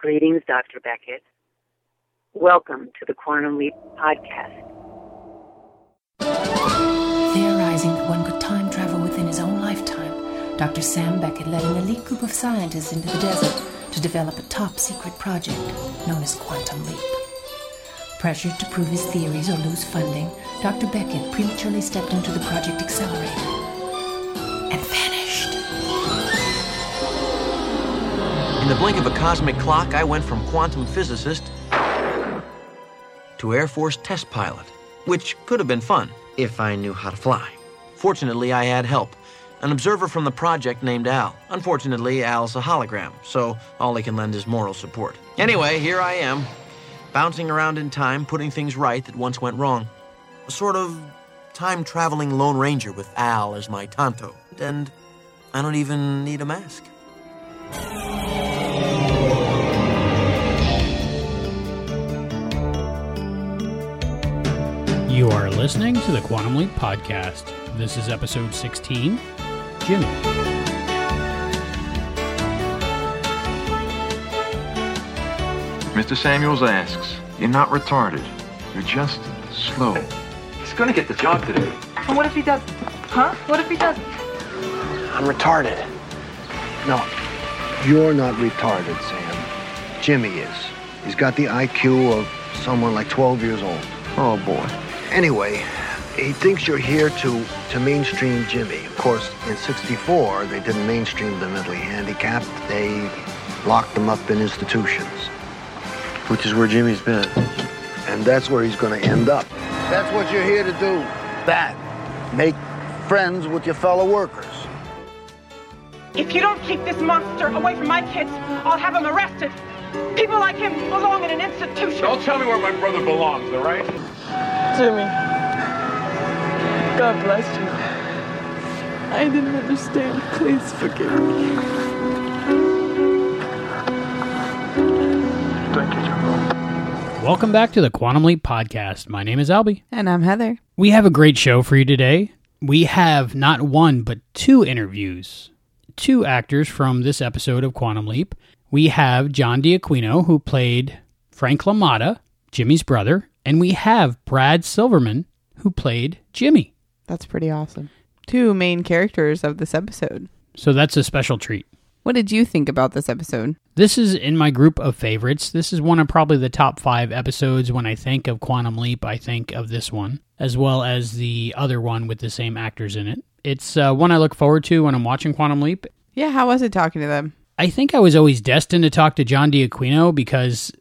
Greetings, Dr. Beckett. Welcome to the Quantum Leap Podcast. Theorizing that one could time travel within his own lifetime, Dr. Sam Beckett led an elite group of scientists into the desert to develop a top secret project known as Quantum Leap. Pressured to prove his theories or lose funding, Dr. Beckett prematurely stepped into the Project Accelerator the blink of a cosmic clock, I went from quantum physicist to Air Force test pilot, which could have been fun if I knew how to fly. Fortunately, I had help. An observer from the project named Al. Unfortunately, Al's a hologram, so all he can lend is moral support. Anyway, here I am, bouncing around in time, putting things right that once went wrong. A sort of time traveling Lone Ranger with Al as my Tonto. And I don't even need a mask. You are listening to the Quantum Leap Podcast. This is episode 16 Jimmy. Mr. Samuels asks, You're not retarded. You're just slow. He's gonna get the job today. And what if he doesn't? Huh? What if he doesn't? I'm retarded. No, you're not retarded, Sam. Jimmy is. He's got the IQ of someone like 12 years old. Oh, boy. Anyway, he thinks you're here to, to mainstream Jimmy. Of course, in 64, they didn't mainstream the mentally handicapped. They locked them up in institutions. Which is where Jimmy's been. And that's where he's going to end up. That's what you're here to do. That. Make friends with your fellow workers. If you don't keep this monster away from my kids, I'll have him arrested. People like him belong in an institution. Don't tell me where my brother belongs, all right? Jimmy, God bless you. I didn't understand. Please forgive me. Thank you, Jumbo. Welcome back to the Quantum Leap Podcast. My name is Albie. And I'm Heather. We have a great show for you today. We have not one, but two interviews. Two actors from this episode of Quantum Leap. We have John D'Aquino, who played Frank LaMotta, Jimmy's brother, and we have Brad Silverman, who played Jimmy. That's pretty awesome. Two main characters of this episode. So that's a special treat. What did you think about this episode? This is in my group of favorites. This is one of probably the top five episodes. When I think of Quantum Leap, I think of this one, as well as the other one with the same actors in it. It's uh, one I look forward to when I'm watching Quantum Leap. Yeah, how was it talking to them? I think I was always destined to talk to John D'Aquino because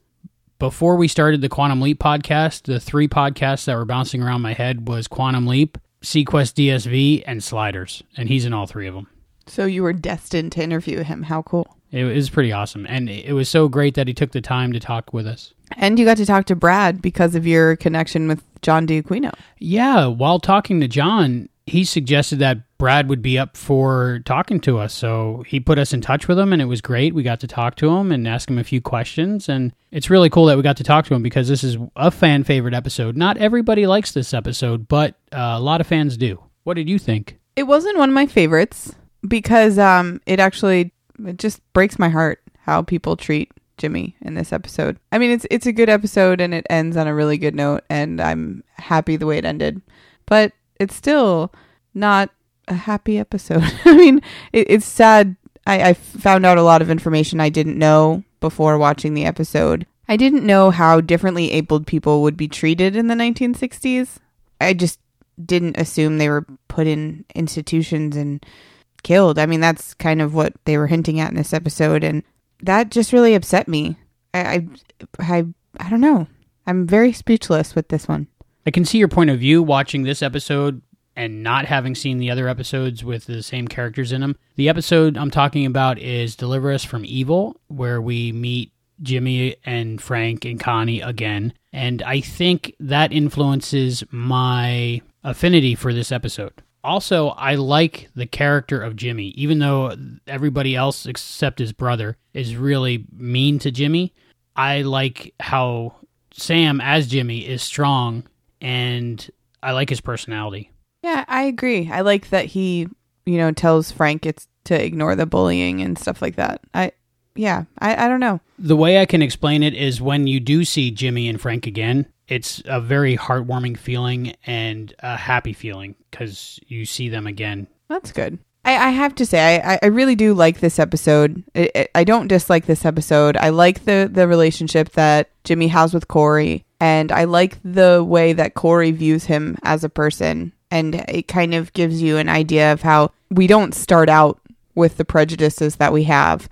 before we started the Quantum Leap podcast, the three podcasts that were bouncing around my head was Quantum Leap, SeaQuest DSV, and Sliders, and he's in all three of them. So you were destined to interview him. How cool. It was pretty awesome, and it was so great that he took the time to talk with us. And you got to talk to Brad because of your connection with John D'Aquino. Yeah, while talking to John, he suggested that Brad would be up for talking to us. So he put us in touch with him, and it was great. We got to talk to him and ask him a few questions. And it's really cool that we got to talk to him because this is a fan favorite episode. Not everybody likes this episode, but uh, a lot of fans do. What did you think? It wasn't one of my favorites because um, it actually it just breaks my heart how people treat Jimmy in this episode. I mean, it's it's a good episode and it ends on a really good note, and I'm happy the way it ended. But it's still not a happy episode. I mean, it, it's sad. I, I found out a lot of information I didn't know before watching the episode. I didn't know how differently abled people would be treated in the 1960s. I just didn't assume they were put in institutions and killed. I mean, that's kind of what they were hinting at in this episode, and that just really upset me. I, I, I, I don't know. I'm very speechless with this one. I can see your point of view watching this episode and not having seen the other episodes with the same characters in them. The episode I'm talking about is Deliver Us from Evil, where we meet Jimmy and Frank and Connie again. And I think that influences my affinity for this episode. Also, I like the character of Jimmy, even though everybody else except his brother is really mean to Jimmy. I like how Sam, as Jimmy, is strong and I like his personality. Yeah, I agree. I like that he, you know, tells Frank it's to ignore the bullying and stuff like that. I yeah, I, I don't know. The way I can explain it is when you do see Jimmy and Frank again, it's a very heartwarming feeling and a happy feeling because you see them again. That's good. I, I have to say, I, I really do like this episode. I, I- don't dislike this episode. I like the, the relationship that Jimmy has with Corey, and I like the way that Corey views him as a person. And it kind of gives you an idea of how we don't start out with the prejudices that we have.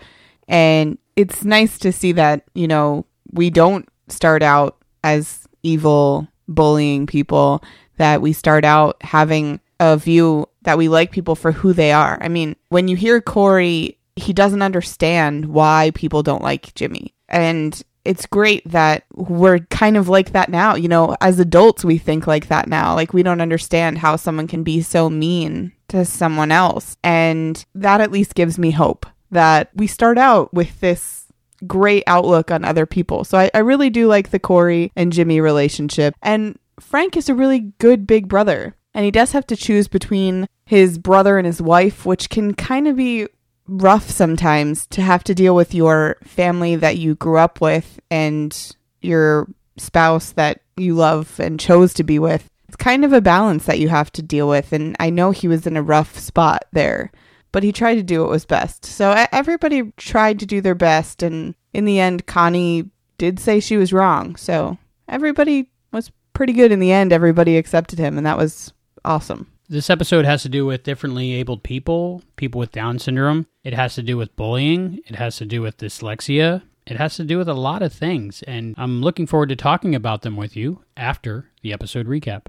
And it's nice to see that, you know, we don't start out as evil, bullying people, that we start out having a view that we like people for who they are. I mean, when you hear Corey, he doesn't understand why people don't like Jimmy. And it's great that we're kind of like that now. You know, as adults, we think like that now. Like, we don't understand how someone can be so mean to someone else. And that at least gives me hope that we start out with this great outlook on other people. So I, I really do like the Corey and Jimmy relationship. And Frank is a really good big brother. And he does have to choose between his brother and his wife, which can kind of be rough sometimes to have to deal with your family that you grew up with and your spouse that you love and chose to be with. It's kind of a balance that you have to deal with. And I know he was in a rough spot there, but he tried to do what was best. So everybody tried to do their best. And in the end, Connie did say she was wrong. So everybody was pretty good in the end. Everybody accepted him, and that was awesome. This episode has to do with differently abled people, people with Down syndrome. It has to do with bullying. It has to do with dyslexia. It has to do with a lot of things. And I'm looking forward to talking about them with you after the episode recap.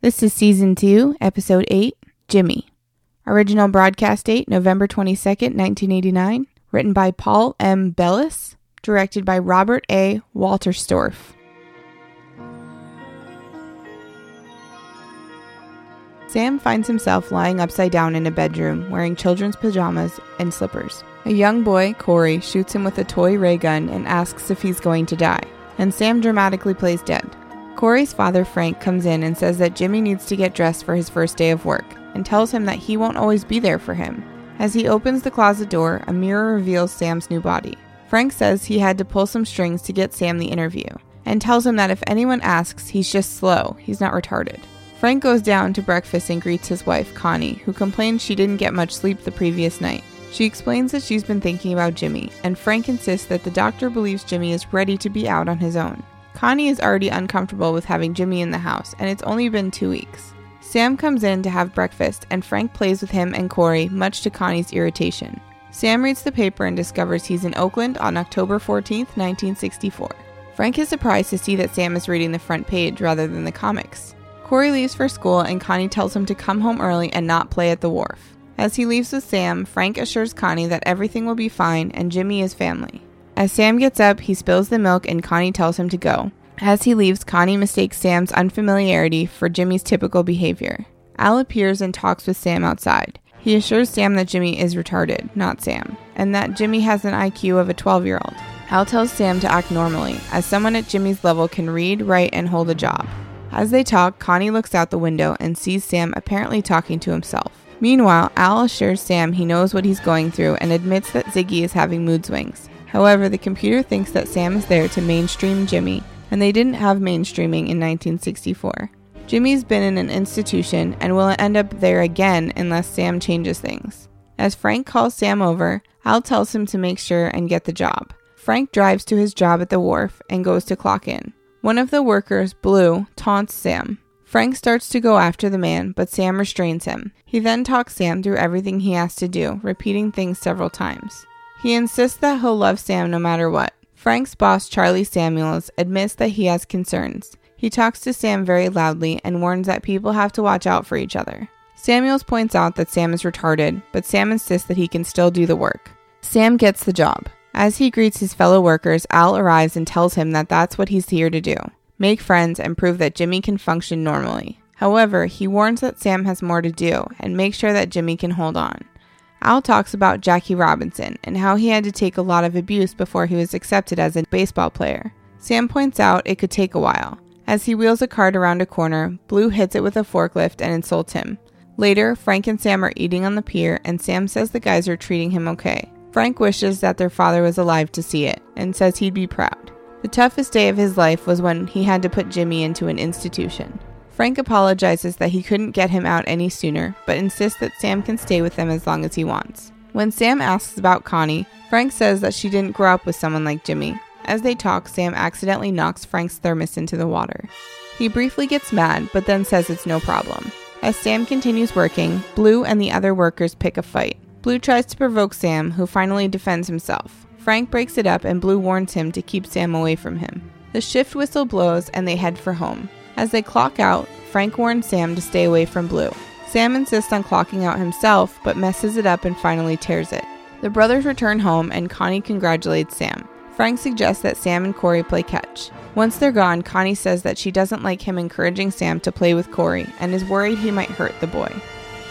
This is season two, episode eight Jimmy. Original broadcast date November 22nd, 1989. Written by Paul M. Belous. Directed by Robert A. Wolterstorff. Sam finds himself lying upside down in a bedroom wearing children's pajamas and slippers. A young boy, Corey, shoots him with a toy ray gun and asks if he's going to die, and Sam dramatically plays dead. Corey's father, Frank, comes in and says that Jimmy needs to get dressed for his first day of work and tells him that he won't always be there for him. As he opens the closet door, a mirror reveals Sam's new body. Frank says he had to pull some strings to get Sam the interview and tells him that if anyone asks, he's just slow, he's not retarded. Frank goes down to breakfast and greets his wife, Connie, who complains she didn't get much sleep the previous night. She explains that she's been thinking about Jimmy, and Frank insists that the doctor believes Jimmy is ready to be out on his own. Connie is already uncomfortable with having Jimmy in the house, and it's only been two weeks. Sam comes in to have breakfast, and Frank plays with him and Corey, much to Connie's irritation. Sam reads the paper and discovers he's in Oakland on October 14th, 1964. Frank is surprised to see that Sam is reading the front page rather than the comics. Corey leaves for school, and Connie tells him to come home early and not play at the wharf. As he leaves with Sam, Frank assures Connie that everything will be fine and Jimmy is family. As Sam gets up, he spills the milk and Connie tells him to go. As he leaves, Connie mistakes Sam's unfamiliarity for Jimmy's typical behavior. Al appears and talks with Sam outside. He assures Sam that Jimmy is retarded, not Sam, and that Jimmy has an IQ of a 12 year old. Al tells Sam to act normally, as someone at Jimmy's level can read, write, and hold a job. As they talk, Connie looks out the window and sees Sam apparently talking to himself. Meanwhile, Al assures Sam he knows what he's going through and admits that Ziggy is having mood swings. However, the computer thinks that Sam is there to mainstream Jimmy, and they didn't have mainstreaming in 1964. Jimmy's been in an institution and will end up there again unless Sam changes things. As Frank calls Sam over, Al tells him to make sure and get the job. Frank drives to his job at the wharf and goes to clock in. One of the workers, Blue, taunts Sam. Frank starts to go after the man, but Sam restrains him. He then talks Sam through everything he has to do, repeating things several times. He insists that he'll love Sam no matter what. Frank's boss, Charlie Samuels, admits that he has concerns. He talks to Sam very loudly and warns that people have to watch out for each other. Samuels points out that Sam is retarded, but Sam insists that he can still do the work. Sam gets the job. As he greets his fellow workers, Al arrives and tells him that that's what he's here to do make friends and prove that Jimmy can function normally. However, he warns that Sam has more to do and make sure that Jimmy can hold on. Al talks about Jackie Robinson and how he had to take a lot of abuse before he was accepted as a baseball player. Sam points out it could take a while. As he wheels a cart around a corner, Blue hits it with a forklift and insults him. Later, Frank and Sam are eating on the pier, and Sam says the guys are treating him okay. Frank wishes that their father was alive to see it and says he'd be proud. The toughest day of his life was when he had to put Jimmy into an institution. Frank apologizes that he couldn't get him out any sooner, but insists that Sam can stay with them as long as he wants. When Sam asks about Connie, Frank says that she didn't grow up with someone like Jimmy. As they talk, Sam accidentally knocks Frank's thermos into the water. He briefly gets mad, but then says it's no problem. As Sam continues working, Blue and the other workers pick a fight. Blue tries to provoke Sam, who finally defends himself. Frank breaks it up and Blue warns him to keep Sam away from him. The shift whistle blows and they head for home. As they clock out, Frank warns Sam to stay away from Blue. Sam insists on clocking out himself, but messes it up and finally tears it. The brothers return home and Connie congratulates Sam. Frank suggests that Sam and Corey play catch. Once they're gone, Connie says that she doesn't like him encouraging Sam to play with Corey and is worried he might hurt the boy.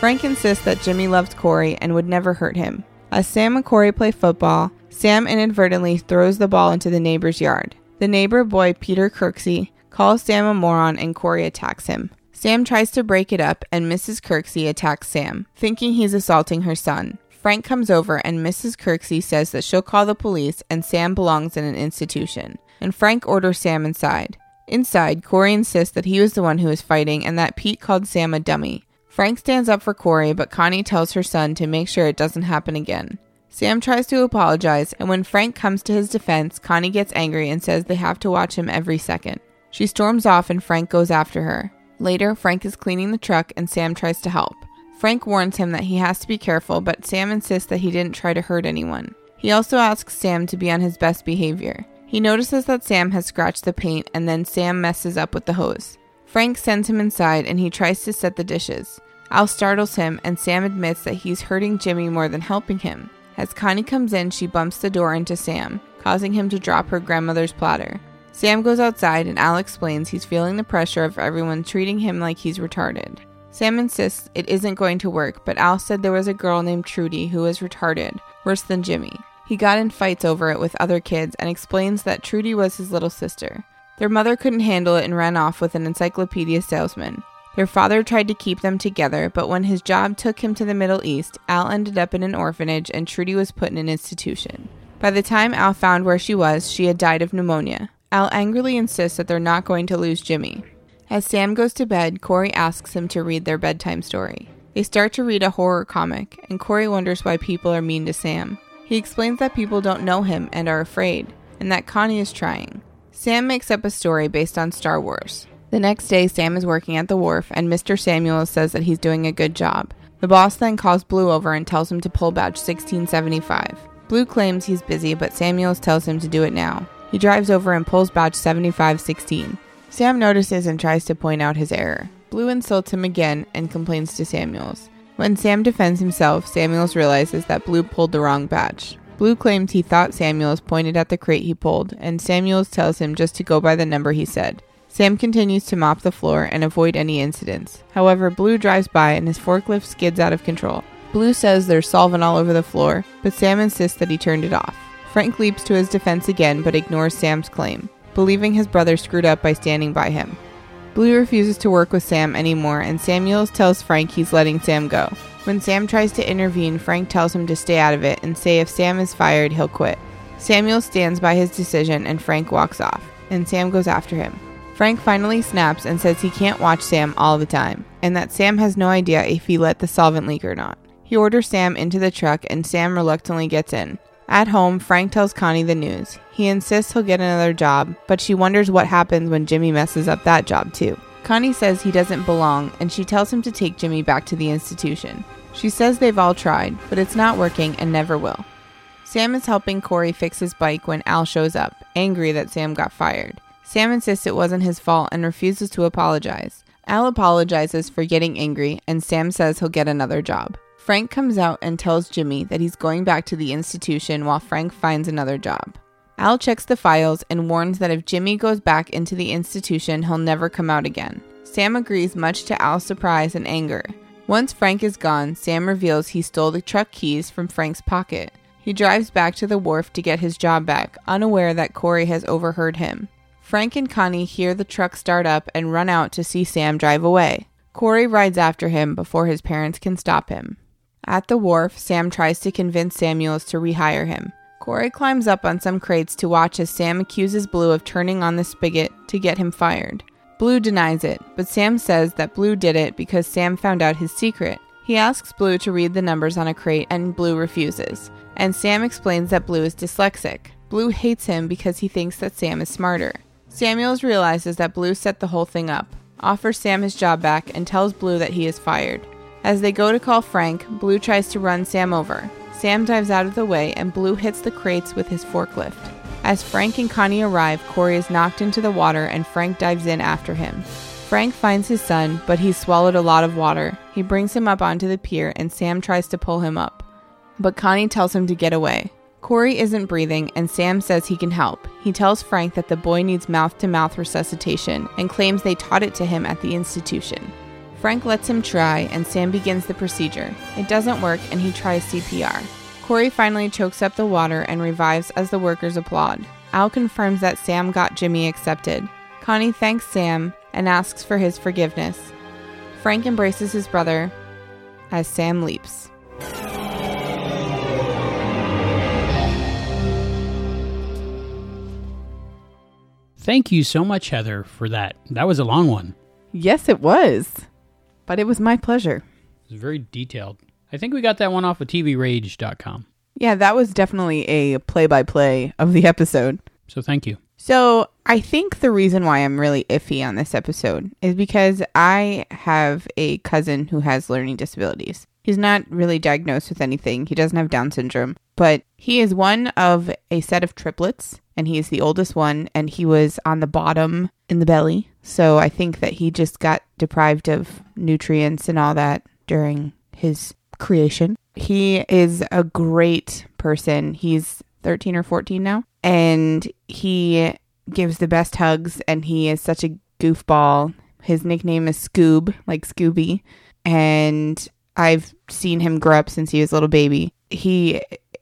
Frank insists that Jimmy loves Corey and would never hurt him. As Sam and Corey play football, Sam inadvertently throws the ball into the neighbor's yard. The neighbor boy, Peter Kirksey, calls Sam a moron and Corey attacks him. Sam tries to break it up and Mrs. Kirksey attacks Sam, thinking he's assaulting her son. Frank comes over and Mrs. Kirksey says that she'll call the police and Sam belongs in an institution. And Frank orders Sam inside. Inside, Corey insists that he was the one who was fighting and that Pete called Sam a dummy. Frank stands up for Corey, but Connie tells her son to make sure it doesn't happen again. Sam tries to apologize, and when Frank comes to his defense, Connie gets angry and says they have to watch him every second. She storms off and Frank goes after her. Later, Frank is cleaning the truck and Sam tries to help. Frank warns him that he has to be careful, but Sam insists that he didn't try to hurt anyone. He also asks Sam to be on his best behavior. He notices that Sam has scratched the paint and then Sam messes up with the hose. Frank sends him inside and he tries to set the dishes. Al startles him and Sam admits that he's hurting Jimmy more than helping him. As Connie comes in, she bumps the door into Sam, causing him to drop her grandmother's platter. Sam goes outside and Al explains he's feeling the pressure of everyone treating him like he's retarded. Sam insists it isn't going to work, but Al said there was a girl named Trudy who was retarded, worse than Jimmy. He got in fights over it with other kids and explains that Trudy was his little sister. Their mother couldn't handle it and ran off with an encyclopedia salesman. Their father tried to keep them together, but when his job took him to the Middle East, Al ended up in an orphanage and Trudy was put in an institution. By the time Al found where she was, she had died of pneumonia. Al angrily insists that they're not going to lose Jimmy. As Sam goes to bed, Corey asks him to read their bedtime story. They start to read a horror comic, and Corey wonders why people are mean to Sam. He explains that people don't know him and are afraid, and that Connie is trying. Sam makes up a story based on Star Wars. The next day, Sam is working at the wharf, and Mr. Samuels says that he's doing a good job. The boss then calls Blue over and tells him to pull badge 1675. Blue claims he's busy, but Samuels tells him to do it now. He drives over and pulls badge 7516. Sam notices and tries to point out his error. Blue insults him again and complains to Samuels. When Sam defends himself, Samuels realizes that Blue pulled the wrong badge. Blue claims he thought Samuels pointed at the crate he pulled, and Samuels tells him just to go by the number he said. Sam continues to mop the floor and avoid any incidents. However, Blue drives by and his forklift skids out of control. Blue says there's solvent all over the floor, but Sam insists that he turned it off. Frank leaps to his defense again but ignores Sam's claim, believing his brother screwed up by standing by him. Blue refuses to work with Sam anymore, and Samuels tells Frank he's letting Sam go. When Sam tries to intervene, Frank tells him to stay out of it and say if Sam is fired, he'll quit. Samuel stands by his decision and Frank walks off, and Sam goes after him. Frank finally snaps and says he can't watch Sam all the time, and that Sam has no idea if he let the solvent leak or not. He orders Sam into the truck, and Sam reluctantly gets in. At home, Frank tells Connie the news. He insists he'll get another job, but she wonders what happens when Jimmy messes up that job too. Connie says he doesn't belong, and she tells him to take Jimmy back to the institution. She says they've all tried, but it's not working and never will. Sam is helping Corey fix his bike when Al shows up, angry that Sam got fired. Sam insists it wasn't his fault and refuses to apologize. Al apologizes for getting angry, and Sam says he'll get another job. Frank comes out and tells Jimmy that he's going back to the institution while Frank finds another job. Al checks the files and warns that if Jimmy goes back into the institution, he'll never come out again. Sam agrees, much to Al's surprise and anger. Once Frank is gone, Sam reveals he stole the truck keys from Frank's pocket. He drives back to the wharf to get his job back, unaware that Corey has overheard him. Frank and Connie hear the truck start up and run out to see Sam drive away. Corey rides after him before his parents can stop him. At the wharf, Sam tries to convince Samuels to rehire him. Corey climbs up on some crates to watch as Sam accuses Blue of turning on the spigot to get him fired. Blue denies it, but Sam says that Blue did it because Sam found out his secret. He asks Blue to read the numbers on a crate, and Blue refuses. And Sam explains that Blue is dyslexic. Blue hates him because he thinks that Sam is smarter. Samuels realizes that Blue set the whole thing up, offers Sam his job back, and tells Blue that he is fired. As they go to call Frank, Blue tries to run Sam over. Sam dives out of the way, and Blue hits the crates with his forklift. As Frank and Connie arrive, Corey is knocked into the water, and Frank dives in after him. Frank finds his son, but he's swallowed a lot of water. He brings him up onto the pier, and Sam tries to pull him up. But Connie tells him to get away. Corey isn't breathing, and Sam says he can help. He tells Frank that the boy needs mouth to mouth resuscitation and claims they taught it to him at the institution. Frank lets him try, and Sam begins the procedure. It doesn't work, and he tries CPR. Corey finally chokes up the water and revives as the workers applaud. Al confirms that Sam got Jimmy accepted. Connie thanks Sam and asks for his forgiveness. Frank embraces his brother as Sam leaps. Thank you so much, Heather, for that. That was a long one. Yes, it was. But it was my pleasure. It was very detailed. I think we got that one off of TVRage.com. Yeah, that was definitely a play by play of the episode. So thank you. So I think the reason why I'm really iffy on this episode is because I have a cousin who has learning disabilities. He's not really diagnosed with anything. He doesn't have Down syndrome, but he is one of a set of triplets and he is the oldest one and he was on the bottom in the belly. So I think that he just got deprived of nutrients and all that during his creation. He is a great person. He's 13 or 14 now and he gives the best hugs and he is such a goofball. His nickname is Scoob, like Scooby, and I've seen him grow up since he was a little baby. He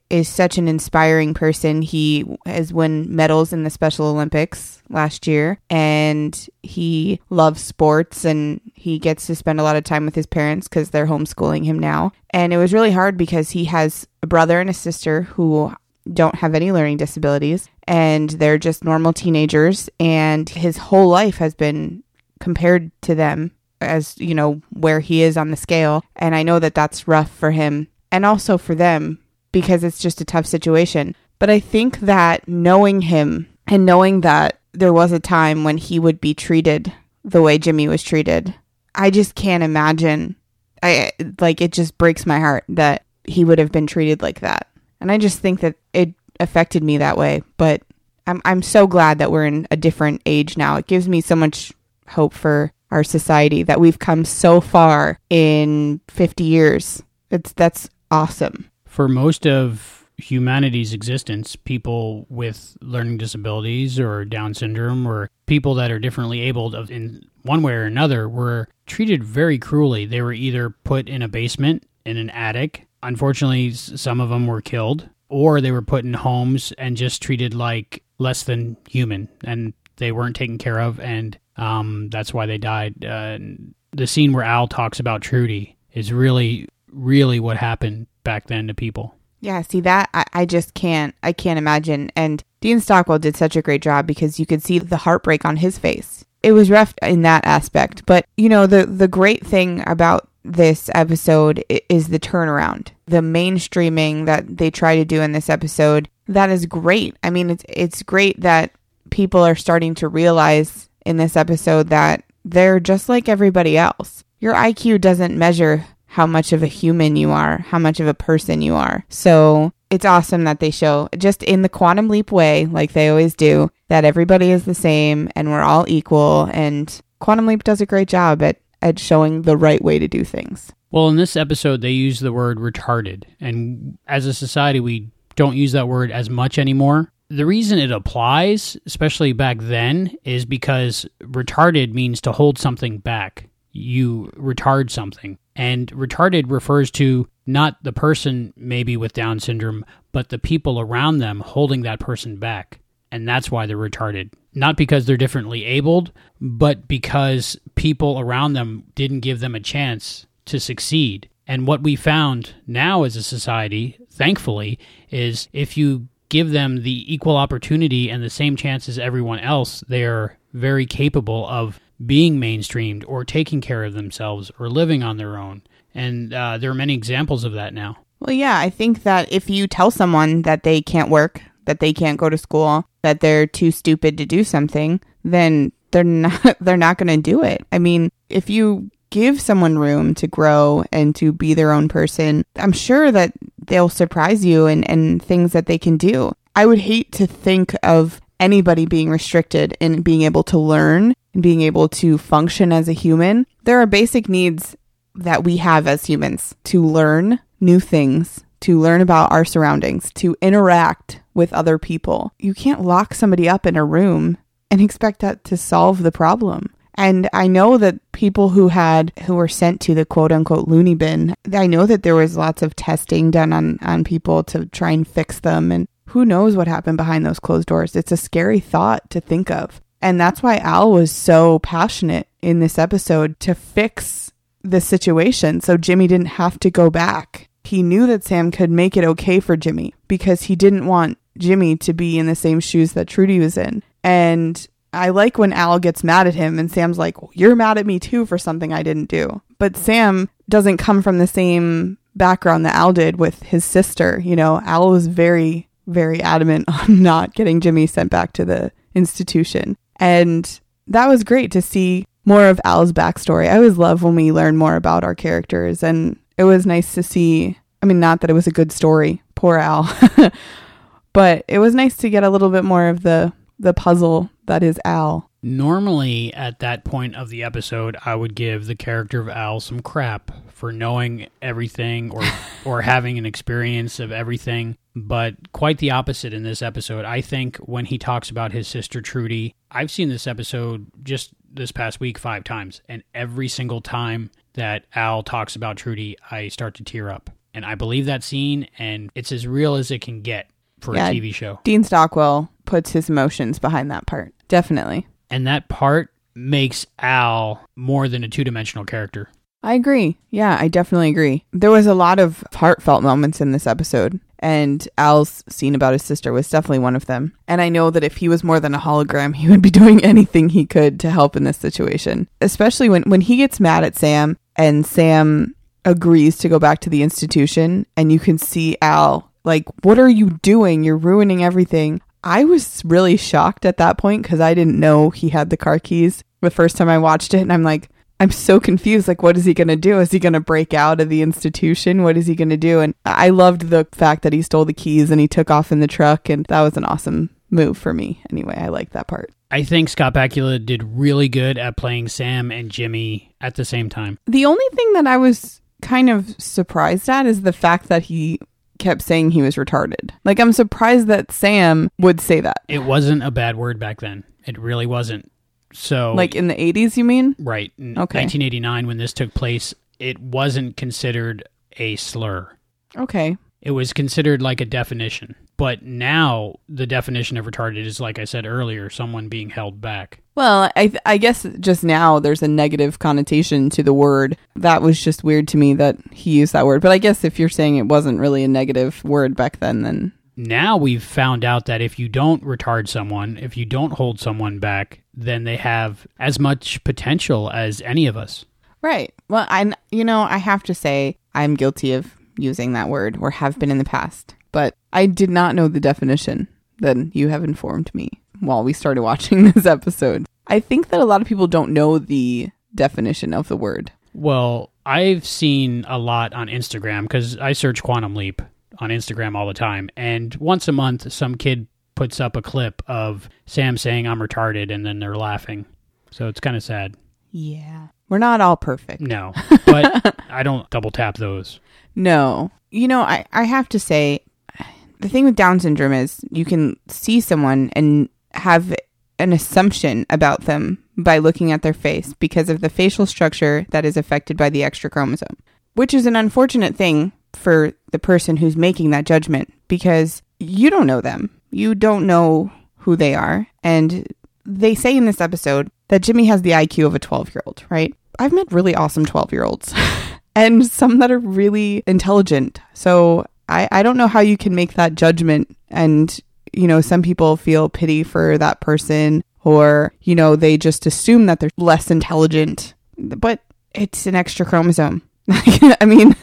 is such an inspiring person. He has won medals in the Special Olympics last year and he loves sports and he gets to spend a lot of time with his parents because they're homeschooling him now. And it was really hard because he has a brother and a sister who don't have any learning disabilities and they're just normal teenagers and his whole life has been compared to them as you know where he is on the scale and i know that that's rough for him and also for them because it's just a tough situation but i think that knowing him and knowing that there was a time when he would be treated the way jimmy was treated i just can't imagine i like it just breaks my heart that he would have been treated like that and I just think that it affected me that way. But I'm I'm so glad that we're in a different age now. It gives me so much hope for our society that we've come so far in 50 years. It's that's awesome. For most of humanity's existence, people with learning disabilities or Down syndrome or people that are differently abled in one way or another were treated very cruelly. They were either put in a basement, in an attic, Unfortunately, some of them were killed, or they were put in homes and just treated like less than human, and they weren't taken care of, and um, that's why they died. Uh, the scene where Al talks about Trudy is really, really what happened back then to people. Yeah, see that I, I just can't I can't imagine. And Dean Stockwell did such a great job because you could see the heartbreak on his face. It was rough in that aspect, but you know the the great thing about this episode is the turnaround. The mainstreaming that they try to do in this episode, that is great. I mean, it's it's great that people are starting to realize in this episode that they're just like everybody else. Your IQ doesn't measure how much of a human you are, how much of a person you are. So, it's awesome that they show just in the quantum leap way like they always do that everybody is the same and we're all equal and quantum leap does a great job at at showing the right way to do things. Well, in this episode, they use the word retarded. And as a society, we don't use that word as much anymore. The reason it applies, especially back then, is because retarded means to hold something back. You retard something. And retarded refers to not the person maybe with Down syndrome, but the people around them holding that person back. And that's why they're retarded not because they're differently abled, but because people around them didn't give them a chance to succeed. And what we found now as a society, thankfully, is if you give them the equal opportunity and the same chance as everyone else, they're very capable of being mainstreamed or taking care of themselves or living on their own. And uh, there are many examples of that now. Well, yeah, I think that if you tell someone that they can't work, that they can't go to school, that they're too stupid to do something, then they're not they're not going to do it. I mean, if you give someone room to grow and to be their own person, I'm sure that they'll surprise you and, and things that they can do. I would hate to think of anybody being restricted in being able to learn and being able to function as a human. There are basic needs that we have as humans to learn new things, to learn about our surroundings, to interact with other people. You can't lock somebody up in a room and expect that to solve the problem. And I know that people who had who were sent to the quote unquote loony bin, I know that there was lots of testing done on on people to try and fix them and who knows what happened behind those closed doors. It's a scary thought to think of. And that's why Al was so passionate in this episode to fix the situation so Jimmy didn't have to go back. He knew that Sam could make it okay for Jimmy because he didn't want Jimmy to be in the same shoes that Trudy was in. And I like when Al gets mad at him and Sam's like, You're mad at me too for something I didn't do. But Sam doesn't come from the same background that Al did with his sister. You know, Al was very, very adamant on not getting Jimmy sent back to the institution. And that was great to see more of Al's backstory. I always love when we learn more about our characters. And it was nice to see. I mean, not that it was a good story, poor Al, but it was nice to get a little bit more of the the puzzle that is Al. Normally, at that point of the episode, I would give the character of Al some crap for knowing everything or or having an experience of everything. But quite the opposite in this episode. I think when he talks about his sister Trudy, I've seen this episode just this past week five times, and every single time that Al talks about Trudy, I start to tear up. And I believe that scene, and it's as real as it can get for Yeah. a TV show. Dean Stockwell puts his emotions behind that part. Definitely. And that part makes Al more than a two dimensional character. I agree. Yeah, I definitely agree. There was a lot of heartfelt moments in this episode, and Al's scene about his sister was definitely one of them. And I know that if he was more than a hologram, he would be doing anything he could to help in this situation. Especially when when he gets mad at Sam and Sam agrees to go back to the institution and you can see Al like, "What are you doing? You're ruining everything." I was really shocked at that point cuz I didn't know he had the car keys the first time I watched it and I'm like, I'm so confused. Like, what is he going to do? Is he going to break out of the institution? What is he going to do? And I loved the fact that he stole the keys and he took off in the truck. And that was an awesome move for me. Anyway, I like that part. I think Scott Bakula did really good at playing Sam and Jimmy at the same time. The only thing that I was kind of surprised at is the fact that he kept saying he was retarded. Like, I'm surprised that Sam would say that. It wasn't a bad word back then. It really wasn't. So, Like in the 80s, you mean? right, in Okay. 1989 when this took place, it wasn't considered a slur. Okay. It was considered like a definition. But now the definition of retarded is like I said earlier, someone being held back. Well, I I guess just now there's a negative connotation to the word. That was just weird to me that he used that word. But I guess if you're saying it wasn't really a negative word back then, then Now we've found out that if you don't retard someone, if you don't hold someone back, then they have as much potential as any of us. right. Well, I you know I have to say I'm guilty of using that word or have been in the past, but I did not know the definition. Then you have informed me while we started watching this episode. I think that a lot of people don't know the definition of the word. Well, I've seen a lot on Instagram because I search Quantum Leap on Instagram all the time. And once a month, some kid puts up a clip of Sam saying, I'm retarded, and then they're laughing. So it's kind of sad. Yeah. We're not all perfect. No, but I don't double tap those. No. You know, I, I have to say, the thing with Down syndrome is you can see someone and have an assumption about them by looking at their face because of the facial structure that is affected by the extra chromosome, which is an unfortunate thing for the person who's making that judgment because you don't know them. You don't know who they are. And they say in this episode that Jimmy has the IQ of a 12 year old, right? I've met really awesome 12 year olds. and some that are really intelligent. So I, I don't know how you can make that judgment. And, you know, some people feel pity for that person or, you know, they just assume that they're less intelligent. But it's an extra chromosome. I mean,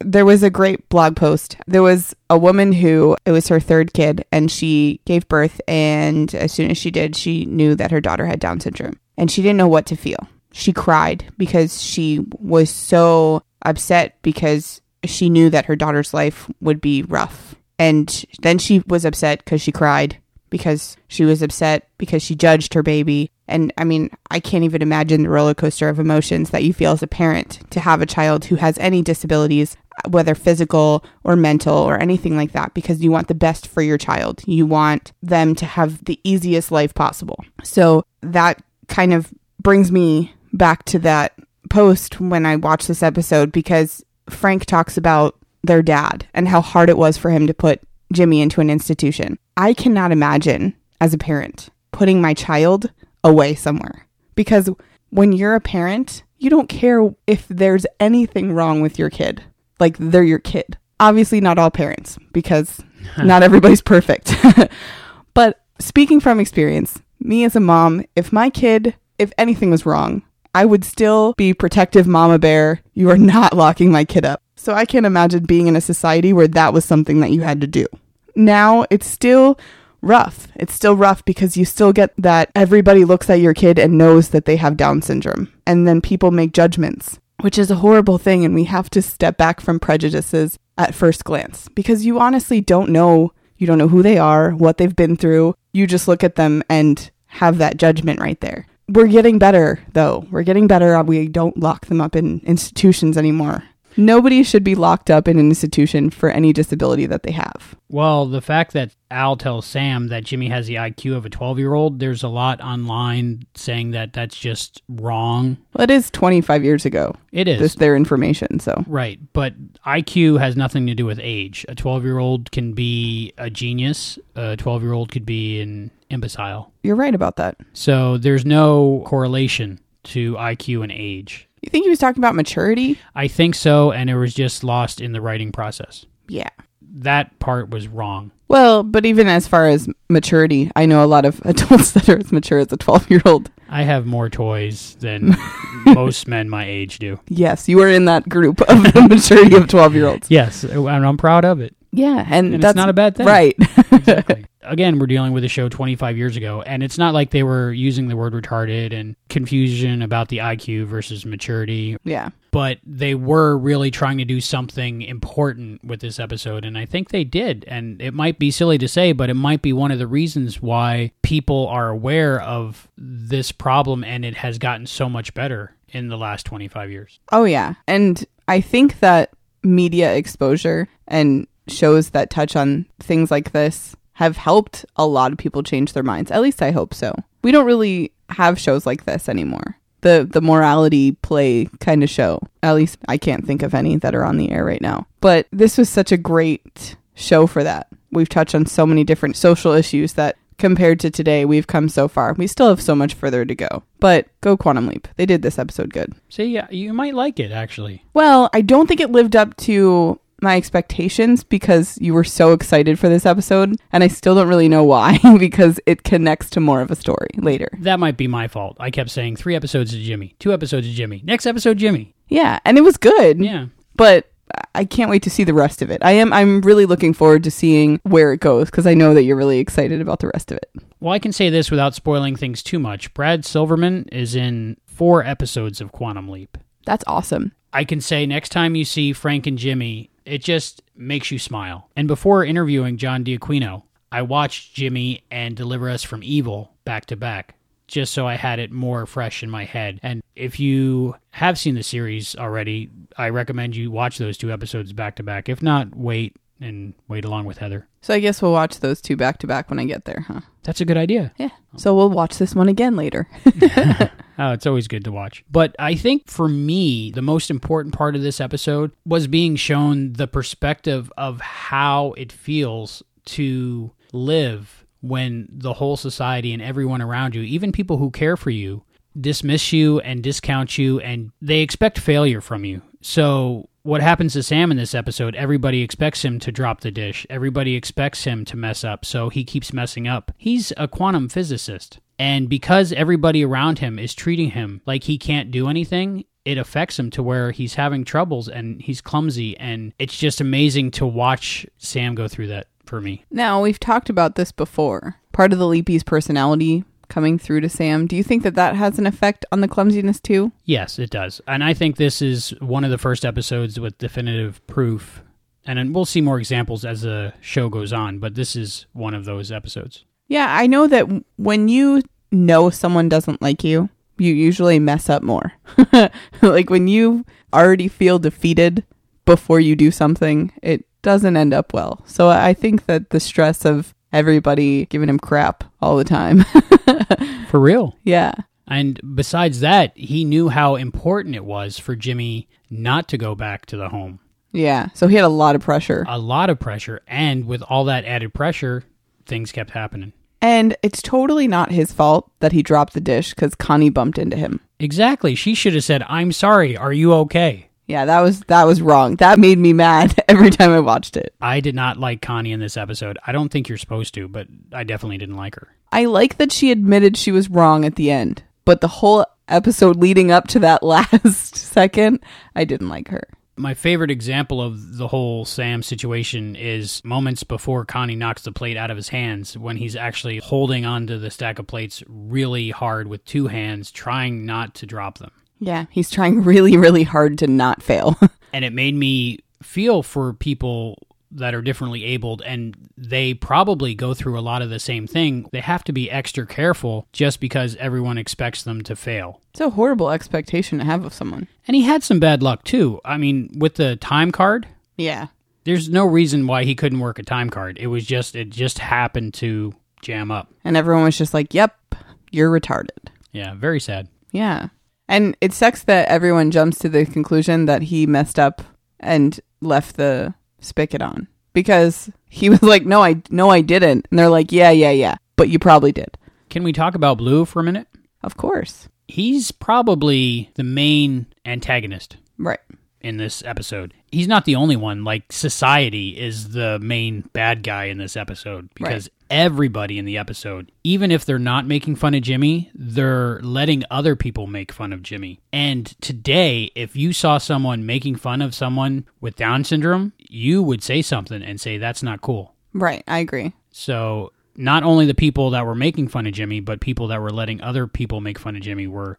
there was a great blog post. There was a woman who it was her third kid and she gave birth and as soon as she did, she knew that her daughter had down syndrome and she didn't know what to feel. She cried because she was so upset because she knew that her daughter's life would be rough. And then she was upset because she cried because she was upset because she judged her baby. And I mean, I can't even imagine the roller coaster of emotions that you feel as a parent to have a child who has any disabilities, whether physical or mental or anything like that, because you want the best for your child. You want them to have the easiest life possible. So that kind of brings me back to that post when I watched this episode because Frank talks about their dad and how hard it was for him to put Jimmy into an institution. I cannot imagine as a parent putting my child away somewhere because when you're a parent, you don't care if there's anything wrong with your kid. Like they're your kid. Obviously, not all parents because not everybody's perfect. but speaking from experience, me as a mom, if my kid, if anything was wrong, I would still be protective mama bear. You are not locking my kid up. So I can't imagine being in a society where that was something that you had to do. Now it's still rough. It's still rough because you still get that everybody looks at your kid and knows that they have Down syndrome. And then people make judgments, which is a horrible thing. And we have to step back from prejudices at first glance because you honestly don't know. You don't know who they are, what they've been through. You just look at them and have that judgment right there. We're getting better, though. We're getting better. We don't lock them up in institutions anymore. Nobody should be locked up in an institution for any disability that they have. Well, the fact that Al tells Sam that Jimmy has the IQ of a 12 year old, there's a lot online saying that that's just wrong. Well, it is 25 years ago. It is. This their information, so. Right. But IQ has nothing to do with age. A 12 year old can be a genius, a 12 year old could be an imbecile. You're right about that. So there's no correlation to IQ and age. You think he was talking about maturity? I think so, and it was just lost in the writing process. Yeah. That part was wrong. Well, but even as far as maturity, I know a lot of adults that are as mature as a 12 year old. I have more toys than most men my age do. Yes, you are in that group of the maturity of 12 year olds. Yes, and I'm proud of it. Yeah, and, And that's it's not a bad thing. Right. Exactly. Again, we're dealing with a show 25 years ago, and it's not like they were using the word retarded and confusion about the IQ versus maturity. yeah. but they were really trying to do something important with this episode and i think they did and it might be silly to say but it might be one of the reasons why people are aware of this problem and it has gotten so much better in the last 25 years Oh, yeah. And I think that media exposure and shows that touch on things like this have helped a lot of people change their minds. At least I hope so. We don't really have shows like this anymore. The the morality play kind of show. At least I can't think of any that are on the air right now. But this was such a great show for that. We've touched on so many different social issues that compared to today, we've come so far. We still have so much further to go. But go Quantum Leap. They did this episode good. see yeah, you might like it actually Well, I don't think it lived up to my expectations because you were so excited for this episode, and I still don't really know why because it connects to more of a story later. that might be my fault i kept saying three episodes of jimmy two episodes of jimmy next episode jimmy Yeah, and it was good. yeah But I can't wait to see the rest of it. I am I'm really looking forward to seeing where it goes because I know that you're really excited about the rest of it. well i can say this without spoiling things too much brad silverman is in four episodes of quantum leap That's awesome. I can say next time you see Frank and Jimmy, it just makes you smile. And before interviewing John D'Aquino, I watched Jimmy and Deliver Us from Evil back to back, just so I had it more fresh in my head. And if you have seen the series already, I recommend you watch those two episodes back to back. If not, wait and wait along with Heather. So I guess we'll watch those two back to back when I get there, huh? That's a good idea. Yeah. Oh. So we'll watch this one again later. Oh, it's always good to watch. But I think for me, the most important part of this episode was being shown the perspective of how it feels to live when the whole society and everyone around you, even people who care for you, dismiss you and discount you and they expect failure from you. So what happens to Sam in this episode? Everybody expects him to drop the dish. Everybody expects him to mess up, so he keeps messing up. He's a quantum physicist. And because everybody around him is treating him like he can't do anything, it affects him to where he's having troubles and he's clumsy. And it's just amazing to watch Sam go through that for me. Now, we've talked about this before. Part of the Leapy's personality coming through to Sam. Do you think that that has an effect on the clumsiness too? Yes, it does. And I think this is one of the first episodes with definitive proof. And we'll see more examples as the show goes on, but this is one of those episodes. Yeah, I know that when you know someone doesn't like you, you usually mess up more. like when you already feel defeated before you do something, it doesn't end up well. So I think that the stress of everybody giving him crap all the time. For real. yeah. And besides that, he knew how important it was for Jimmy not to go back to the home. Yeah. So he had a lot of pressure. A lot of pressure. And with all that added pressure, things kept happening. And it's totally not his fault that he dropped the dish because Connie bumped into him. Exactly. She should have said, I'm sorry. Are you okay? Yeah, that was that was wrong. That made me mad every time I watched it. I did not like Connie in this episode. I don't think you're supposed to, but I definitely didn't like her. I like that she admitted she was wrong at the end, but the whole episode leading up to that last second, I didn't like her. My favorite example of the whole Sam situation is moments before Connie knocks the plate out of his hands when he's actually holding onto the stack of plates really hard with two hands, trying not to drop them. Yeah, he's trying really, really hard to not fail. and it made me feel for people that are differently abled and they probably go through a lot of the same thing. They have to be extra careful just because everyone expects them to fail. it's a horrible expectation to have of someone. And he had some bad luck too. I mean, with the time card, Yeah. there's no reason why he couldn't work a time card. It was just it just happened to jam up. And everyone was just like, yep, you're retarded. Yeah, very sad. Yeah. And it sucks that everyone jumps to the conclusion that he messed up and left the spigot on because he was like, "No, I no I didn't." And they're like, "Yeah, yeah, yeah, but you probably did." Can we talk about Blue for a minute? Of course. He's probably the main antagonist Right. In this episode. He's not the only one. Like society is the main bad guy in this episode because everybody in the episode, even if they're not making fun of Jimmy, they're letting other people make fun of Jimmy. And today, if you saw someone making fun of someone with Down syndrome, you would say something and say that's not cool. Right. I agree. So not only the people that were making fun of Jimmy, but people that were letting other people make fun of Jimmy were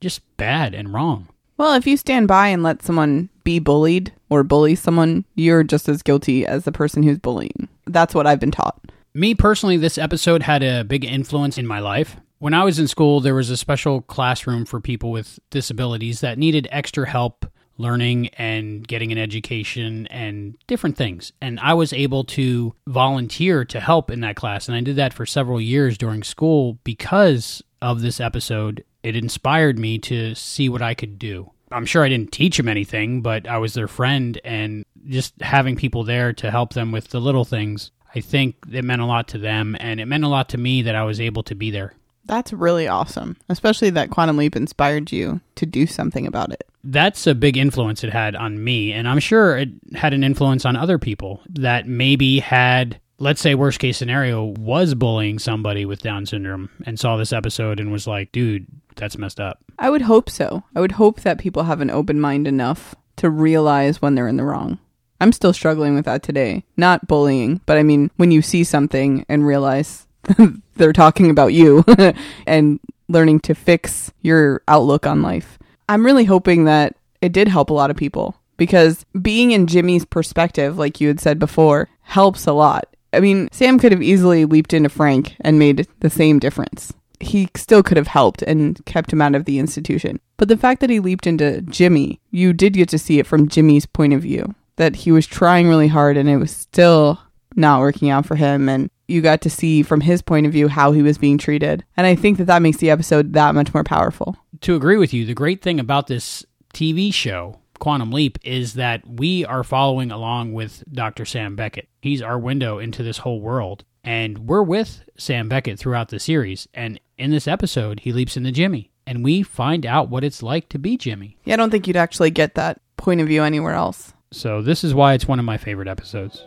just bad and wrong. Well, if you stand by and let someone be bullied or bully someone, you're just as guilty as the person who's bullying. That's what I've been taught. Me personally, this episode had a big influence in my life. When I was in school, there was a special classroom for people with disabilities that needed extra help learning and getting an education and different things. And I was able to volunteer to help in that class. And I did that for several years during school because of this episode. It inspired me to see what I could do. I'm sure I didn't teach them anything, but I was their friend and just having people there to help them with the little things. I think it meant a lot to them and it meant a lot to me that I was able to be there. That's really awesome, especially that Quantum Leap inspired you to do something about it. That's a big influence it had on me. And I'm sure it had an influence on other people that maybe had, let's say, worst case scenario, was bullying somebody with Down syndrome and saw this episode and was like, dude, that's messed up. I would hope so. I would hope that people have an open mind enough to realize when they're in the wrong. I'm still struggling with that today. Not bullying, but I mean, when you see something and realize they're talking about you and learning to fix your outlook on life. I'm really hoping that it did help a lot of people because being in Jimmy's perspective, like you had said before, helps a lot. I mean, Sam could have easily leaped into Frank and made the same difference. He still could have helped and kept him out of the institution. But the fact that he leaped into Jimmy, you did get to see it from Jimmy's point of view that he was trying really hard and it was still not working out for him. And you got to see from his point of view how he was being treated. And I think that that makes the episode that much more powerful. To agree with you, the great thing about this TV show, Quantum Leap, is that we are following along with Dr. Sam Beckett. He's our window into this whole world. And we're with Sam Beckett throughout the series. And in this episode, he leaps into Jimmy. And we find out what it's like to be Jimmy. Yeah, I don't think you'd actually get that point of view anywhere else. So this is why it's one of my favorite episodes.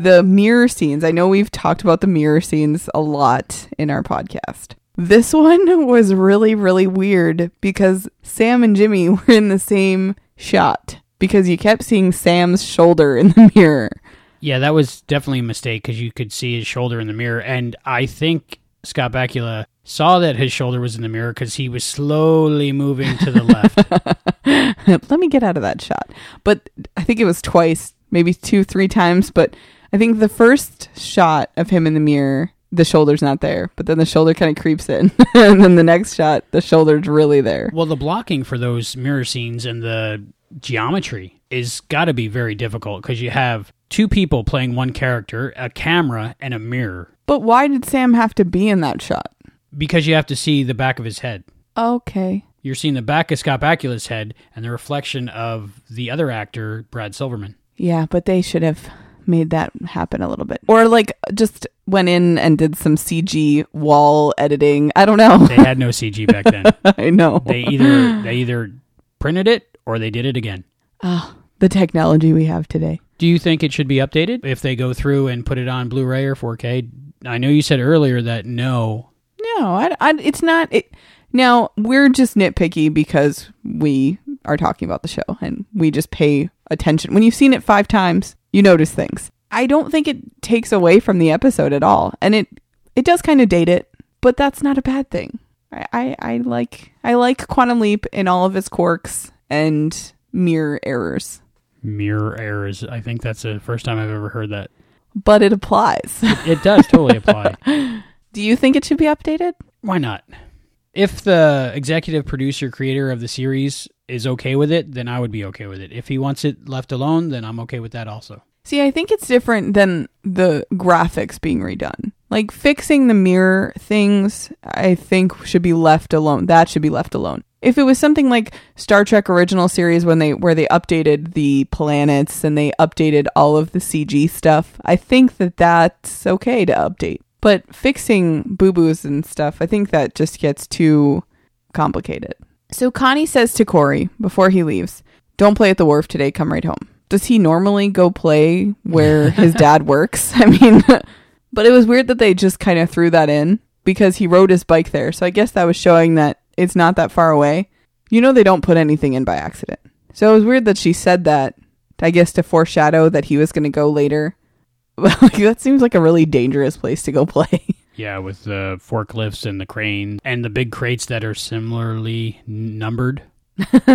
The mirror scenes. I know we've talked about the mirror scenes a lot in our podcast. This one was really, really weird because Sam and Jimmy were in the same shot because you kept seeing Sam's shoulder in the mirror. Yeah, that was definitely a mistake because you could see his shoulder in the mirror, and I think Scott Bakula saw that his shoulder was in the mirror because he was slowly moving to the left. Let me get out of that shot. But I think it was twice, maybe two, three times. But I think the first shot of him in the mirror, the shoulder's not there, but then the shoulder kind of creeps in. and then the next shot, the shoulder's really there. Well, the blocking for those mirror scenes and the geometry is got to be very difficult because you have two people playing one character, a camera, and a mirror. But why did Sam have to be in that shot? Because you have to see the back of his head. Okay. You're seeing the back of Scott Bakula's head and the reflection of the other actor, Brad Silverman. Yeah, but they should have made that happen a little bit. Or like just went in and did some CG wall editing. I don't know. They had no CG back then. I know. They either they either printed it or they did it again. Oh, the technology we have today. Do you think it should be updated if they go through and put it on Blu-ray or 4K? I know you said earlier that no. No, I, I, it's not. It, now we're just nitpicky because we are talking about the show and we just pay attention. When you've seen it five times, you notice things. I don't think it takes away from the episode at all, and it it does kind of date it, but that's not a bad thing. I, I, I like I like Quantum Leap in all of its quirks and mirror errors, Mirror errors. I think that's the first time I've ever heard that. but it applies. It does totally apply. Do you think it should be updated? Why not? If the executive producer creator of the series is okay with it, then I would be okay with it. If he wants it left alone, then I'm okay with that also. See, I think it's different than the graphics being redone. Like fixing the mirror things, I think should be left alone. That should be left alone. If it was something like Star Trek original series when they where they updated the planets and they updated all of the CG stuff, I think that that's okay to update. But fixing boo-boos and stuff, I think that just gets too complicated. So Connie says to Corey before he leaves, "Don't play at the wharf today. Come right home." Does he normally go play where his dad works? I mean, but it was weird that they just kind of threw that in because he rode his bike there. So I guess that was showing that it's not that far away. You know, they don't put anything in by accident. So it was weird that she said that, I guess, to foreshadow that he was going to go later. Like, that seems like a really dangerous place to go play. Yeah, with the forklifts and the cranes and the big crates that are similarly numbered.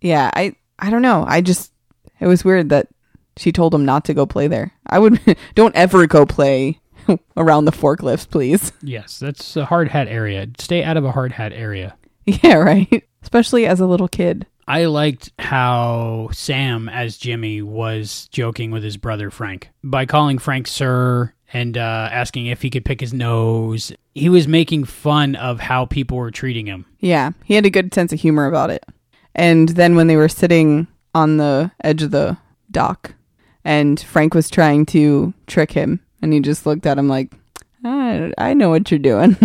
yeah, I I don't know. I just it was weird that she told him not to go play there. I would don't ever go play around the forklifts, please. Yes, that's a hard hat area. Stay out of a hard hat area. Yeah, right. Especially as a little kid. I liked how Sam, as Jimmy, was joking with his brother Frank by calling Frank Sir and uh, asking if he could pick his nose. He was making fun of how people were treating him. Yeah, he had a good sense of humor about it. And then when they were sitting on the edge of the dock and Frank was trying to trick him and he just looked at him like, I, I know what you're doing.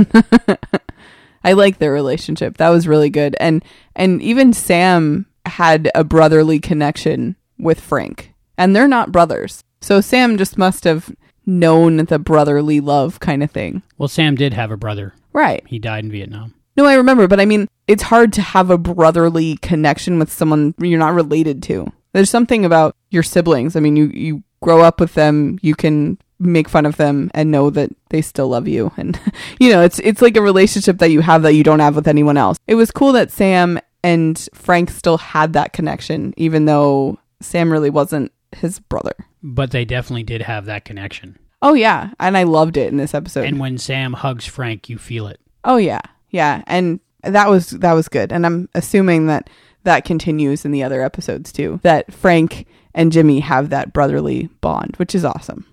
I like their relationship. That was really good. And and even Sam had a brotherly connection with Frank. And they're not brothers. So Sam just must have known the brotherly love kind of thing. Well, Sam did have a brother. Right. He died in Vietnam. No, I remember, but I mean, it's hard to have a brotherly connection with someone you're not related to. There's something about your siblings. I mean, you you grow up with them, you can make fun of them and know that they still love you and you know, it's it's like a relationship that you have that you don't have with anyone else. It was cool that Sam and Frank still had that connection even though Sam really wasn't his brother. But they definitely did have that connection. Oh yeah, and I loved it in this episode. And when Sam hugs Frank, you feel it. Oh yeah. Yeah, and that was that was good. And I'm assuming that that continues in the other episodes too. That Frank and Jimmy have that brotherly bond, which is awesome.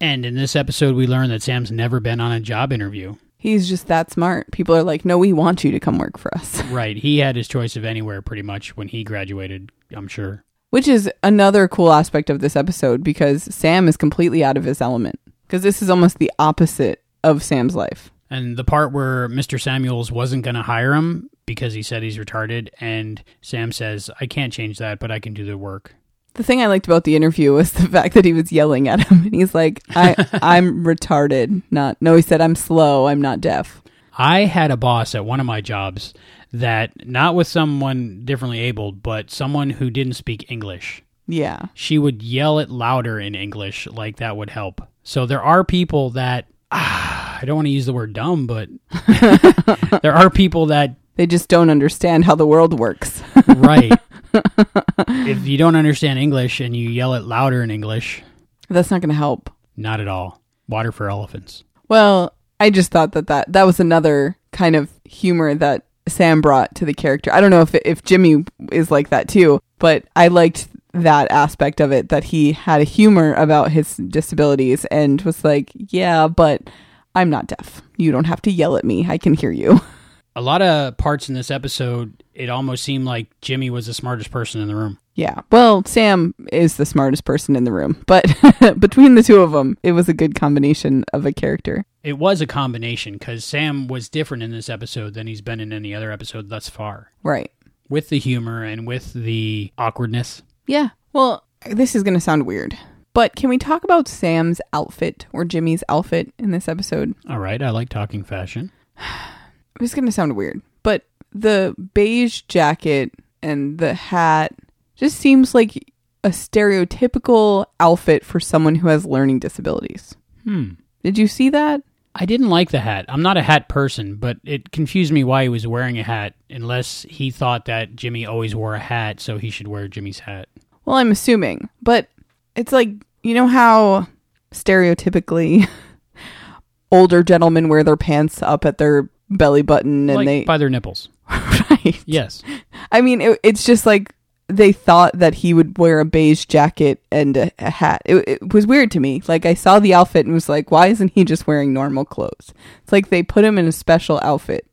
And in this episode, we learn that Sam's never been on a job interview. He's just that smart. People are like, "No, we want you to come work for us." Right. He had his choice of anywhere pretty much when he graduated, I'm sure. Which is another cool aspect of this episode because Sam is completely out of his element. Because this is almost the opposite of Sam's life. And the part where Mr. Samuels wasn't going to hire him because he said he's retarded, and Sam says, I can't change that, but I can do the work. The thing I liked about the interview was the fact that he was yelling at him, and he's like, I, "I'm retarded, not." No, he said, "I'm slow. I'm not deaf." I had a boss at one of my jobs that, not with someone differently abled, but someone who didn't speak English. Yeah, She would yell it louder in English, like that would help. So there are people that, ah, I don't want to use the word dumb, but there are people that, they just don't understand how the world works. right. if you don't understand English and you yell it louder in English, That's not going to help. not at all. Water for elephants. Well, I just thought that that, that was another kind of humor that Sam brought to the character. I don't know if if Jimmy is like that too, but I liked that aspect of it that he had a humor about his disabilities and was like, "Yeah, but I'm not deaf. You don't have to yell at me. I can hear you." A lot of parts in this episode, it almost seemed like Jimmy was the smartest person in the room. Yeah. Well, Sam is the smartest person in the room, but between the two of them, it was a good combination of a character. It was a combination because Sam was different in this episode than he's been in any other episode thus far. Right. With the humor and with the awkwardness. Yeah. Well, this is going to sound weird, but can we talk about Sam's outfit or Jimmy's outfit in this episode? All right, I like talking fashion. This is going to sound weird, but the beige jacket and the hat just seems like a stereotypical outfit for someone who has learning disabilities. Hmm. Did you see that? I didn't like the hat. I'm not a hat person, but it confused me why he was wearing a hat unless he thought that Jimmy always wore a hat, so he should wear Jimmy's hat. Well, I'm assuming, but it's like, you know how stereotypically older gentlemen wear their pants up at their belly button and like they by their nipples. right. Yes. I mean, it, it's just like they thought that he would wear a beige jacket and a, a hat. It, it was weird to me. Like I saw the outfit and was like, why isn't he just wearing normal clothes? It's like they put him in a special outfit.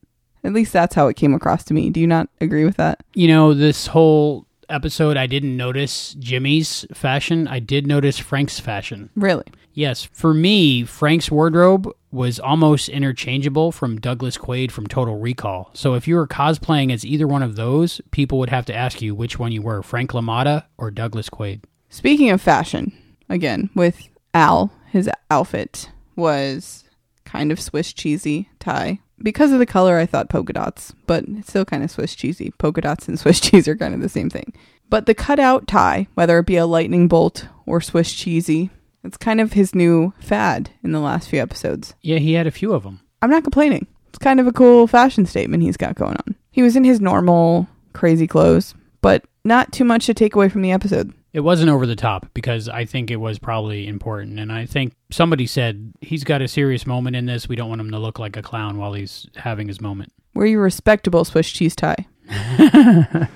At least that's how it came across to me. Do you not agree with that? You know, this whole episode, I didn't notice Jimmy's fashion. I did notice Frank's fashion. Really? Yes. For me, Frank's wardrobe was almost interchangeable from Douglas Quaid from Total Recall. So if you were cosplaying as either one of those, people would have to ask you which one you were Frank LaMotta or Douglas Quaid. Speaking of fashion, again, with Al, his outfit was kind of Swiss cheesy tie. Because of the color, I thought polka dots, but it's still kind of Swiss cheesy. Polka dots and Swiss cheese are kind of the same thing. But the cutout tie, whether it be a lightning bolt or Swiss cheesy, it's kind of his new fad in the last few episodes. Yeah, he had a few of them. I'm not complaining. It's kind of a cool fashion statement he's got going on. He was in his normal, crazy clothes, but not too much to take away from the episode. It wasn't over the top because I think it was probably important. And I think somebody said he's got a serious moment in this. We don't want him to look like a clown while he's having his moment. Wear your respectable Swiss cheese tie.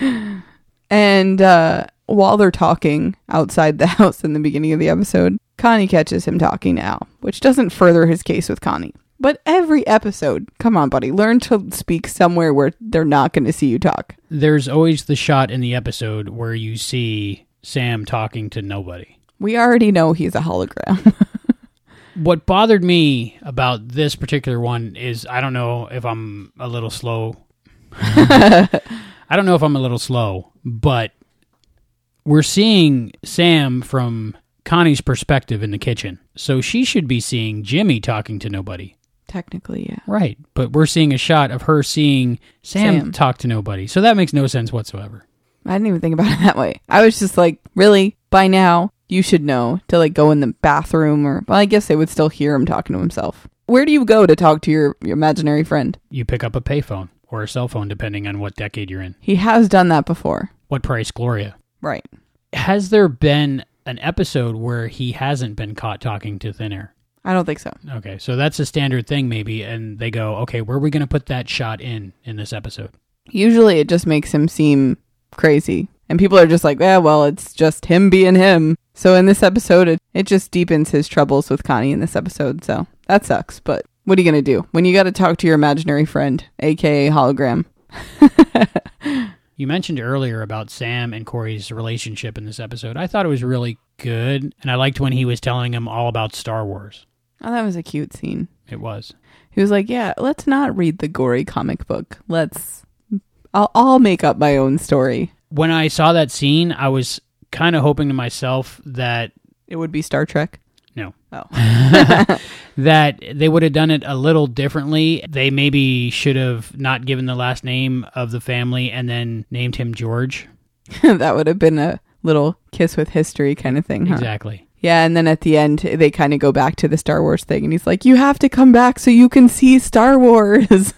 and uh, while they're talking outside the house in the beginning of the episode, Connie catches him talking to Al, which doesn't further his case with Connie. But every episode, come on, buddy, learn to speak somewhere where they're not going to see you talk. There's always the shot in the episode where you see Sam talking to nobody. We already know he's a hologram. What bothered me about this particular one is I don't know if I'm a little slow. I don't know if I'm a little slow, but we're seeing Sam from Connie's perspective in the kitchen. So she should be seeing Jimmy talking to nobody. Technically, yeah. Right. But we're seeing a shot of her seeing Sam, Sam. talk to nobody. So that makes no sense whatsoever. I didn't even think about it that way. I was just like, really? By now, you should know to like go in the bathroom or, well, I guess they would still hear him talking to himself. Where do you go to talk to your, your imaginary friend? You pick up a payphone or a cell phone, depending on what decade you're in. He has done that before. What price, Gloria? Right. Has there been an episode where he hasn't been caught talking to thin air? I don't think so. Okay, so that's a standard thing, maybe, and they go, okay, where are we going to put that shot in in this episode? Usually it just makes him seem crazy. And people are just like, yeah, well, it's just him being him. So in this episode, it, it just deepens his troubles with Connie in this episode. So that sucks. But what are you going to do when you got to talk to your imaginary friend, aka hologram? You mentioned earlier about Sam and Corey's relationship in this episode. I thought it was really good, and I liked when he was telling him all about Star Wars. Oh, that was a cute scene. It was. He was like, "Yeah, let's not read the gory comic book. Let's I'll I'll make up my own story." When I saw that scene, I was kind of hoping to myself that It would be Star Trek. No, Oh. that they would have done it a little differently. They maybe should have not given the last name of the family and then named him George. that would have been a little kiss with history kind of thing, huh? Exactly. Yeah, and then at the end they kind of go back to the Star Wars thing and he's like, "You have to come back so you can see Star Wars."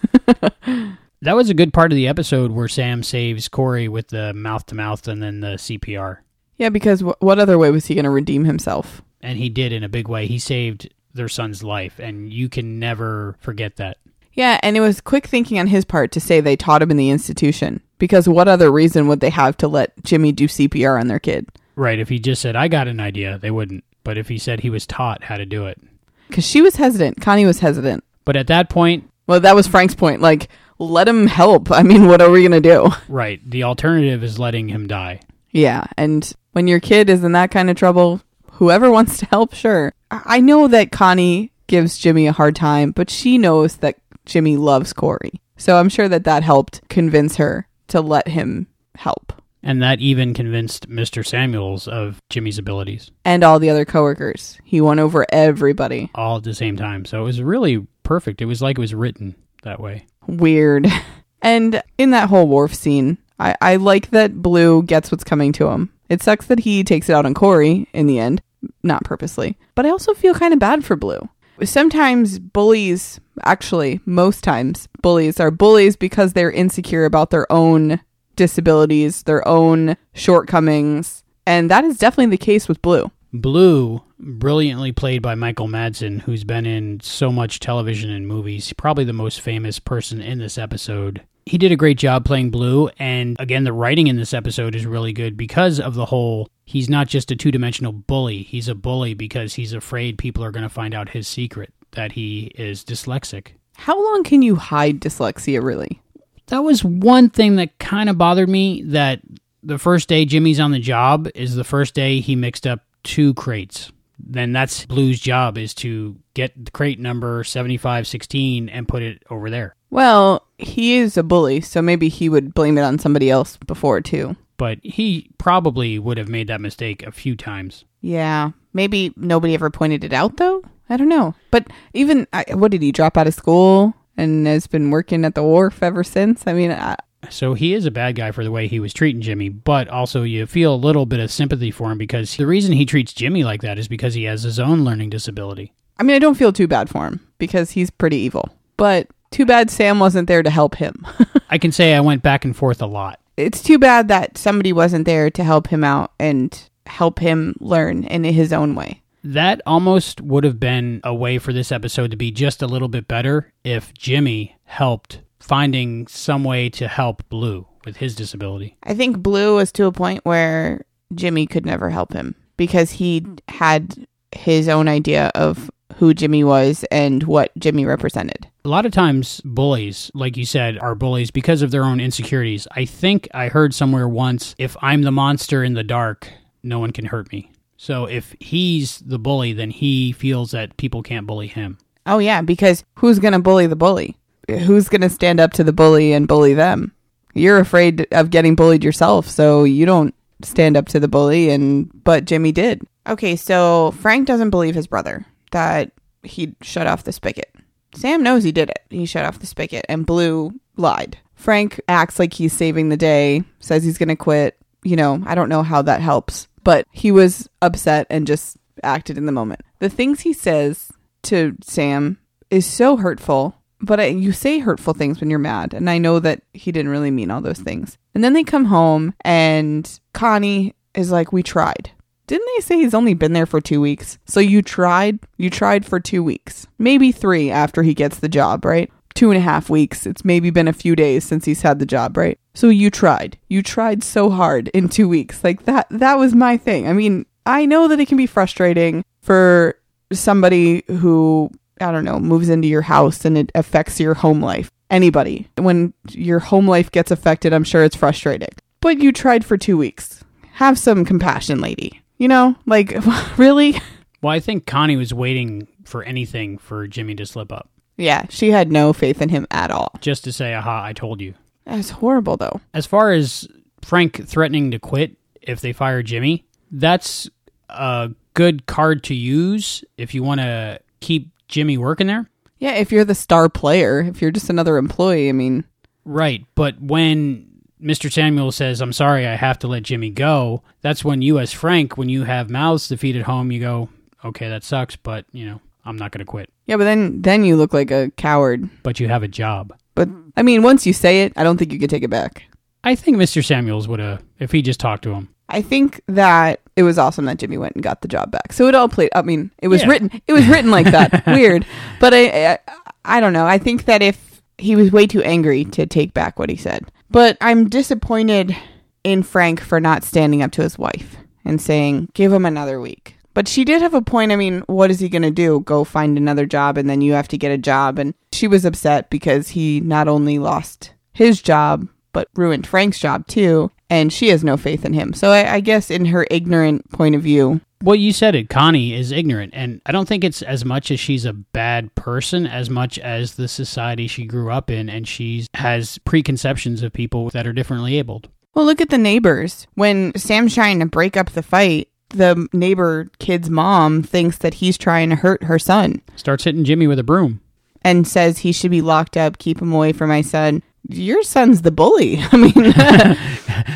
That was a good part of the episode where Sam saves Corey with the mouth to mouth and then the CPR. yeah, because w- what other way was he going to redeem himself? And he did in a big way. He saved their son's life, and you can never forget that. Yeah, and it was quick thinking on his part to say they taught him in the institution because what other reason would they have to let Jimmy do CPR on their kid? Right. If he just said, I got an idea, they wouldn't. But if he said he was taught how to do it. Because she was hesitant. Connie was hesitant. But at that point, Well, that was Frank's point. Like, let him help. I mean, what are we going to do? right, the alternative is letting him die. Yeah, and when your kid is in that kind of trouble, whoever wants to help, sure. I know that Connie gives Jimmy a hard time, but she knows that Jimmy loves Corey. So I'm sure that that helped convince her to let him help. And that even convinced Mr. Samuels of Jimmy's abilities And all the other coworkers. He won over everybody. all at the same time. So it was really perfect. It was like it was written that way. Weird. And in that whole wharf scene, I, I like that Blue gets what's coming to him. It sucks that he takes it out on Corey in the end, not purposely. But I also feel kind of bad for Blue. Sometimes bullies, actually, most times, bullies are bullies because they're insecure about their own disabilities, their own shortcomings. And that is definitely the case with Blue. Blue, brilliantly played by Michael Madsen, who's been in so much television and movies, probably the most famous person in this episode. He did a great job playing Blue, and again, the writing in this episode is really good because of the whole he's not just a two dimensional bully, he's a bully because he's afraid people are going to find out his secret that he is dyslexic. How long can you hide dyslexia, really? That was one thing that kind of bothered me that the first day Jimmy's on the job is the first day he mixed up two crates. Then that's Blue's job is to get the crate number 7516 and put it over there. Well, he is a bully, so maybe he would blame it on somebody else before, too. But he probably would have made that mistake a few times. Yeah. Maybe nobody ever pointed it out, though? I don't know. But even, what did he drop out of school and has been working at the wharf ever since? I mean, I, So he is a bad guy for the way he was treating Jimmy, but also you feel a little bit of sympathy for him because the reason he treats Jimmy like that is because he has his own learning disability. I mean, I don't feel too bad for him because he's pretty evil. But too bad Sam wasn't there to help him. I can say I went back and forth a lot. it's too bad that somebody wasn't there to help him out and help him learn in his own way. That almost would have been a way for this episode to be just a little bit better if Jimmy helped finding some way to help Blue with his disability. I think Blue was to a point where Jimmy could never help him because he had his own idea of who Jimmy was and what Jimmy represented. A lot of times, bullies, like you said, are bullies because of their own insecurities. I think I heard somewhere once if I'm the monster in the dark, no one can hurt me. So if he's the bully, then he feels that people can't bully him. Oh, yeah, because who's going to bully the bully? Who's going to stand up to the bully and bully them? You're afraid of getting bullied yourself, so you don't stand up to the bully and but Jimmy did. Okay, so Frank doesn't believe his brother that he shut off the spigot. Sam knows he did it. He shut off the spigot and Blue lied. Frank acts like he's saving the day, says he's going to quit. You know, I don't know how that helps, but he was upset and just acted in the moment. The things he says to Sam is so hurtful, but I, you say hurtful things when you're mad, and I know that he didn't really mean all those things. And then they come home, and Connie is like, We tried. Didn't they say he's only been there for two weeks? So you tried? You tried for two weeks. Maybe three after he gets the job, right? Two and a half weeks. It's maybe been a few days since he's had the job, right? So you tried. You tried so hard in two weeks. Like that, that was my thing. I mean, I know that it can be frustrating for somebody who, I don't know, moves into your house and it affects your home life. Anybody. When your home life gets affected, I'm sure it's frustrating. But you tried for two weeks. Have some compassion, lady. You know, like, really? Well, I think Connie was waiting for anything for Jimmy to slip up, Yeah, she had no faith in him at all. just to say, "Aha, I told you." That's horrible, though. As far as Frank threatening to quit if they fire Jimmy, that's a good card to use if you want to keep Jimmy working there. Yeah, if you're the star player, if you're just another employee, I mean, Right, but when Mr. Samuel says, "I'm sorry, I have to let Jimmy go," that's when you, as Frank, when you have mouths to feed at home, you go, "Okay, that sucks, but you know, I'm not going to quit." yeah, but then then you look like a coward. But you have a job. But I mean, once you say it, I don't think you could take it back. I think Mr. Samuels would have if he just talked to him. I think that it was awesome that Jimmy went and got the job back. So it all played. I mean, it was Yeah. written. It was written like that. Weird, but I, I, I don't know. I think that if he was way too angry to take back what he said, but I'm disappointed in Frank for not standing up to his wife and saying, "Give him another week." But she did have a point. I mean, what is he going to do? Go find another job and then you have to get a job. And she was upset because he not only lost his job, but ruined Frank's job too. And she has no faith in him. So I, I guess, in her ignorant point of view, Well, you said it. Connie is ignorant, and I don't think it's as much as she's a bad person as much as the society she grew up in, and she has preconceptions of people that are differently abled. well, look at the neighbors. When Sam's trying to break up the fight, the neighbor kid's mom thinks that he's trying to hurt her son Starts hitting Jimmy with a broom. and says he should be locked up, keep him away from my son. Your son's the bully. I mean,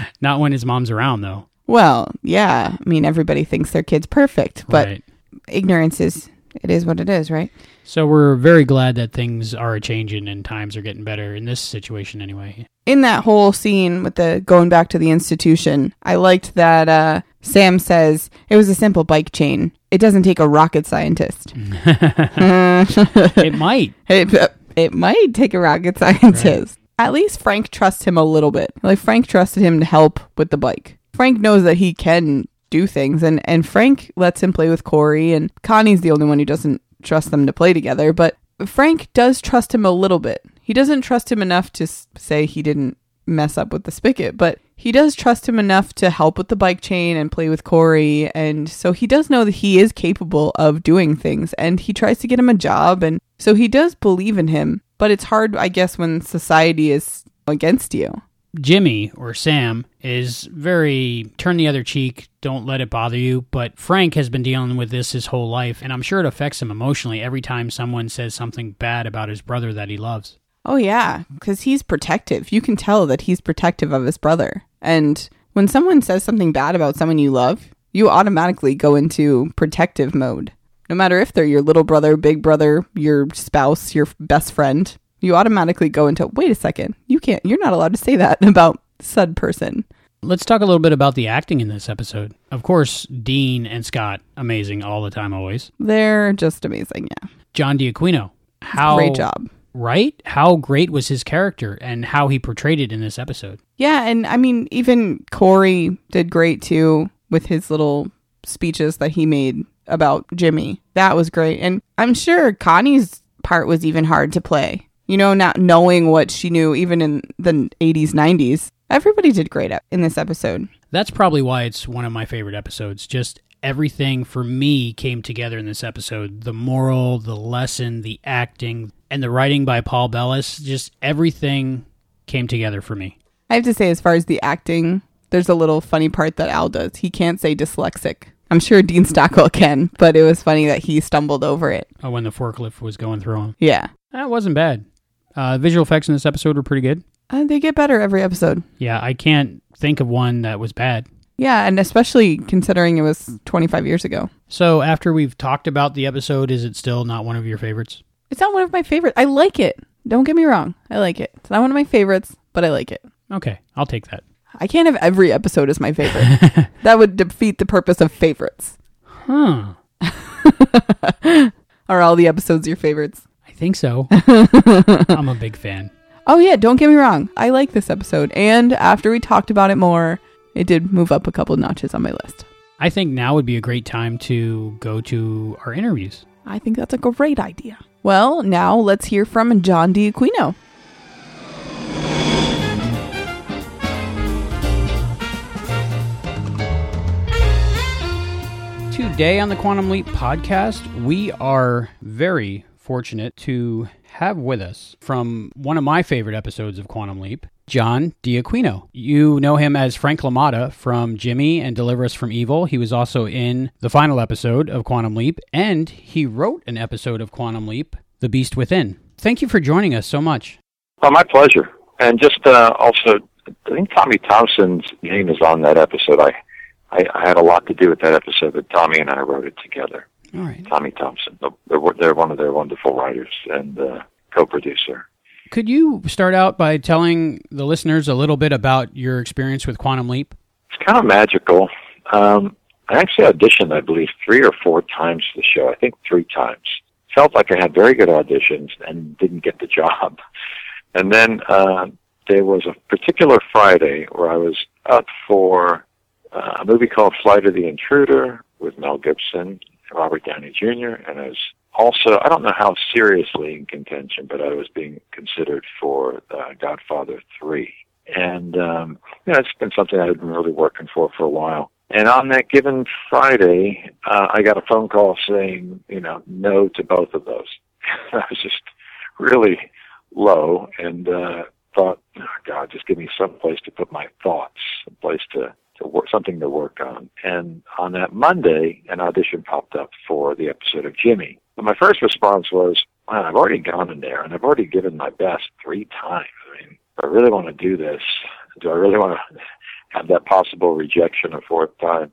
Not when his mom's around, though. well, yeah. I mean, everybody thinks their kid's perfect, but Right. ignorance is, it is what it is, right? So we're very glad that things are changing and times are getting better in this situation, anyway. in that whole scene with the going back to the institution, I liked that uh, Sam says it was a simple bike chain. It doesn't take a rocket scientist. it might. It, it might take a rocket scientist. At least Frank trusts him a little bit. Like Frank trusted him to help with the bike. Frank knows that he can do things, and and Frank lets him play with Corey. And Connie's the only one who doesn't trust them to play together. But Frank does trust him a little bit. He doesn't trust him enough to say he didn't mess up with the spigot, but he does trust him enough to help with the bike chain and play with Corey. And so he does know that he is capable of doing things and he tries to get him a job. And so he does believe in him, but it's hard, I guess, when society is against you. Jimmy or Sam is very turn the other cheek, don't let it bother you. But Frank has been dealing with this his whole life, and I'm sure it affects him emotionally every time someone says something bad about his brother that he loves. Oh, yeah, because he's protective. You can tell that he's protective of his brother. And when someone says something bad about someone you love, you automatically go into protective mode. No matter if they're your little brother, big brother, your spouse, your best friend, you automatically go into, wait a second, you can't, you're not allowed to say that about said person. Let's talk a little bit about the acting in this episode. Of course, Dean and Scott, amazing all the time, always. They're just amazing, yeah. John D'Aquino, how Great job. right? How great was his character and how he portrayed it in this episode? Yeah, and I mean, even Corey did great too with his little speeches that he made about Jimmy. That was great. And I'm sure Connie's part was even hard to play. You know, not knowing what she knew even in the 80s, 90s. Everybody did great in this episode. That's probably why it's one of my favorite episodes. Just everything for me came together in this episode the moral, the lesson, the acting, and the writing by Paul Belous. Just everything came together for me. I have to say, as far as the acting, there's a little funny part that Al does. He can't say dyslexic. I'm sure Dean Stockwell can, but it was funny that he stumbled over it. Oh, when the forklift was going through him. Yeah. That wasn't bad. Uh, visual effects in this episode were pretty good. Uh, they get better every episode. Yeah, I can't think of one that was bad. Yeah, and especially considering it was 25 years ago. So, after we've talked about the episode, is it still not one of your favorites? It's not one of my favorites. I like it. Don't get me wrong. I like it. It's not one of my favorites, but I like it. Okay, I'll take that. I can't have every episode as my favorite. that would defeat the purpose of favorites. Huh. Are all the episodes your favorites? I think so. I'm a big fan. Oh, yeah, don't get me wrong. I like this episode. And after we talked about it more, it did move up a couple notches on my list. I think now would be a great time to go to our interviews. I think that's a great idea. Well, now let's hear from John D'Aquino. Today on the Quantum Leap podcast, we are very fortunate to have with us from one of my favorite episodes of Quantum Leap, John D'Aquino. You know him as Frank LaMotta from Jimmy and Deliver Us from Evil. He was also in the final episode of Quantum Leap, and he wrote an episode of Quantum Leap, The Beast Within. Thank you for joining us so much. Oh, my pleasure. And just uh, also, I think Tommy Thompson's name is on that episode. I, I, I had a lot to do with that episode, but Tommy and I wrote it together. All right. Tommy Thompson. They're, they're one of their wonderful writers and uh, co-producer. Could you start out by telling the listeners a little bit about your experience with Quantum Leap? It's kind of magical. Um, I actually auditioned, I believe, three or four times for the show. I think three times. Felt like I had very good auditions and didn't get the job. And then uh, there was a particular Friday where I was up for a movie called Flight of the Intruder with Mel Gibson, Robert Downey Jr., and I was also, I don't know how seriously in contention, but I was being considered for uh, Godfather 3. And, um, you know, it's been something I had been really working for for a while. And on that given Friday, uh, I got a phone call saying, you know, no to both of those. I was just really low and, uh, thought, oh God, just give me some place to put my thoughts, a place to, to work, something to work on. And on that Monday, an audition popped up for the episode of Jimmy. And my first response was, wow, I've already gone in there and I've already given my best three times. I mean, I really want to do this. Do I really want to have that possible rejection a fourth time?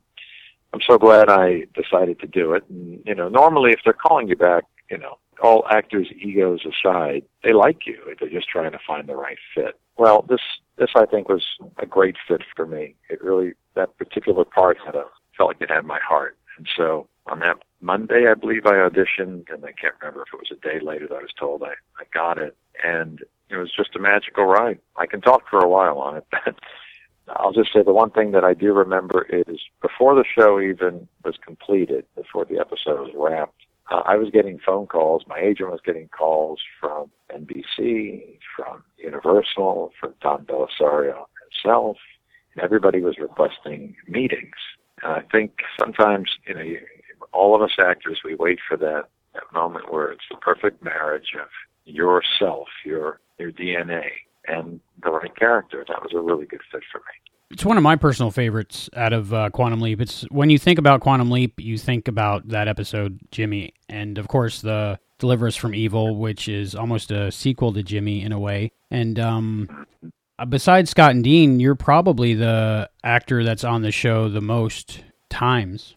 I'm so glad I decided to do it. And, you know, normally if they're calling you back, you know, all actors' egos aside, they like you. They're just trying to find the right fit. Well, this this I think was a great fit for me. It really that particular part had a felt like it had my heart. And so on that Monday, I believe I auditioned, and I can't remember if it was a day later that I was told I I got it, and it was just a magical ride. I can talk for a while on it, but I'll just say the one thing that I do remember is before the show even was completed, before the episode was wrapped, uh, I was getting phone calls. My agent was getting calls from NBC, from Universal, from Don Bellisario himself, and everybody was requesting meetings. And I think sometimes, you know, all of us actors, we wait for that, that moment where it's the perfect marriage of yourself, your your DNA, and the right character. That was a really good fit for me. It's one of my personal favorites out of uh, Quantum Leap. It's when you think about Quantum Leap, you think about that episode, Jimmy, and of course the Deliver Us from Evil, which is almost a sequel to Jimmy in a way. And um, besides Scott and Dean, you're probably the actor that's on the show the most times.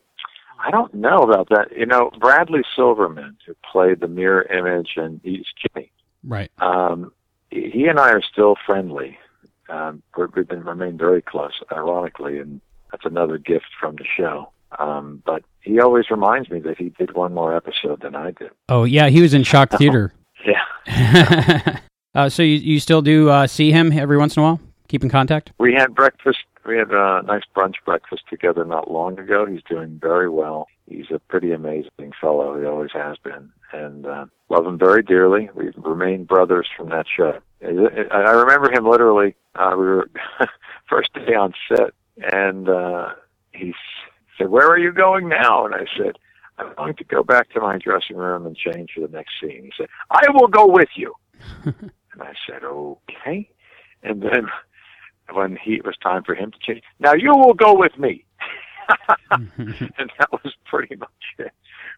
I don't know about that. You know, Bradley Silverman, who played the mirror image, and he's Jimmy. Right. Um, he and I are still friendly. Um, we've been remained very close, ironically, and that's another gift from the show. Um, but he always reminds me that he did one more episode than I did. Oh yeah, he was in Shock Theater. yeah. uh, so you you still do uh, see him every once in a while? Keep in contact. We had breakfast. We had a nice brunch breakfast together not long ago. He's doing very well. He's a pretty amazing fellow. He always has been, and uh, love him very dearly. We've remained brothers from that show. I remember him literally. Uh, we were first day on set, and uh, he said, "Where are you going now?" And I said, "I'm going to go back to my dressing room and change for the next scene." He said, "I will go with you." and I said, "Okay." And then when he it was time for him to change, now you will go with me. and that was pretty much it.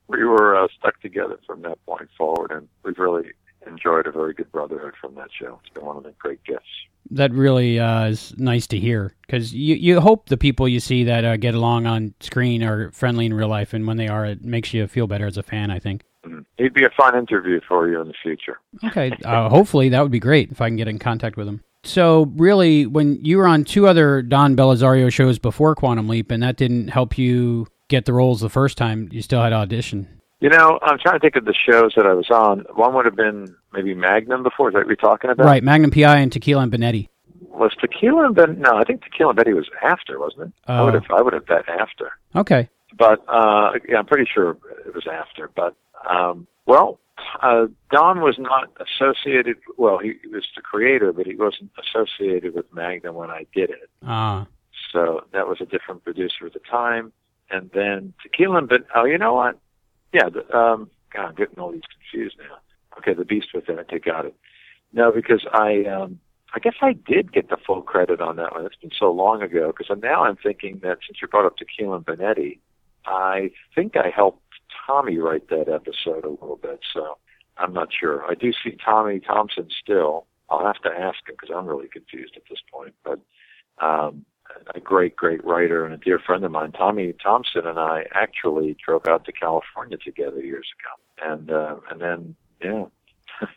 We were uh, stuck together from that point forward, and we've really enjoyed a very good brotherhood from that show. It's been one of the great gifts. That really uh, is nice to hear because you you hope the people you see that uh, get along on screen are friendly in real life, and when they are, it makes you feel better as a fan. I think. Mm-hmm. He'd be a fun interview for you in the future. Okay, uh, hopefully that would be great if I can get in contact with him. So, really, when you were on two other Don Bellisario shows before Quantum Leap, and that didn't help you get the roles the first time, you still had audition. You know, I'm trying to think of the shows that I was on. One would have been maybe Magnum before. Is that what you're talking about? Right, Magnum PI and Tequila and Bonetti. Was Tequila and Ben? No, I think Tequila and Bonetti was after, wasn't it? Uh, I would have. I would have bet after. Okay. But uh yeah, I'm pretty sure it was after. But um well, uh Don was not associated. Well, he was the creator, but he wasn't associated with Magnum when I did it. Ah. So that was a different producer at the time. and then Tequila but Oh, you know what? Yeah. The, um, God, I'm getting all these confused now. Okay, The Beast Within. I got it. No, because I, um, I guess I did get the full credit on that one. It's been so long ago. Because now I'm thinking that since you brought up Tequila and Bonetti, I think I helped Tommy write that episode a little bit. So I'm not sure. I do see Tommy Thompson still. I'll have to ask him because I'm really confused at this point. But um, a great, great writer and a dear friend of mine, Tommy Thompson, and I actually drove out to California together years ago. And uh, and then yeah.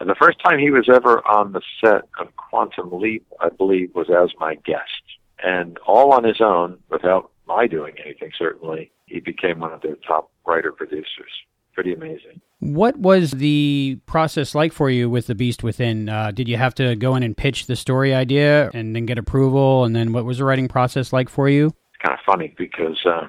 and the first time he was ever on the set of Quantum Leap, I believe, was as my guest. And all on his own, without my doing anything, certainly, he became one of their top writer producers. Pretty amazing. What was the process like for you with The Beast Within? Uh, did you have to go in and pitch the story idea and then get approval? And then what was the writing process like for you? It's kind of funny because uh,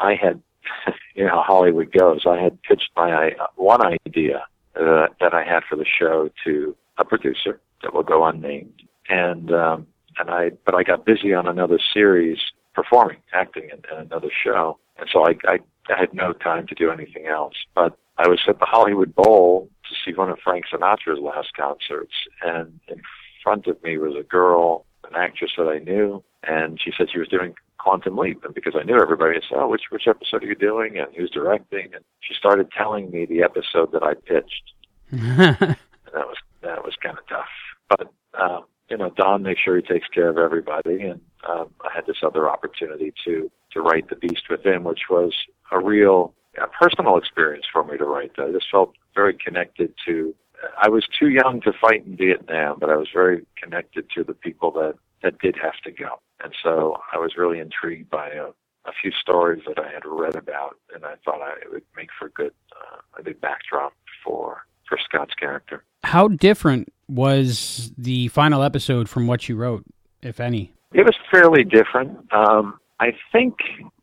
I had, you know how Hollywood goes, I had pitched my uh, one idea uh, that I had for the show to a producer that will go unnamed. And, um, and I, but I got busy on another series performing, acting in, in another show. And so I, I, I had no time to do anything else. But I was at the Hollywood Bowl to see one of Frank Sinatra's last concerts, and in front of me was a girl, an actress that I knew, and she said she was doing Quantum Leap, and because I knew everybody, I said, "Oh, which which episode are you doing?" and who's directing, and she started telling me the episode that I pitched. and that was that was kind of tough, but um, you know, Don makes sure he takes care of everybody, and um, I had this other opportunity to to write The Beast Within, which was a real a personal experience for me to write that. I just felt very connected to. I was too young to fight in Vietnam, but I was very connected to the people that that did have to go, and so I was really intrigued by a, a few stories that I had read about, and I thought I, it would make for a good uh, a good backdrop for for Scott's character. How different was the final episode from what you wrote, if any? It was fairly different. Um, I think,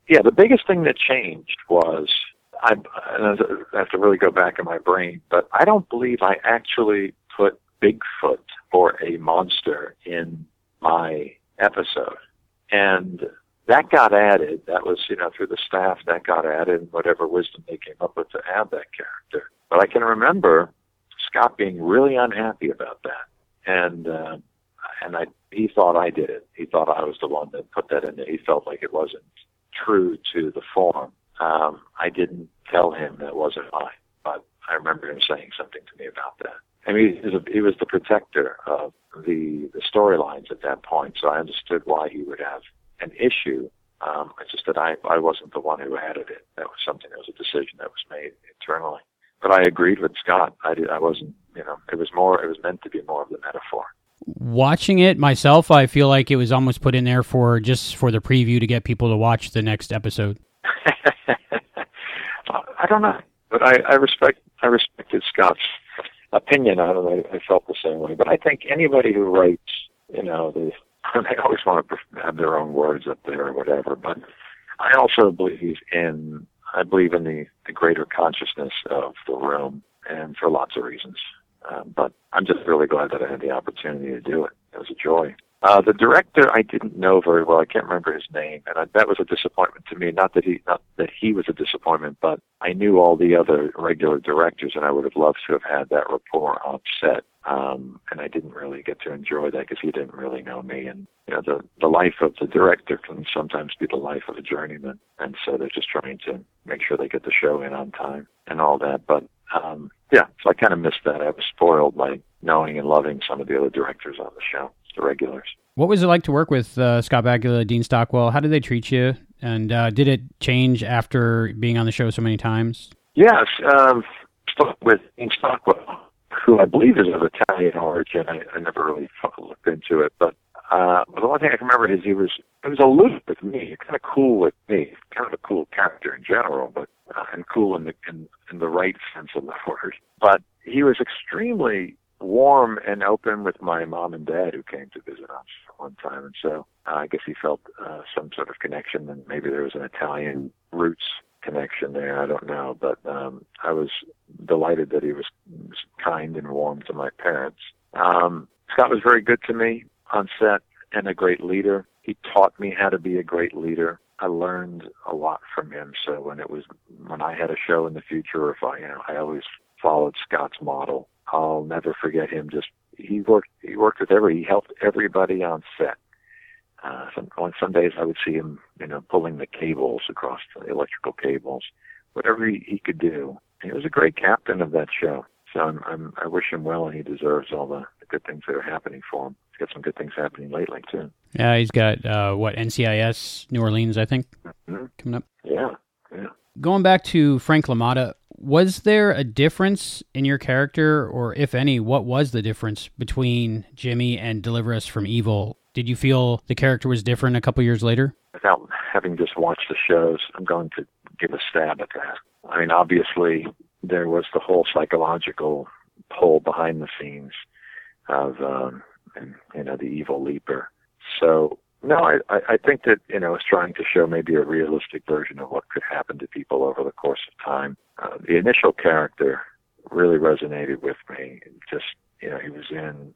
yeah, the biggest thing that changed was I, I have to really go back in my brain, but I don't believe I actually put Bigfoot or a monster in my episode. And that got added. That was, you know, through the staff, that got added, and whatever wisdom they came up with to add that character. But I can remember Scott being really unhappy about that. And, uh, and I, he thought I did it. He thought I was the one that put that in there. He felt like it wasn't true to the form um, I didn't tell him that wasn't mine, but I remember him saying something to me about that. I mean, he was, a, he was the protector of the the storylines at that point, so I understood why he would have an issue. Um, it's just that I I wasn't the one who added it. That was something that was a decision that was made internally. But I agreed with Scott. I did. I wasn't. You know, it was more. It was meant to be more of the metaphor. Watching it myself, I feel like it was almost put in there for just for the preview to get people to watch the next episode. Uh, I don't know, but I, I respect I respected Scott's opinion on it. I, I felt the same way. But I think anybody who writes, you know, they they always want to have their own words up there or whatever. But I also believe in I believe in the the greater consciousness of the room, and for lots of reasons. Um, but I'm just really glad that I had the opportunity to do it. It was a joy. Uh, the director I didn't know very well. I can't remember his name, and I, that was a disappointment to me. Not that he, not that he was a disappointment, but I knew all the other regular directors, and I would have loved to have had that rapport on set. Um, and I didn't really get to enjoy that because he didn't really know me. And you know, the the life of the director can sometimes be the life of a journeyman, and so they're just trying to make sure they get the show in on time and all that. But um, yeah, so I kind of missed that. I was spoiled by knowing and loving some of the other directors on the show the regulars. What was it like to work with uh, Scott Bakula, Dean Stockwell? How did they treat you? And uh, did it change after being on the show so many times? Yes, um, with Dean Stockwell, who I believe is of Italian origin. I, I never really looked into it, but uh, the one thing I can remember is he was he was aloof with me, kind of cool with me, kind of a cool character in general, but uh, and cool in the in, in the right sense of the word. But he was extremely warm and open with my mom and dad who came to visit us one time, and so uh, I guess he felt uh, some sort of connection, and maybe there was an Italian roots connection there. I don't know, but um, I was delighted that he was, was kind and warm to my parents. Um, Scott was very good to me on set and a great leader. He taught me how to be a great leader. I learned a lot from him. So when it was when I had a show in the future, if I you know I always followed Scott's model. I'll never forget him. Just he worked he worked with every he helped everybody on set. Uh, some, on some days I would see him, you know, pulling the cables across the electrical cables, whatever he, he could do. He was a great captain of that show. So I'm, I'm I wish him well, and he deserves all the, the good things that are happening for him. Got some good things happening lately too. Yeah, he's got uh, what NCIS New Orleans, I think, mm-hmm. coming up. Yeah, yeah. Going back to Frank LaMotta, was there a difference in your character, or if any, what was the difference between Jimmy and Deliver Us from Evil? Did you feel the character was different a couple years later? Without having just watched the shows, I'm going to give a stab at that. I mean, obviously, there was the whole psychological pull behind the scenes of, um, and, you know, the evil leaper. So, no, I, I think that, you know, it's trying to show maybe a realistic version of what could happen to people over the course of time. Uh, the initial character really resonated with me. Just, you know, he was in,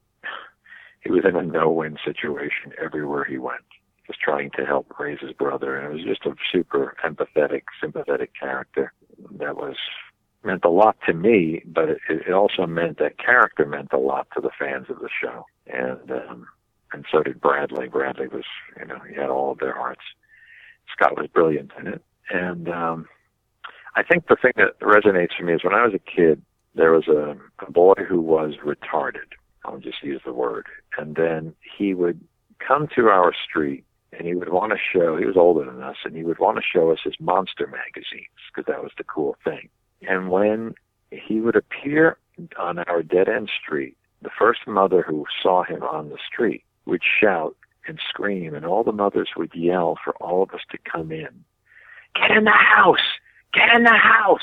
he was in a no-win situation everywhere he went just trying to help raise his brother. And it was just a super empathetic, sympathetic character that was meant a lot to me, but it, it also meant that character meant a lot to the fans of the show. And, um, and so did Bradley. Bradley was, you know, he had all of their hearts. Scott was brilliant in it. And, um, I think the thing that resonates for me is when I was a kid, there was a, a boy who was retarded. I'll just use the word. And then he would come to our street and he would want to show, he was older than us, and he would want to show us his monster magazines because that was the cool thing. And when he would appear on our dead end street, the first mother who saw him on the street would shout and scream, and all the mothers would yell for all of us to come in. Get in the house! Get in the house!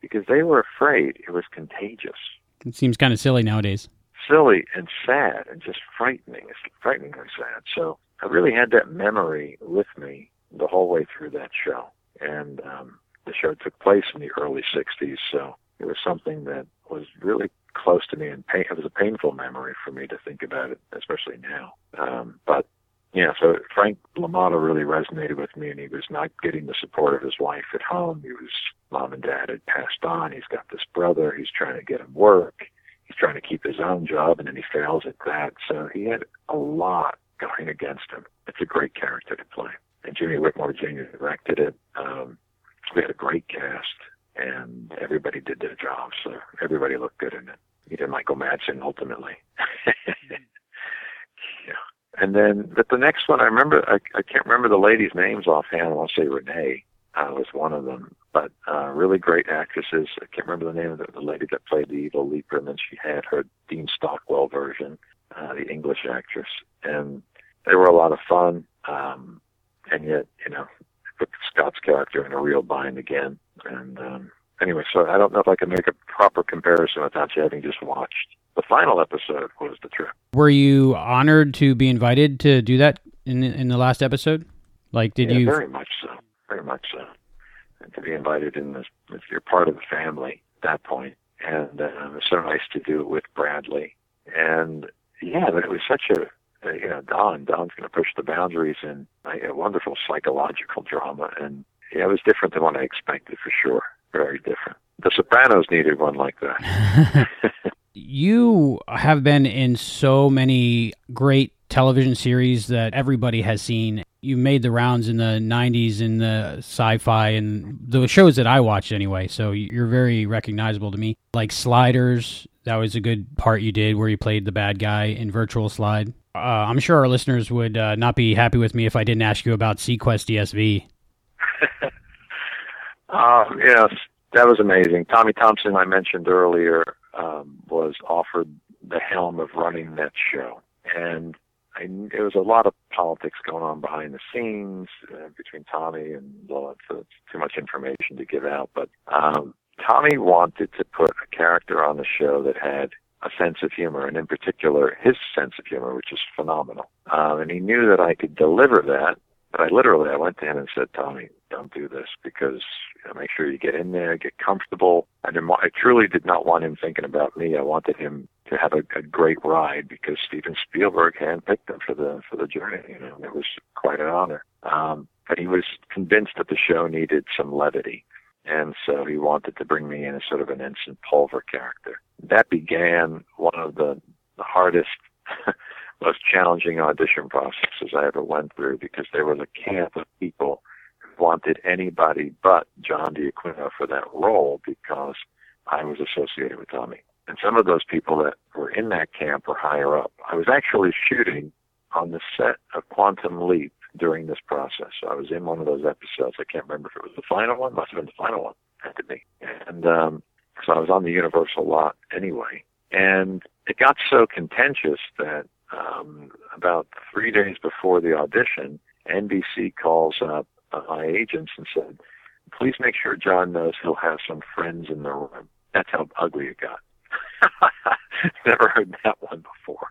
Because they were afraid it was contagious. It seems kind of silly nowadays. Silly and sad and just frightening. It's frighteningly sad. So I really had that memory with me the whole way through that show. And um, the show took place in the early 60s, so it was something that was really close to me and pain, it was a painful memory for me to think about it, especially now. Um, but yeah, so Frank LaMotta really resonated with me, and he was not getting the support of his wife at home. He was mom and dad had passed on. He's got this brother. He's trying to get him work. He's trying to keep his own job, and then he fails at that. So he had a lot going against him. It's a great character to play. And Jimmy Whitmore Jr. directed it. Um, we had a great cast, and everybody did their job, so everybody looked good in it. Even Michael Madsen, ultimately. yeah. And then but the next one, I remember, I, I can't remember the ladies' names offhand. I want to say Renee uh, was one of them, but uh, really great actresses. I can't remember the name of the, the lady that played the evil leaper, and then she had her Dean Stockwell version, uh, the English actress, and they were a lot of fun. Um, and yet, you know, put Scott's character in a real bind again. And um, anyway, so I don't know if I can make a proper comparison without you having just watched the final episode. Was the trip? Were you honored to be invited to do that in in the last episode? Like, did yeah, you? Very much so. Very much so. And to be invited in this, if you're part of the family at that point, and uh, it was so nice to do it with Bradley. And yeah, but it was such a you know, Don. Don's going to push the boundaries in a, a wonderful psychological drama, and yeah, it was different than what I expected for sure. Very different. The Sopranos needed one like that. you have been in so many great television series that everybody has seen. You made the rounds in the 90s in the sci-fi and the shows that I watched anyway, so you're very recognizable to me. Like Sliders, that was a good part you did where you played the bad guy in Virtual Slide. Uh, I'm sure our listeners would uh, not be happy with me if I didn't ask you about seaQuest DSV. um, yes, that was amazing. Tommy Thompson, I mentioned earlier, um, was offered the helm of running that show, and I, was a lot of politics going on behind the scenes uh, between Tommy and well, it's, it's too much information to give out. But um, Tommy wanted to put a character on the show that had a sense of humor, and in particular, his sense of humor, which is phenomenal. Um, and he knew that I could deliver that. But I literally, I went to him and said, Tommy, don't do this because you know, make sure you get in there, get comfortable. I, didn't, I truly did not want him thinking about me. I wanted him to have a, a great ride because Steven Spielberg handpicked him for the for the journey. You know, it was quite an honor. Um, but he was convinced that the show needed some levity. And so he wanted to bring me in as sort of an Ensign Pulver character. That began one of the, the hardest, most challenging audition processes I ever went through because there was a camp of people who wanted anybody but John D'Aquino for that role because I was associated with Tommy. And some of those people that were in that camp were higher up. I was actually shooting on the set of Quantum Leap during this process. I was in one of those episodes. I can't remember if it was the final one. Must have been the final one. Had to be. And um, so I was on the Universal lot anyway. And it got so contentious that um, about three days before the audition, NBC calls up my agents and said, "Please make sure John knows he'll have some friends in the room." That's how ugly it got. Never heard that one before.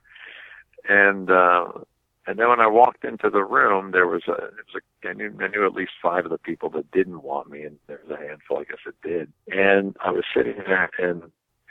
And uh, and then when I walked into the room, there was a, it was a I knew, I knew at least five of the people that didn't want me, and there was a handful, I guess, that did. And I was sitting there in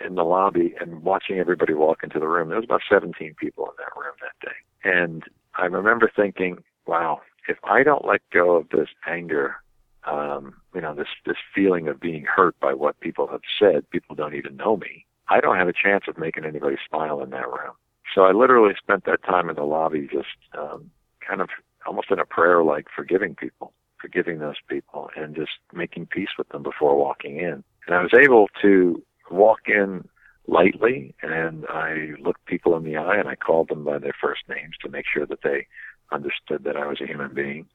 in the lobby and watching everybody walk into the room. There was about 17 people in that room that day, and I remember thinking, "Wow, if I don't let go of this anger, um, you know, this this feeling of being hurt by what people have said, people don't even know me. I don't have a chance of making anybody smile in that room." So I literally spent that time in the lobby just um, kind of almost in a prayer like forgiving people, forgiving those people, and just making peace with them before walking in. And I was able to walk in lightly and I looked people in the eye and I called them by their first names to make sure that they understood that I was a human being.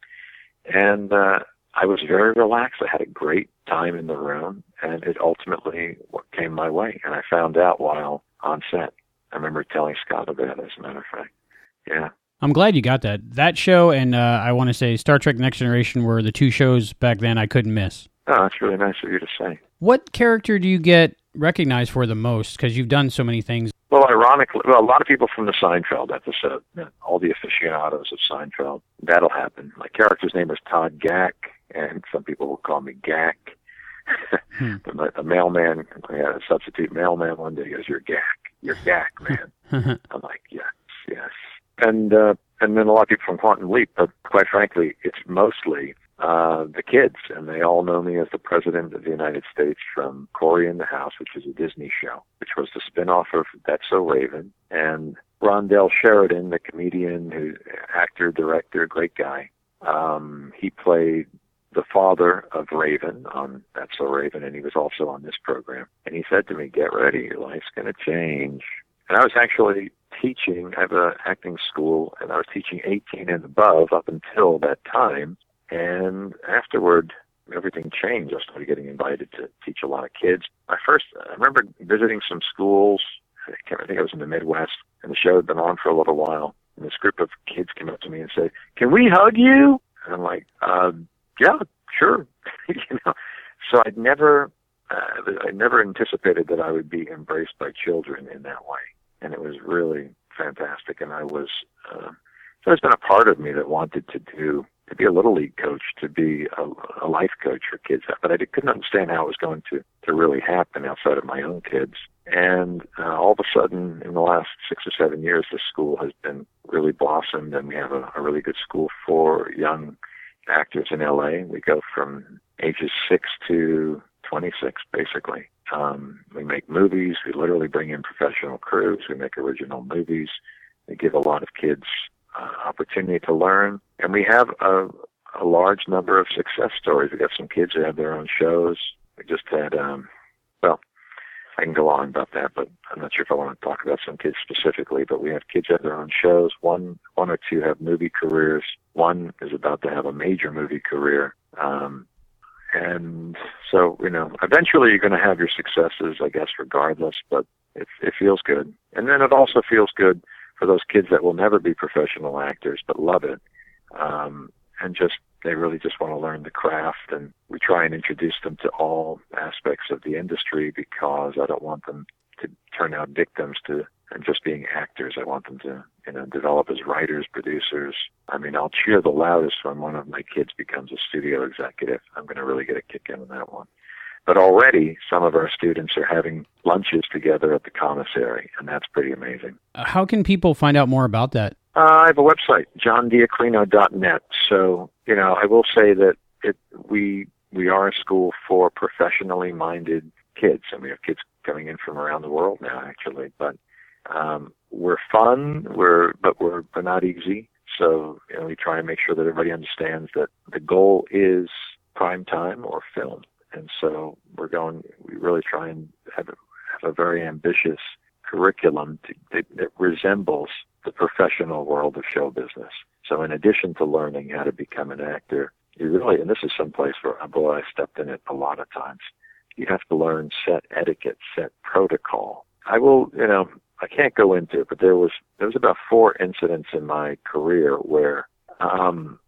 And uh, I was very relaxed. I had a great time in the room and it ultimately came my way. And I found out while on set. I remember telling Scott about it, as a matter of fact. Yeah. I'm glad you got that. That show and uh, I want to say Star Trek Next Generation were the two shows back then I couldn't miss. Oh, that's really nice of you to say. What character do you get recognized for the most? Because you've done so many things. Well, ironically, well, a lot of people from the Seinfeld episode, all the aficionados of Seinfeld, that'll happen. My character's name is Todd Gack, and some people will call me Gack. hmm. a mailman, I had a substitute mailman one day, goes, You're Gack you're Gack, man. I'm like, yes, yes. And uh, and then a lot of people from Quantum Leap, but quite frankly, it's mostly uh, the kids, and they all know me as the president of the United States from Cory in the House, which is a Disney show, which was the spinoff of That's So Raven, and Rondell Sheridan, the comedian, who actor, director, great guy. Um, he played the father of Raven on That's So Raven, and he was also on this program. And he said to me, "Get ready, your life's going to change." And I was actually teaching. I have an acting school, and I was teaching 18 and above up until that time. And afterward, everything changed. I started getting invited to teach a lot of kids. I first, I remember visiting some schools. I, can't, I think I was in the Midwest, and the show had been on for a little while. And this group of kids came up to me and said, "Can we hug you?" And I'm like, uh, yeah, sure. you know, so I'd never, uh, I never anticipated that I would be embraced by children in that way, and it was really fantastic. And I was, uh, it's been a part of me that wanted to do to be a little league coach, to be a, a life coach for kids, but I couldn't understand how it was going to to really happen outside of my own kids. And uh, all of a sudden, in the last six or seven years, the school has been really blossomed, and we have a, a really good school for young actors in LA. We go from ages six to 26, basically. Um, we make movies. We literally bring in professional crews. We make original movies. We give a lot of kids uh, opportunity to learn, and we have a, a large number of success stories. We got some kids that have their own shows. We just had, um, well, I can go on about that, but I'm not sure if I want to talk about some kids specifically. But we have kids that have their own shows. One, one or two have movie careers. One is about to have a major movie career. Um, and so, you know, eventually you're going to have your successes, I guess, regardless. But it, it feels good, and then it also feels good for those kids that will never be professional actors but love it, um, and just they really just want to learn the craft and we try and introduce them to all aspects of the industry because I don't want them to turn out victims to and just being actors. I want them to, you know, develop as writers, producers. I mean, I'll cheer the loudest when one of my kids becomes a studio executive. I'm going to really get a kick out of that one. But already, some of our students are having lunches together at the commissary, and that's pretty amazing. Uh, how can people find out more about that? Uh, I have a website, johndaquino.net. So, you know, I will say that it, we, we are a school for professionally minded kids, and we have kids coming in from around the world now, actually. But um, we're fun, we're but we're, we're not easy. So you know, we try and make sure that everybody understands that the goal is prime time or film, and so we're going. We really try and have a, have a very ambitious curriculum to, that, resembles the professional world of show business. So in addition to learning how to become an actor, you really, and this is someplace where, boy, I stepped in it a lot of times. You have to learn set etiquette, set protocol. I will, you know, I can't go into it, but there was there was about four incidents in my career where um,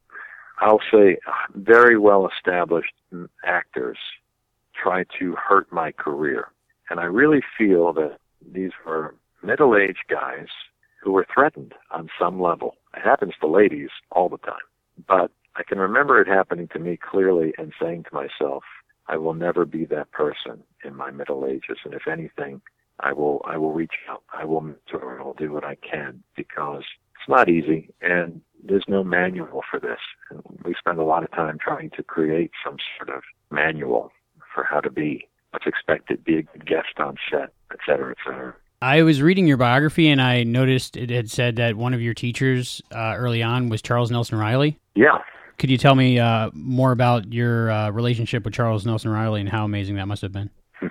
I'll say very well established actors try to hurt my career, and I really feel that these were middle aged guys who were threatened on some level. It happens to ladies all the time, but I can remember it happening to me clearly and saying to myself, I will never be that person in my middle ages, and if anything, I will I will reach out. I will mentor I'll do what I can because it's not easy and there's no manual for this. And we spend a lot of time trying to create some sort of manual for how to be what's expected, be a good guest on set, et cetera, et cetera. I was reading your biography and I noticed it had said that one of your teachers uh, early on was Charles Nelson Reilly. Yeah. Could you tell me uh, more about your uh, relationship with Charles Nelson Reilly and how amazing that must have been?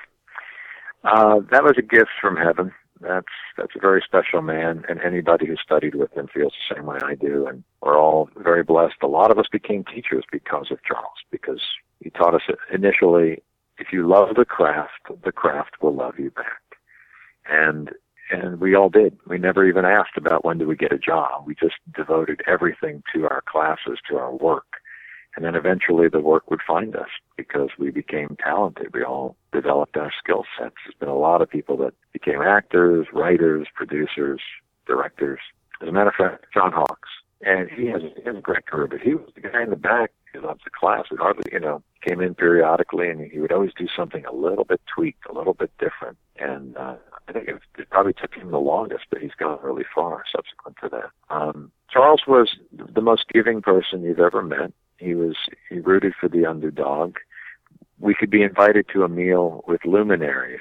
Uh, that was a gift from heaven. That's that's a very special man, and anybody who studied with him feels the same way I do. And we're all very blessed. A lot of us became teachers because of Charles, because he taught us initially, if you love the craft, the craft will love you back. And and we all did. We never even asked about when do we get a job. We just devoted everything to our classes, to our work. And then eventually the work would find us because we became talented. We all developed our skill sets. There's been a lot of people that became actors, writers, producers, directors. As a matter of fact, John Hawkes. And he has, he has a great career, but he was the guy in the back who loved the class. He hardly, you know, came in periodically and he would always do something a little bit tweaked, a little bit different. And uh, I think it, it probably took him the longest, but he's gone really far subsequent to that. Um, Charles was the most giving person you've ever met. He was he rooted for the underdog. We could be invited to a meal with luminaries,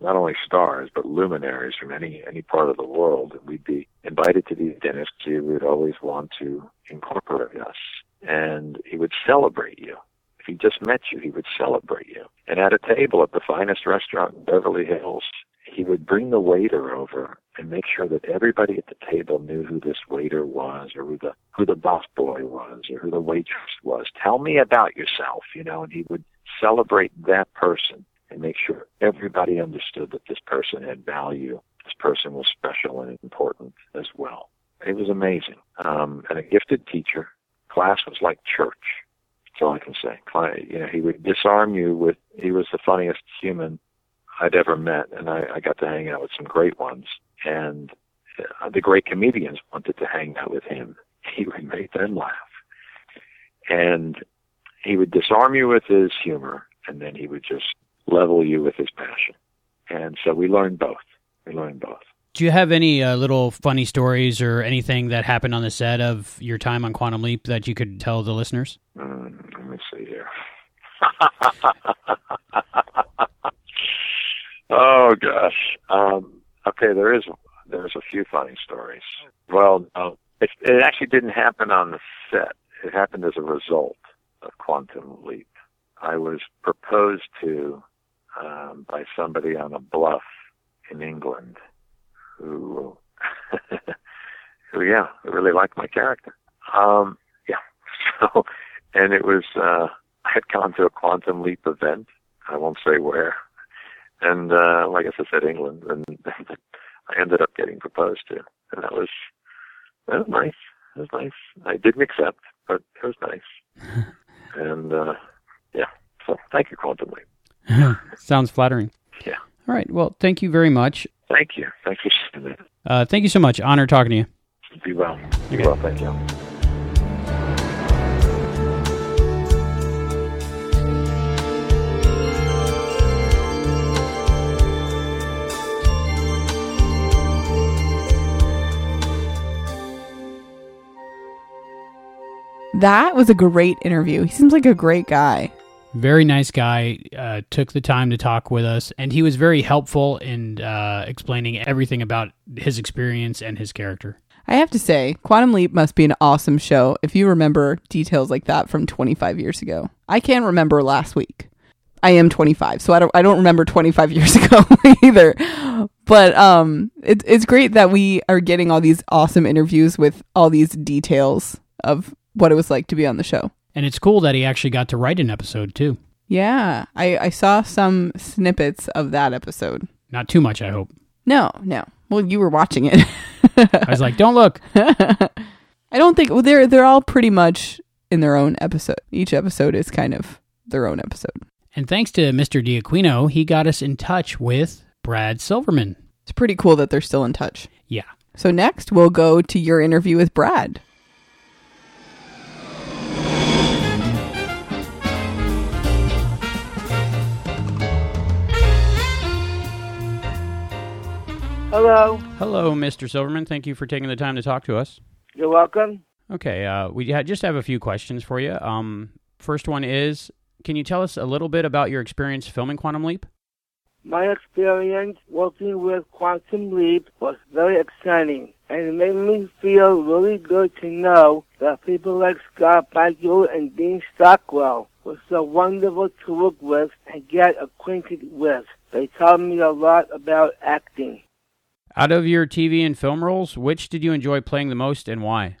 not only stars but luminaries from any any part of the world. And we'd be invited to these dinners. He would always want to incorporate us, and he would celebrate you. If he just met you, he would celebrate you. And at a table at the finest restaurant in Beverly Hills, he would bring the waiter over and make sure that everybody at the table knew who this waiter was or who the who the boss boy was or who the waitress was. Tell me about yourself, you know, and he would celebrate that person and make sure everybody understood that this person had value. This person was special and important as well. It was amazing. Um, and a gifted teacher. Class was like church. That's all I can say. You know, he would disarm you with, he was the funniest human I'd ever met, and I, I got to hang out with some great ones. And uh, the great comedians wanted to hang out with him. He would make them laugh, and he would disarm you with his humor, and then he would just level you with his passion. And so we learned both. We learned both. Do you have any uh, little funny stories or anything that happened on the set of your time on Quantum Leap that you could tell the listeners? Mm, let me see here. Oh gosh. Um, okay, there is there's a few funny stories. Well, it, it actually didn't happen on the set. It happened as a result of Quantum Leap. I was proposed to um, by somebody on a bluff in England who, who yeah, I really liked my character. Um, yeah. So, and it was, uh, I had gone to a Quantum Leap event. I won't say where and uh, like I said, England, and I ended up getting proposed to, and that was that was nice. It was nice. I didn't accept, but it was nice. and uh, yeah, so thank you, Quantum Leap. Sounds flattering. Yeah. All right. Well, thank you very much. Thank you. thank you. Uh, thank you so much. Honor talking to you. Be well. Be okay. well. Thank you. That was a great interview. He seems like a great guy. Very nice guy. Uh, took the time to talk with us, and he was very helpful in uh, explaining everything about his experience and his character. I have to say, Quantum Leap must be an awesome show if you remember details like that from 25 years ago. I can't remember last week. I am 25, so I don't I don't remember 25 years ago either. But um it, it's great that we are getting all these awesome interviews with all these details of what it was like to be on the show. And it's cool that he actually got to write an episode too. Yeah, I, I saw some snippets of that episode. Not too much, I hope. No, no. Well, you were watching it. I was like, "Don't look." I don't think well, they're they're all pretty much in their own episode. Each episode is kind of their own episode. And thanks to Mr. D'Aquino, he got us in touch with Brad Silverman. It's pretty cool that they're still in touch. Yeah. So next, we'll go to your interview with Brad. Hello. Hello, Mr. Silverman. Thank you for taking the time to talk to us. You're welcome. Okay, uh, we ha- just have a few questions for you. Um, first one is, can you tell us a little bit about your experience filming Quantum Leap? My experience working with Quantum Leap was very exciting, and it made me feel really good to know that people like Scott Bakula and Dean Stockwell were so wonderful to work with and get acquainted with. They taught me a lot about acting. Out of your TV and film roles, which did you enjoy playing the most and why?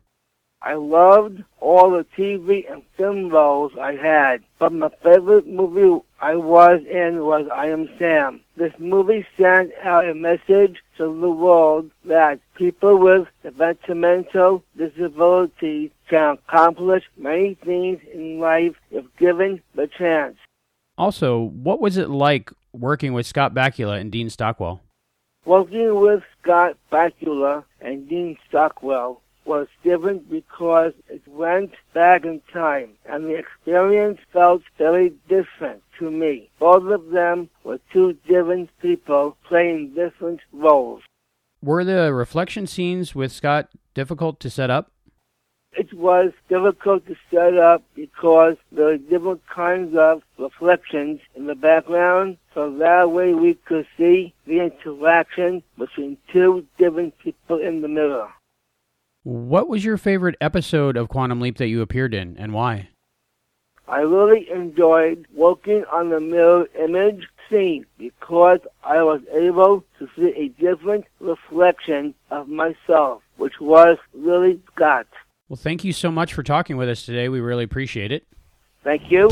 I loved all the TV and film roles I had, but my favorite movie I was in was I Am Sam. This movie sent out a message to the world that people with developmental disabilities can accomplish many things in life if given the chance. Also, what was it like working with Scott Bakula and Dean Stockwell? Working with Scott Bakula and Dean Stockwell was different because it went back in time, and the experience felt very different to me. Both of them were two different people playing different roles. Were the reflection scenes with Scott difficult to set up? It was difficult to set up because there are different kinds of reflections in the background, so that way we could see the interaction between two different people in the mirror. What was your favorite episode of Quantum Leap that you appeared in, and why? I really enjoyed working on the mirror image scene because I was able to see a different reflection of myself, which was really Scott. Well, thank you so much for talking with us today. We really appreciate it. Thank you.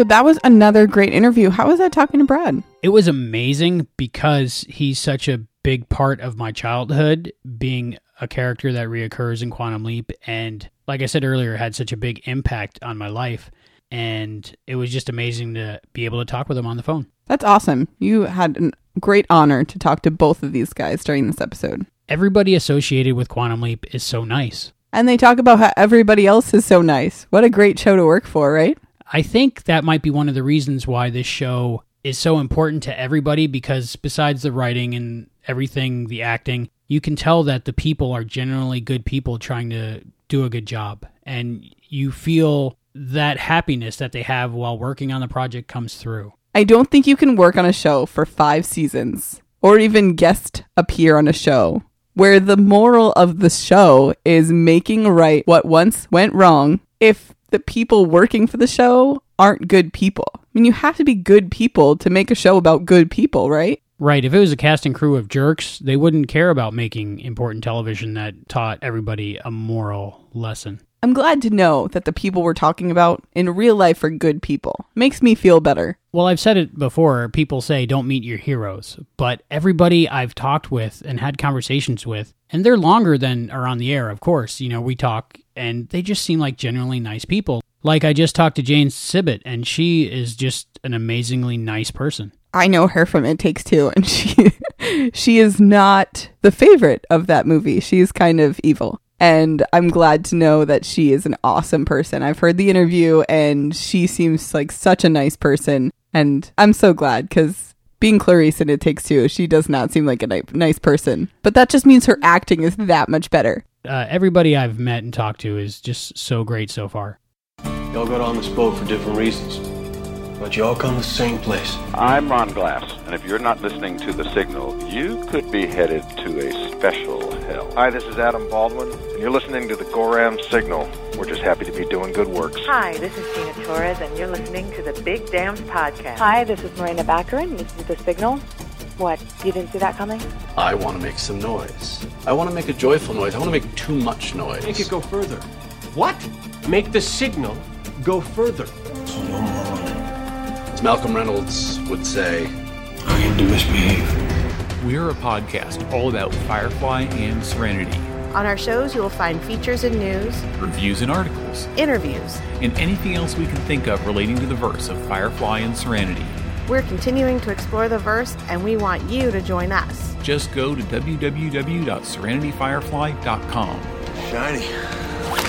So that was another great interview. How was that talking to Brad? It was amazing because he's such a big part of my childhood, being a character that reoccurs in Quantum Leap. And like I said earlier, had such a big impact on my life. And it was just amazing to be able to talk with him on the phone. That's awesome. You had a great honor to talk to both of these guys during this episode. Everybody associated with Quantum Leap is so nice. And they talk about how everybody else is so nice. What a great show to work for, right? I think that might be one of the reasons why this show is so important to everybody because besides the writing and everything, the acting, you can tell that the people are generally good people trying to do a good job. And you feel that happiness that they have while working on the project comes through. I don't think you can work on a show for five seasons or even guest appear on a show where the moral of the show is making right what once went wrong if the people working for the show aren't good people. I mean, you have to be good people to make a show about good people, right? Right. If it was a cast and crew of jerks, they wouldn't care about making important television that taught everybody a moral lesson. I'm glad to know that the people we're talking about in real life are good people. Makes me feel better. Well, I've said it before. People say don't meet your heroes, but everybody I've talked with and had conversations with, and they're longer than are on the air, of course. You know, we talk and they just seem like genuinely nice people. Like I just talked to Jane Sibbett, and she is just an amazingly nice person. I know her from It Takes Two, and she she is not the favorite of that movie. She's kind of evil. And I'm glad to know that she is an awesome person. I've heard the interview and she seems like such a nice person. And I'm so glad because being Clarice in It Takes Two, she does not seem like a ni- nice person. But that just means her acting is that much better. Uh, everybody I've met and talked to is just so great so far. Y'all got on this boat for different reasons, but you all come to the same place. I'm Ron Glass, and if you're not listening to The Signal, you could be headed to a special hell. Hi, this is Adam Baldwin, and you're listening to the Gorram Signal. We're just happy to be doing good works. Hi, this is Gina Torres, and you're listening to the Big Dams Podcast. Hi, this is Morena Baccarin. This is The Signal. What? You didn't see that coming? I want to make some noise. I want to make a joyful noise. I want to make too much noise. Make it go further. What? Make the signal go further. So no more As Malcolm Reynolds would say, I am to misbehave. We're a podcast all about Firefly and Serenity. On our shows, you will find features and news, reviews and articles, interviews, and anything else we can think of relating to the verse of Firefly and Serenity. We're continuing to explore the verse, and we want you to join us. Just go to www.serenityfirefly.com. Shiny.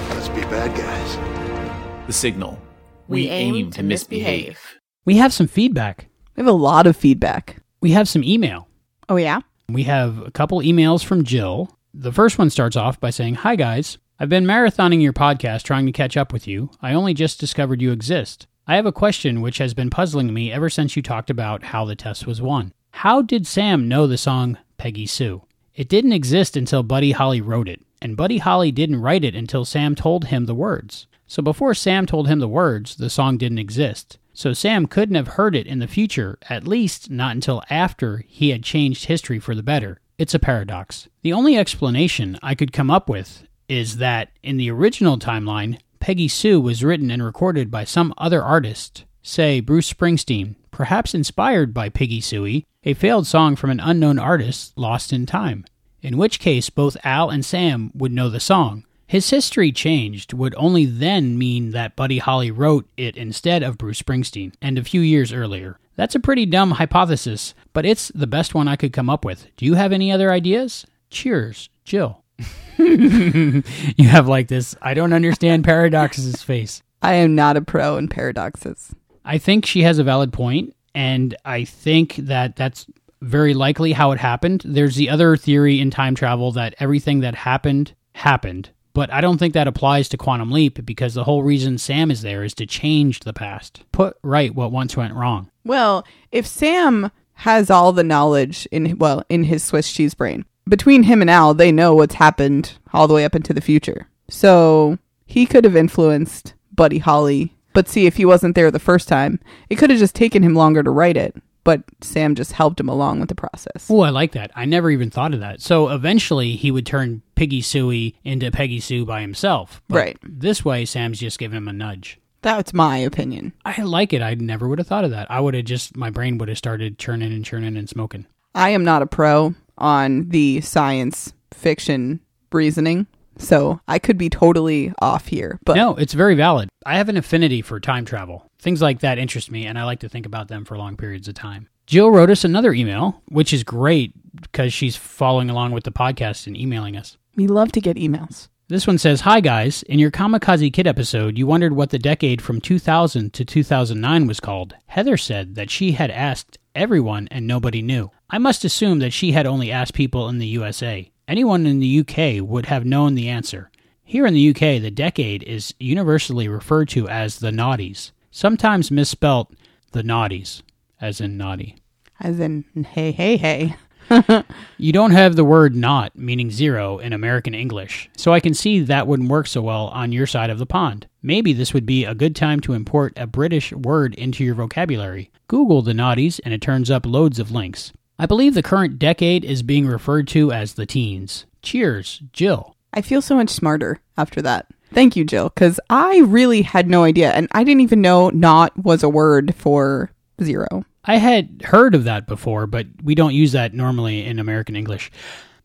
Let's be bad guys. The Signal. We, we aim, aim, to misbehave. misbehave. We have some feedback. We have a lot of feedback. We have some email. Oh, yeah? We have a couple emails from Jill. The first one starts off by saying, Hi, guys. I've been marathoning your podcast trying to catch up with you. I only just discovered you exist. I have a question which has been puzzling me ever since you talked about how the test was won. How did Sam know the song Peggy Sue? It didn't exist until Buddy Holly wrote it, and Buddy Holly didn't write it until Sam told him the words. So before Sam told him the words, the song didn't exist. So Sam couldn't have heard it in the future, at least not until after he had changed history for the better. It's a paradox. The only explanation I could come up with is that in the original timeline, Peggy Sue was written and recorded by some other artist, say Bruce Springsteen, perhaps inspired by Piggy Suey, a failed song from an unknown artist lost in time. In which case, both Al and Sam would know the song. His history changed would only then mean that Buddy Holly wrote it instead of Bruce Springsteen, and a few years earlier. That's a pretty dumb hypothesis, but it's the best one I could come up with. Do you have any other ideas? Cheers, Jill. you have like this I don't understand paradoxes face. I am not a pro in paradoxes. I think she has a valid point, and I think that that's very likely how it happened. There's the other theory in time travel that everything that happened happened, but I don't think that applies to Quantum Leap because the whole reason Sam is there is to change the past, put right what once went wrong. Well, if Sam has all the knowledge in well in his Swiss cheese brain, between him and Al, they know what's happened all the way up into the future. So he could have influenced Buddy Holly. But see, if he wasn't there the first time, it could have just taken him longer to write it. But Sam just helped him along with the process. Oh, I like that. I never even thought of that. So eventually he would turn Piggy Suey into Peggy Sue by himself. But right. This way, Sam's just giving him a nudge. That's my opinion. I like it. I never would have thought of that. I would have just, my brain would have started churning and churning and smoking. I am not a pro on the science fiction reasoning. So I could be totally off here, but no, it's very valid. I have an affinity for time travel. Things like that interest me, and I like to think about them for long periods of time. Jill wrote us another email, which is great because she's following along with the podcast and emailing us. We love to get emails. This one says, Hi guys, in your Kamikaze Kid episode, you wondered what the decade from 2000 to 2009 was called. Heather said that she had asked everyone and nobody knew. I must assume that she had only asked people in the USA. Anyone in the UK would have known the answer. Here in the UK, the decade is universally referred to as the noughties, sometimes misspelt the naughties, as in naughty. As in, hey, hey, hey. you don't have the word not, meaning zero, in American English, so I can see that wouldn't work so well on your side of the pond. Maybe this would be a good time to import a British word into your vocabulary. Google the naughties and it turns up loads of links. I believe the current decade is being referred to as the teens. Cheers, Jill. I feel so much smarter after that. Thank you, Jill, because I really had no idea, and I didn't even know not was a word for zero. I had heard of that before, but we don't use that normally in American English.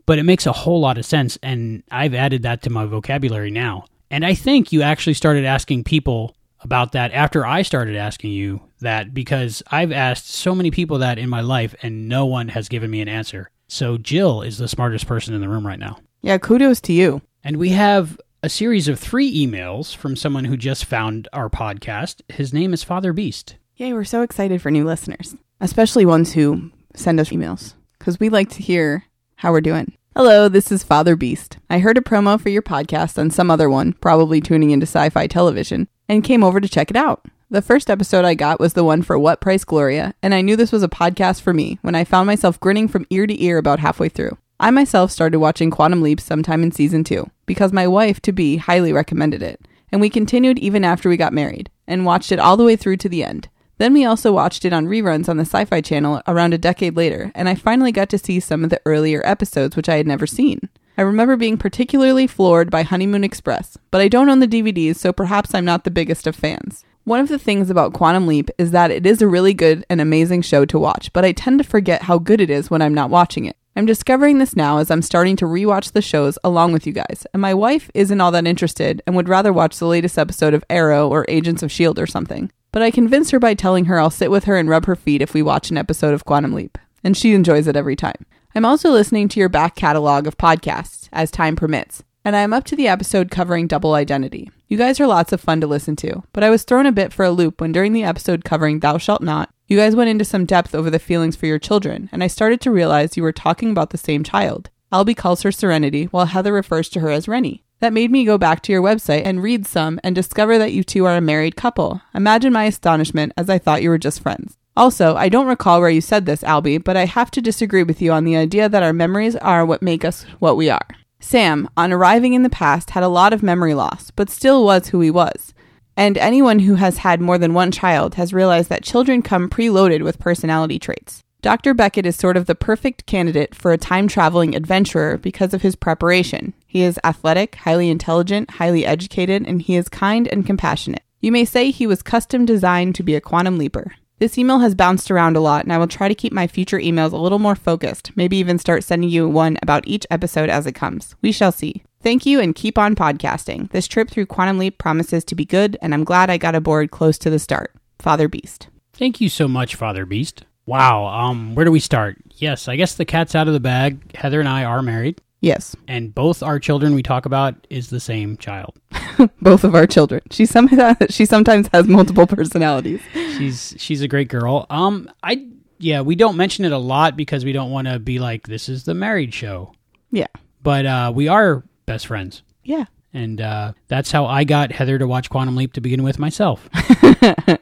But it makes a whole lot of sense, and I've added that to my vocabulary now. And I think you actually started asking people about that after I started asking you that because I've asked so many people that in my life and no one has given me an answer. So Jill is the smartest person in the room right now. Yeah, kudos to you. And we have a series of three emails from someone who just found our podcast. His name is Father Beast. Yay, we're so excited for new listeners, especially ones who send us emails, because we like to hear how we're doing. Hello, this is Father Beast. I heard a promo for your podcast on some other one, probably tuning into sci fi television, and came over to check it out. The first episode I got was the one for What Price Gloria, and I knew this was a podcast for me when I found myself grinning from ear to ear about halfway through. I myself started watching Quantum Leap sometime in season two because my wife to be highly recommended it, and we continued even after we got married and watched it all the way through to the end. Then we also watched it on reruns on the Sci Fi Channel around a decade later, and I finally got to see some of the earlier episodes which I had never seen. I remember being particularly floored by Honeymoon Express, but I don't own the DVDs, so perhaps I'm not the biggest of fans. One of the things about Quantum Leap is that it is a really good and amazing show to watch, but I tend to forget how good it is when I'm not watching it. I'm discovering this now as I'm starting to rewatch the shows along with you guys, and my wife isn't all that interested and would rather watch the latest episode of Arrow or Agents of S.H.I.E.L.D. or something. But I convince her by telling her I'll sit with her and rub her feet if we watch an episode of Quantum Leap, and she enjoys it every time. I'm also listening to your back catalog of podcasts as time permits, and I am up to the episode covering double identity. You guys are lots of fun to listen to, but I was thrown a bit for a loop when during the episode covering Thou Shalt Not, you guys went into some depth over the feelings for your children, and I started to realize you were talking about the same child. Albie calls her Serenity, while Heather refers to her as Rennie. That made me go back to your website and read some and discover that you two are a married couple. Imagine my astonishment as I thought you were just friends. Also, I don't recall where you said this, Albie, but I have to disagree with you on the idea that our memories are what make us what we are. Sam, on arriving in the past, had a lot of memory loss, but still was who he was. And anyone who has had more than one child has realized that children come preloaded with personality traits. Dr. Beckett is sort of the perfect candidate for a time traveling adventurer because of his preparation. He is athletic, highly intelligent, highly educated, and he is kind and compassionate. You may say he was custom designed to be a quantum leaper. This email has bounced around a lot, and I will try to keep my future emails a little more focused, maybe even start sending you one about each episode as it comes. We shall see. Thank you and keep on podcasting. This trip through Quantum Leap promises to be good, and I'm glad I got aboard close to the start. Father Beast. Thank you so much, Father Beast. Wow, um, where do we start? Yes, I guess the cat's out of the bag. Heather and I are married. Yes. And both our children we talk about is the same child. Both of our children. She sometimes she sometimes has multiple personalities. She's she's a great girl. Um I yeah, we don't mention it a lot because we don't want to be like this is the married show. Yeah. But uh we are best friends. Yeah. And uh that's how I got Heather to watch Quantum Leap to begin with myself.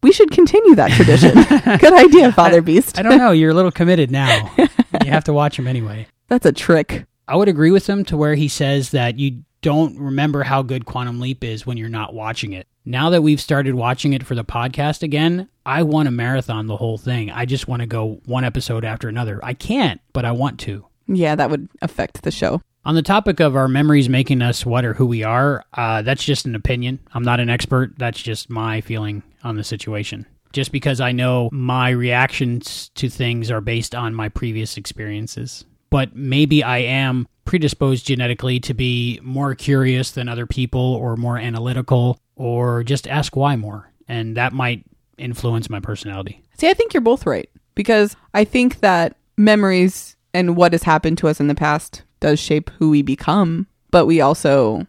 We should continue that tradition. Good idea, Father Beast. I don't know, you're a little committed now. you have to watch him anyway. That's a trick. I would agree with him to where he says that you don't remember how good Quantum Leap is when you're not watching it. Now that we've started watching it for the podcast again, I want to marathon the whole thing. I just want to go one episode after another. I can't, but I want to. Yeah, that would affect the show. On the topic of our memories making us what or who we are, uh, that's just an opinion. I'm not an expert. That's just my feeling on the situation. Just because I know my reactions to things are based on my previous experiences. But maybe I am predisposed genetically to be more curious than other people or more analytical or just ask why more. And that might influence my personality. See, I think you're both right because I think that memories and what has happened to us in the past does shape who we become, but we also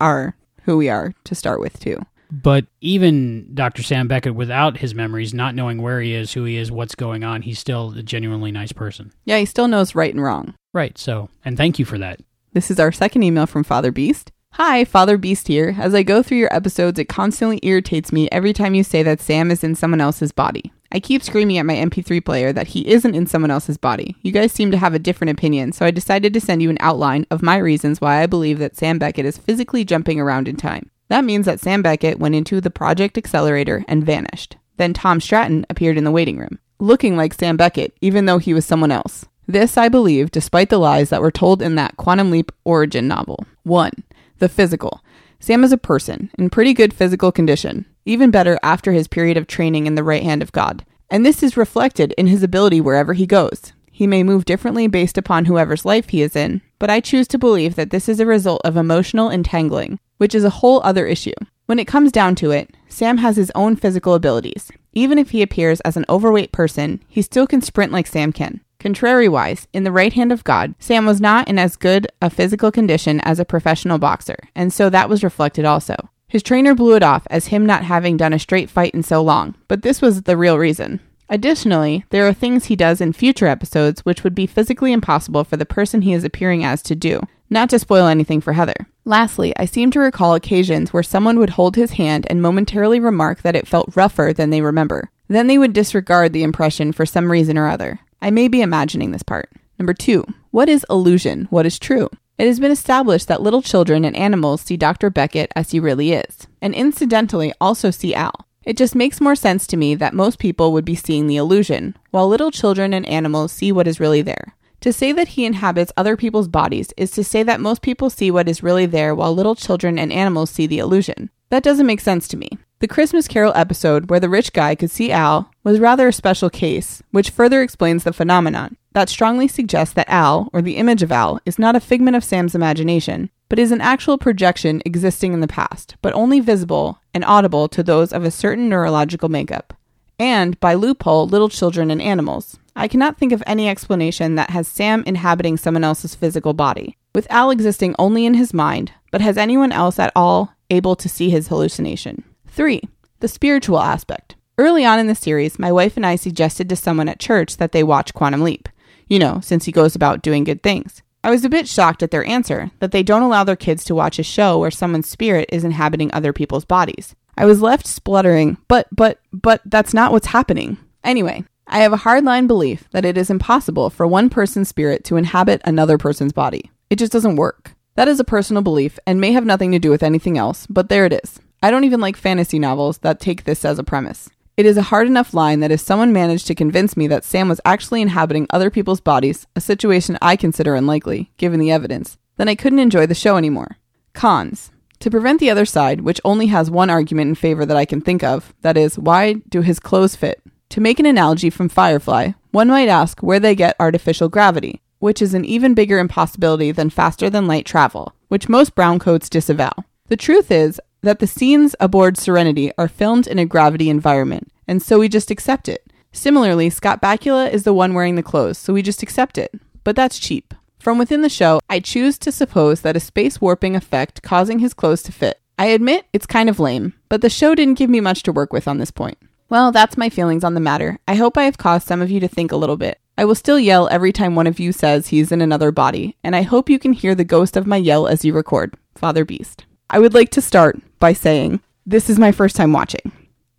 are who we are to start with too. But even Dr. Sam Beckett, without his memories, not knowing where he is, who he is, what's going on, he's still a genuinely nice person. Yeah, he still knows right and wrong. Right. So, and thank you for that. This is our second email from Father Beast. Hi, Father Beast here. As I go through your episodes, it constantly irritates me every time you say that Sam is in someone else's body. I keep screaming at my MP3 player that he isn't in someone else's body. You guys seem to have a different opinion, so I decided to send you an outline of my reasons why I believe that Sam Beckett is physically jumping around in time. That means that Sam Beckett went into the Project Accelerator and vanished. Then Tom Stratton appeared in the waiting room, looking like Sam Beckett, even though he was someone else. This I believe, despite the lies that were told in that Quantum Leap origin novel. 1. The physical. Sam is a person, in pretty good physical condition, even better after his period of training in the right hand of God. And this is reflected in his ability wherever he goes. He may move differently based upon whoever's life he is in, but I choose to believe that this is a result of emotional entangling, which is a whole other issue. When it comes down to it, Sam has his own physical abilities. Even if he appears as an overweight person, he still can sprint like Sam can, Contrariwise, in the right hand of God, Sam was not in as good a physical condition as a professional boxer, and so that was reflected also. His trainer blew it off as him not having done a straight fight in so long, but this was the real reason. Additionally, there are things he does in future episodes which would be physically impossible for the person he is appearing as to do, not to spoil anything for Heather. Lastly, I seem to recall occasions where someone would hold his hand and momentarily remark that it felt rougher than they remember. Then they would disregard the impression for some reason or other. I may be imagining this part. Number two, what is illusion? What is true? It has been established that little children and animals see Dr. Beckett as he really is, and incidentally also see Al. It just makes more sense to me that most people would be seeing the illusion, while little children and animals see what is really there. To say that he inhabits other people's bodies is to say that most people see what is really there while little children and animals see the illusion. That doesn't make sense to me. The Christmas Carol episode where the rich guy could see Al was rather a special case, which further explains the phenomenon. That strongly suggests that Al, or the image of Al, is not a figment of Sam's imagination, but is an actual projection existing in the past, but only visible and audible to those of a certain neurological makeup. And, by loophole, little children and animals. I cannot think of any explanation that has Sam inhabiting someone else's physical body, with Al existing only in his mind, but has anyone else at all able to see his hallucination? 3. The spiritual aspect. Early on in the series, my wife and I suggested to someone at church that they watch Quantum Leap, you know, since he goes about doing good things. I was a bit shocked at their answer that they don't allow their kids to watch a show where someone's spirit is inhabiting other people's bodies. I was left spluttering, but, but, but that's not what's happening. Anyway, I have a hardline belief that it is impossible for one person's spirit to inhabit another person's body. It just doesn't work. That is a personal belief and may have nothing to do with anything else, but there it is. I don't even like fantasy novels that take this as a premise. It is a hard enough line that if someone managed to convince me that Sam was actually inhabiting other people's bodies, a situation I consider unlikely, given the evidence, then I couldn't enjoy the show anymore. Cons. To prevent the other side, which only has one argument in favor that I can think of, that is, why do his clothes fit? To make an analogy from Firefly, one might ask where they get artificial gravity, which is an even bigger impossibility than faster than light travel, which most browncoats disavow. The truth is that the scenes aboard Serenity are filmed in a gravity environment, and so we just accept it. Similarly, Scott Bakula is the one wearing the clothes, so we just accept it. But that's cheap. From within the show, I choose to suppose that a space warping effect causing his clothes to fit. I admit it's kind of lame, but the show didn't give me much to work with on this point. Well, that's my feelings on the matter. I hope I have caused some of you to think a little bit. I will still yell every time one of you says he's in another body, and I hope you can hear the ghost of my yell as you record. Father Beast. I would like to start by saying this is my first time watching,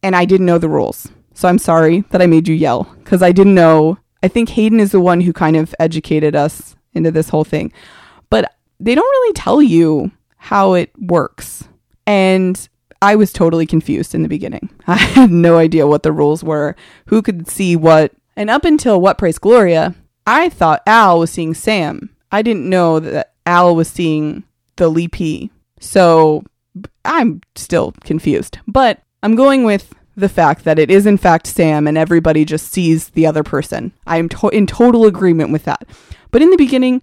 and I didn't know the rules. So I'm sorry that I made you yell because I didn't know. I think Hayden is the one who kind of educated us into this whole thing, but they don't really tell you how it works. And I was totally confused in the beginning. I had no idea what the rules were, who could see what. And up until What Price Gloria, I thought Al was seeing Sam. I didn't know that Al was seeing the Leapee. So I'm still confused. But I'm going with the fact that it is in fact Sam and everybody just sees the other person. I'm to- in total agreement with that. But in the beginning,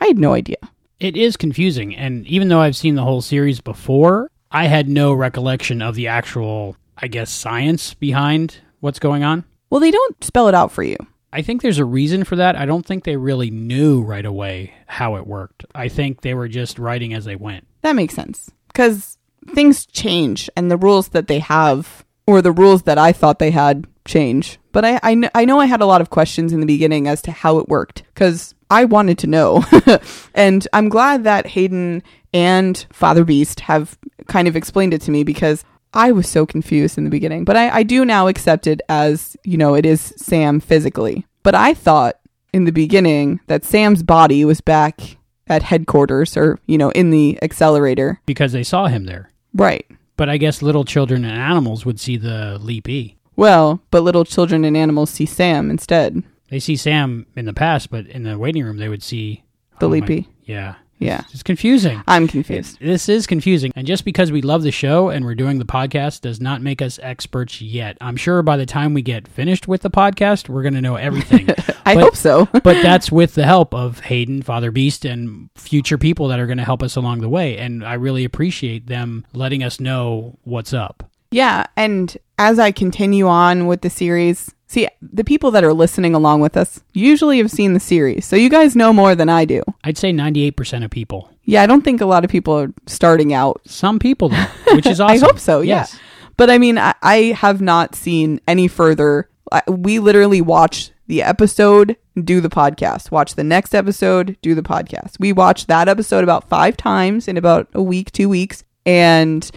I had no idea. It is confusing, and even though I've seen the whole series before, I had no recollection of the actual, I guess, science behind what's going on. Well, they don't spell it out for you. I think there's a reason for that. I don't think they really knew right away how it worked. I think they were just writing as they went. That makes sense. Because things change and the rules that they have, or the rules that I thought they had, change. But I, I, kn- I know I had a lot of questions in the beginning as to how it worked because I wanted to know. and I'm glad that Hayden and Father Beast have kind of explained it to me because I was so confused in the beginning. But I, I do now accept it as, you know, it is Sam physically. But I thought in the beginning that Sam's body was back at headquarters or, you know, in the accelerator. Because they saw him there. Right. But I guess little children and animals would see the Leap Well, but little children and animals see Sam instead. They see Sam in the past, but in the waiting room they would see the oh my- Yeah. Yeah. It's confusing. I'm confused. This is confusing. And just because we love the show and we're doing the podcast does not make us experts yet. I'm sure by the time we get finished with the podcast, we're going to know everything. I But- hope so. but that's with the help of Hayden, Father Beast, and future people that are going to help us along the way. And I really appreciate them letting us know what's up. Yeah, and as I continue on with the series, see, the people that are listening along with us usually have seen the series, so you guys know more than I do. I'd say 98% of people. Yeah, I don't think a lot of people are starting out. Some people do, which is awesome. I hope so, yeah. Yes. But I mean, I, I have not seen any further. I, we literally watch the episode, do the podcast. Watch the next episode, do the podcast. We watch that episode about five times in about a week, two weeks, and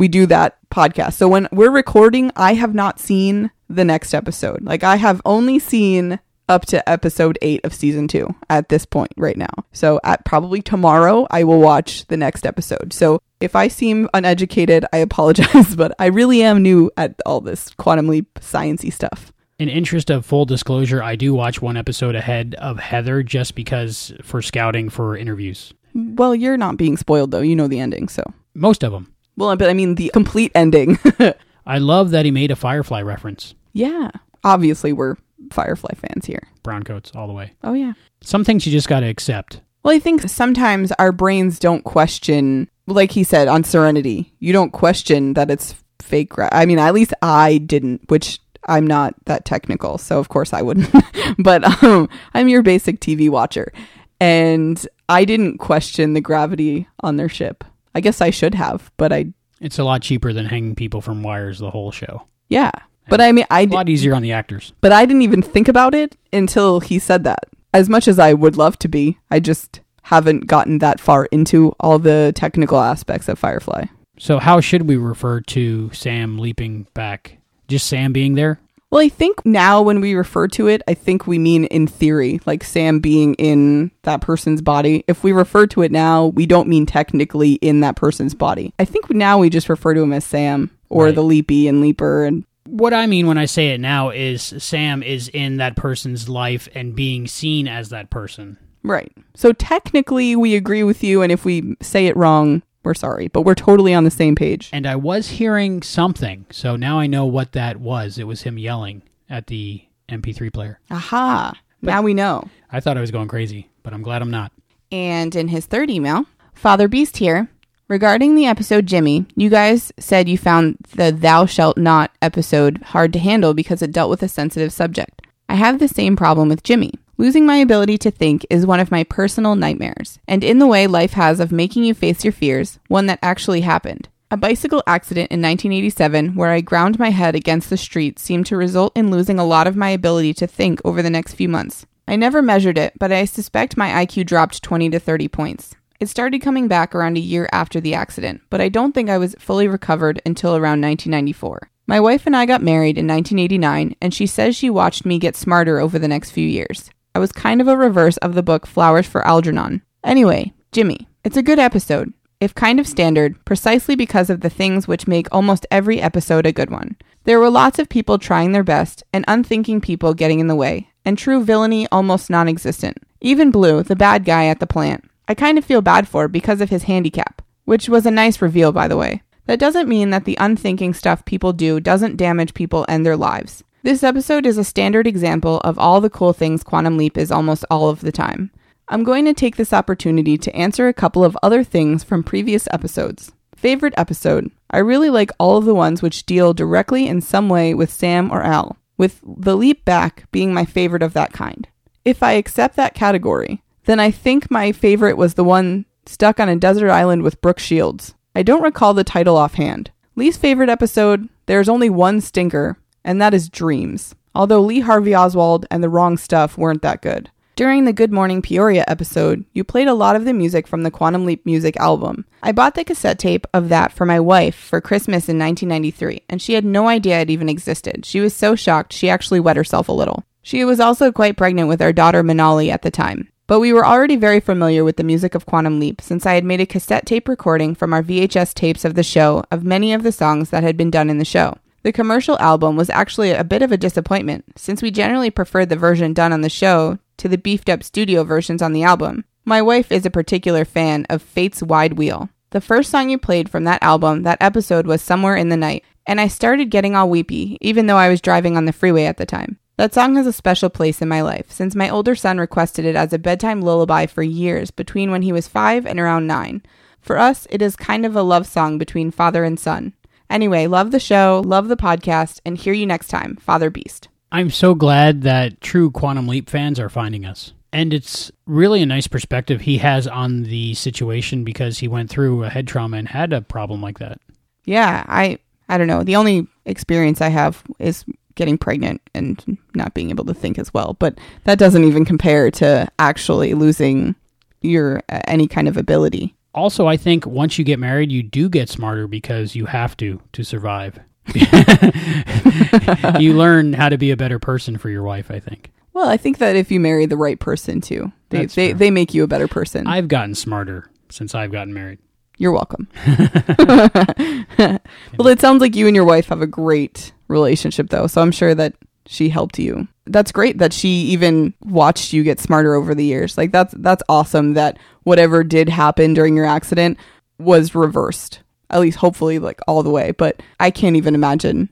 we do that podcast. So when we're recording, I have not seen the next episode. Like I have only seen up to episode eight of season two at this point right now. So at probably tomorrow, I will watch the next episode. So if I seem uneducated, I apologize, but I really am new at all this quantum leap sciencey stuff. In interest of full disclosure, I do watch one episode ahead of Heather just because for scouting for interviews. Well, you're not being spoiled though. You know the ending, so Most of them. Well, but I mean the complete ending. I love that he made a Firefly reference. yeah, obviously we're Firefly fans here. Browncoats all the way. Oh yeah. Some things you just got to accept. Well, I think sometimes our brains don't question, like he said on Serenity, you don't question that it's fake. Gra- I mean, at least I didn't, which I'm not that technical, so of course I wouldn't. but um, I'm your basic TV watcher, and I didn't question the gravity on their ship. I guess I should have, but I, It's a lot cheaper than hanging people from wires the whole show. yeah. But I mean, I A lot easier on the actors. But I didn't even think about it until he said that. As much as I would love to be, I just haven't gotten that far into all the technical aspects of Firefly. So how should we refer to Sam leaping back? Just Sam being there? Well, I think now when we refer to it, I think we mean in theory, like Sam being in that person's body. If we refer to it now, we don't mean technically in that person's body. I think now we just refer to him as Sam or Right. the Leapee and Leaper and What I mean when I say it now is Sam is in that person's life and being seen as that person. Right. So technically, we agree with you, and if we say it wrong, we're sorry, but we're totally on the same page. And I was hearing something, so now I know what that was. It was him yelling at the MP3 player. Aha. now we know. I thought I was going crazy, but I'm glad I'm not. And in his third email, Father Beast here. Regarding the episode Jimmy, you guys said you found the Thou Shalt Not episode hard to handle because it dealt with a sensitive subject. I have the same problem with Jimmy. Losing my ability to think is one of my personal nightmares, and in the way life has of making you face your fears, one that actually happened. A bicycle accident in 1987 where I ground my head against the street seemed to result in losing a lot of my ability to think over the next few months. I never measured it, but I suspect my IQ dropped 20 to 30 points. It started coming back around a year after the accident, but I don't think I was fully recovered until around 1994. My wife and I got married in 1989, and she says she watched me get smarter over the next few years. Was kind of a reverse of the book Flowers for Algernon. Anyway, Jimmy, it's a good episode, if kind of standard, precisely because of the things which make almost every episode a good one. There were lots of people trying their best, and unthinking people getting in the way, and true villainy almost non existent. Even Blue, the bad guy at the plant, I kind of feel bad for because of his handicap, which was a nice reveal, by the way. That doesn't mean that the unthinking stuff people do doesn't damage people and their lives. This episode is a standard example of all the cool things Quantum Leap is almost all of the time. I'm going to take this opportunity to answer a couple of other things from previous episodes. Favorite episode? I really like all of the ones which deal directly in some way with Sam or Al, with the leap back being my favorite of that kind. If I accept that category, then I think my favorite was the one stuck on a desert island with Brooke Shields. I don't recall the title offhand. Least favorite episode, there's only one stinker, and that is Dreams. Although Lee Harvey Oswald and The Wrong Stuff weren't that good. During the Good Morning Peoria episode, you played a lot of the music from the Quantum Leap music album. I bought the cassette tape of that for my wife for Christmas in 1993, and she had no idea it even existed. She was so shocked she actually wet herself a little. She was also quite pregnant with our daughter Manali at the time. But we were already very familiar with the music of Quantum Leap since I had made a cassette tape recording from our VHS tapes of the show of many of the songs that had been done in the show. The commercial album was actually a bit of a disappointment, since we generally preferred the version done on the show to the beefed up studio versions on the album. My wife is a particular fan of Fate's Wide Wheel. The first song you played from that album, that episode was Somewhere in the Night, and I started getting all weepy, even though I was driving on the freeway at the time. That song has a special place in my life, since my older son requested it as a bedtime lullaby for years between when he was five and around nine. For us, it is kind of a love song between father and son. Anyway, love the show, love the podcast, and hear you next time, Father Beast. I'm so glad that true Quantum Leap fans are finding us. And it's really a nice perspective he has on the situation because he went through a head trauma and had a problem like that. Yeah, I I don't know. The only experience I have is getting pregnant and not being able to think as well, but that doesn't even compare to actually losing your uh, any kind of ability. Also, I think once you get married, you do get smarter because you have to to survive. you learn how to be a better person for your wife, I think. Well, I think that if you marry the right person too, they That's they, true. they make you a better person. I've gotten smarter since I've gotten married. You're welcome. well, it sounds like you and your wife have a great relationship, though. So I'm sure that she helped you. That's great that she even watched you get smarter over the years. Like that's that's awesome that whatever did happen during your accident was reversed. At least hopefully like all the way, but I can't even imagine.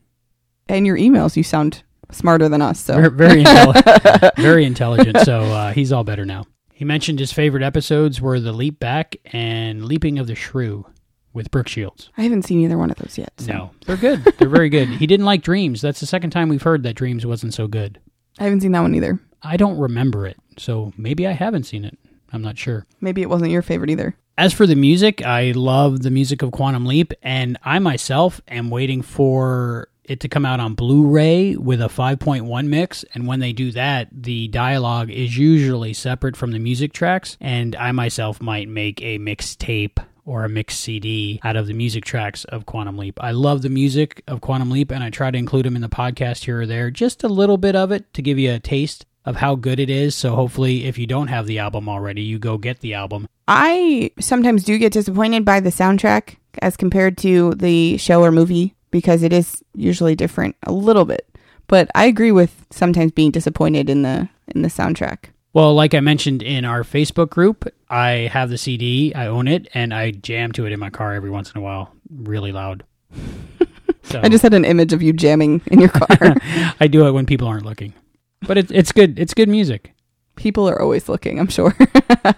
And your emails, you sound smarter than us. So Very, very, intelli- very intelligent. So uh, he's all better now. He mentioned his favorite episodes were The Leap Back and Leaping of the Shrew with Brooke Shields. I haven't seen either one of those yet. so. No, they're good. They're very good. He didn't like Dreams. That's the second time we've heard that Dreams wasn't so good. I haven't seen that one either. I don't remember it, so maybe I haven't seen it. I'm not sure. Maybe it wasn't your favorite either. As for the music, I love the music of Quantum Leap, and I myself am waiting for it to come out on Blu-ray with a 5.1 mix. And when they do that, the dialogue is usually separate from the music tracks. And I myself might make a mixtape or a mix CD out of the music tracks of Quantum Leap. I love the music of Quantum Leap, and I try to include them in the podcast here or there, just a little bit of it to give you a taste of how good it is. So hopefully, if you don't have the album already, you go get the album. I sometimes do get disappointed by the soundtrack as compared to the show or movie because it is usually different a little bit. But I agree with sometimes being disappointed in the in the soundtrack. Well, like I mentioned in our Facebook group, I have the CD, I own it, and I jam to it in my car every once in a while, really loud. So I just had an image of you jamming in your car. I do it when people aren't looking, but it's it's good. It's good music. People are always looking, I'm sure.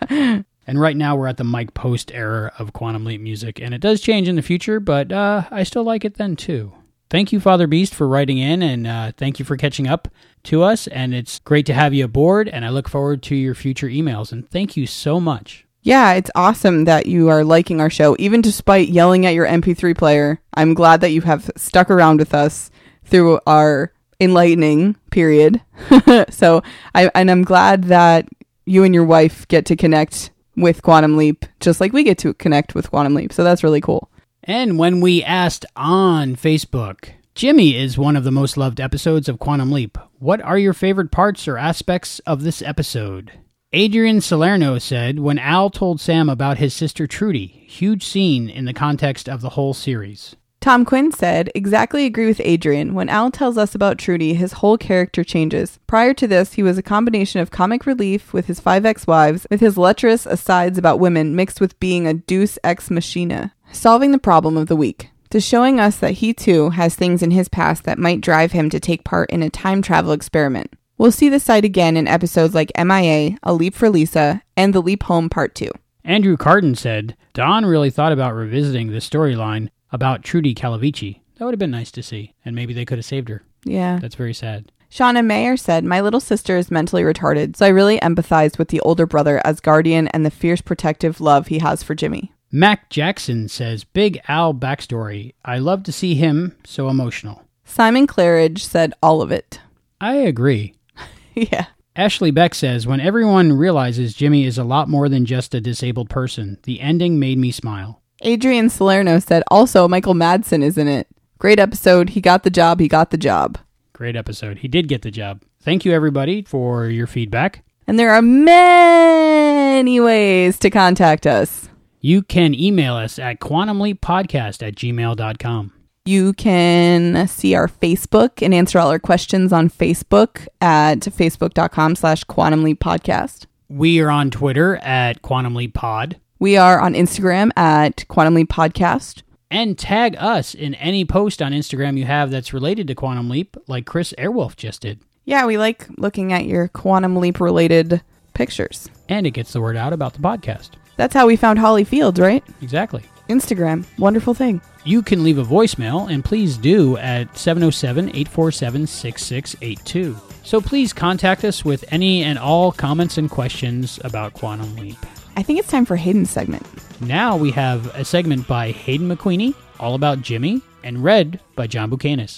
And right now we're at the Mike Post era of Quantum Leap music, and it does change in the future, but uh, I still like it then too. Thank you, Father Beast, for writing in, and uh, thank you for catching up to us. And it's great to have you aboard, and I look forward to your future emails. And thank you so much. yeah, it's awesome that you are liking our show, even despite yelling at your MP3 player. I'm glad that you have stuck around with us through our enlightening period. so I and I'm glad that you and your wife get to connect with Quantum Leap, just like we get to connect with Quantum Leap. So that's really cool. And when we asked on Facebook, Jimmy is one of the most loved episodes of Quantum Leap. What are your favorite parts or aspects of this episode? Adrian Salerno said, when Al told Sam about his sister Trudy, huge scene in the context of the whole series. Tom Quinn said, exactly agree with Adrian. When Al tells us about Trudy, his whole character changes. Prior to this, he was a combination of comic relief with his five ex wives, with his lecherous asides about women mixed with being a deus ex machina, solving the problem of the week. To showing us that he too has things in his past that might drive him to take part in a time travel experiment. We'll see this side again in episodes like MIA, A Leap for Lisa, and The Leap Home Part 2. Andrew Carden said, Don really thought about revisiting the storyline about Trudy Calavicci. That would have been nice to see, and maybe they could have saved her. Yeah. That's very sad. Shauna Mayer said, My little sister is mentally retarded, so I really empathize with the older brother as guardian and the fierce protective love he has for Jimmy. Mac Jackson says, Big Al backstory. I love to see him so emotional. Simon Claridge said, All of it. I agree. yeah. Ashley Beck says, When everyone realizes Jimmy is a lot more than just a disabled person, the ending made me smile. Adrian Salerno said, Also, Michael Madsen is in it. Great episode. He got the job. He got the job. Great episode. He did get the job. Thank you, everybody, for your feedback. And there are many ways to contact us. You can email us at quantumleappodcast at gmail.com. You can see our Facebook and answer all our questions on Facebook at facebook.com slash quantum leap podcast. We are on Twitter at Quantum Leap Pod. We are on Instagram at quantum leap podcast. And tag us in any post on Instagram you have that's related to Quantum Leap, like Chris Airwolf just did. Yeah, we like looking at your quantum leap related pictures. And it gets the word out about the podcast. That's how we found Holly Fields, right? Exactly. Instagram, wonderful thing. You can leave a voicemail, and please do at 707 847 6682. So please contact us with any and all comments and questions about Quantum Leap. I think it's time for Hayden's segment. Now we have a segment by Hayden McQueenie, all about Jimmy, and read by John Buchanan.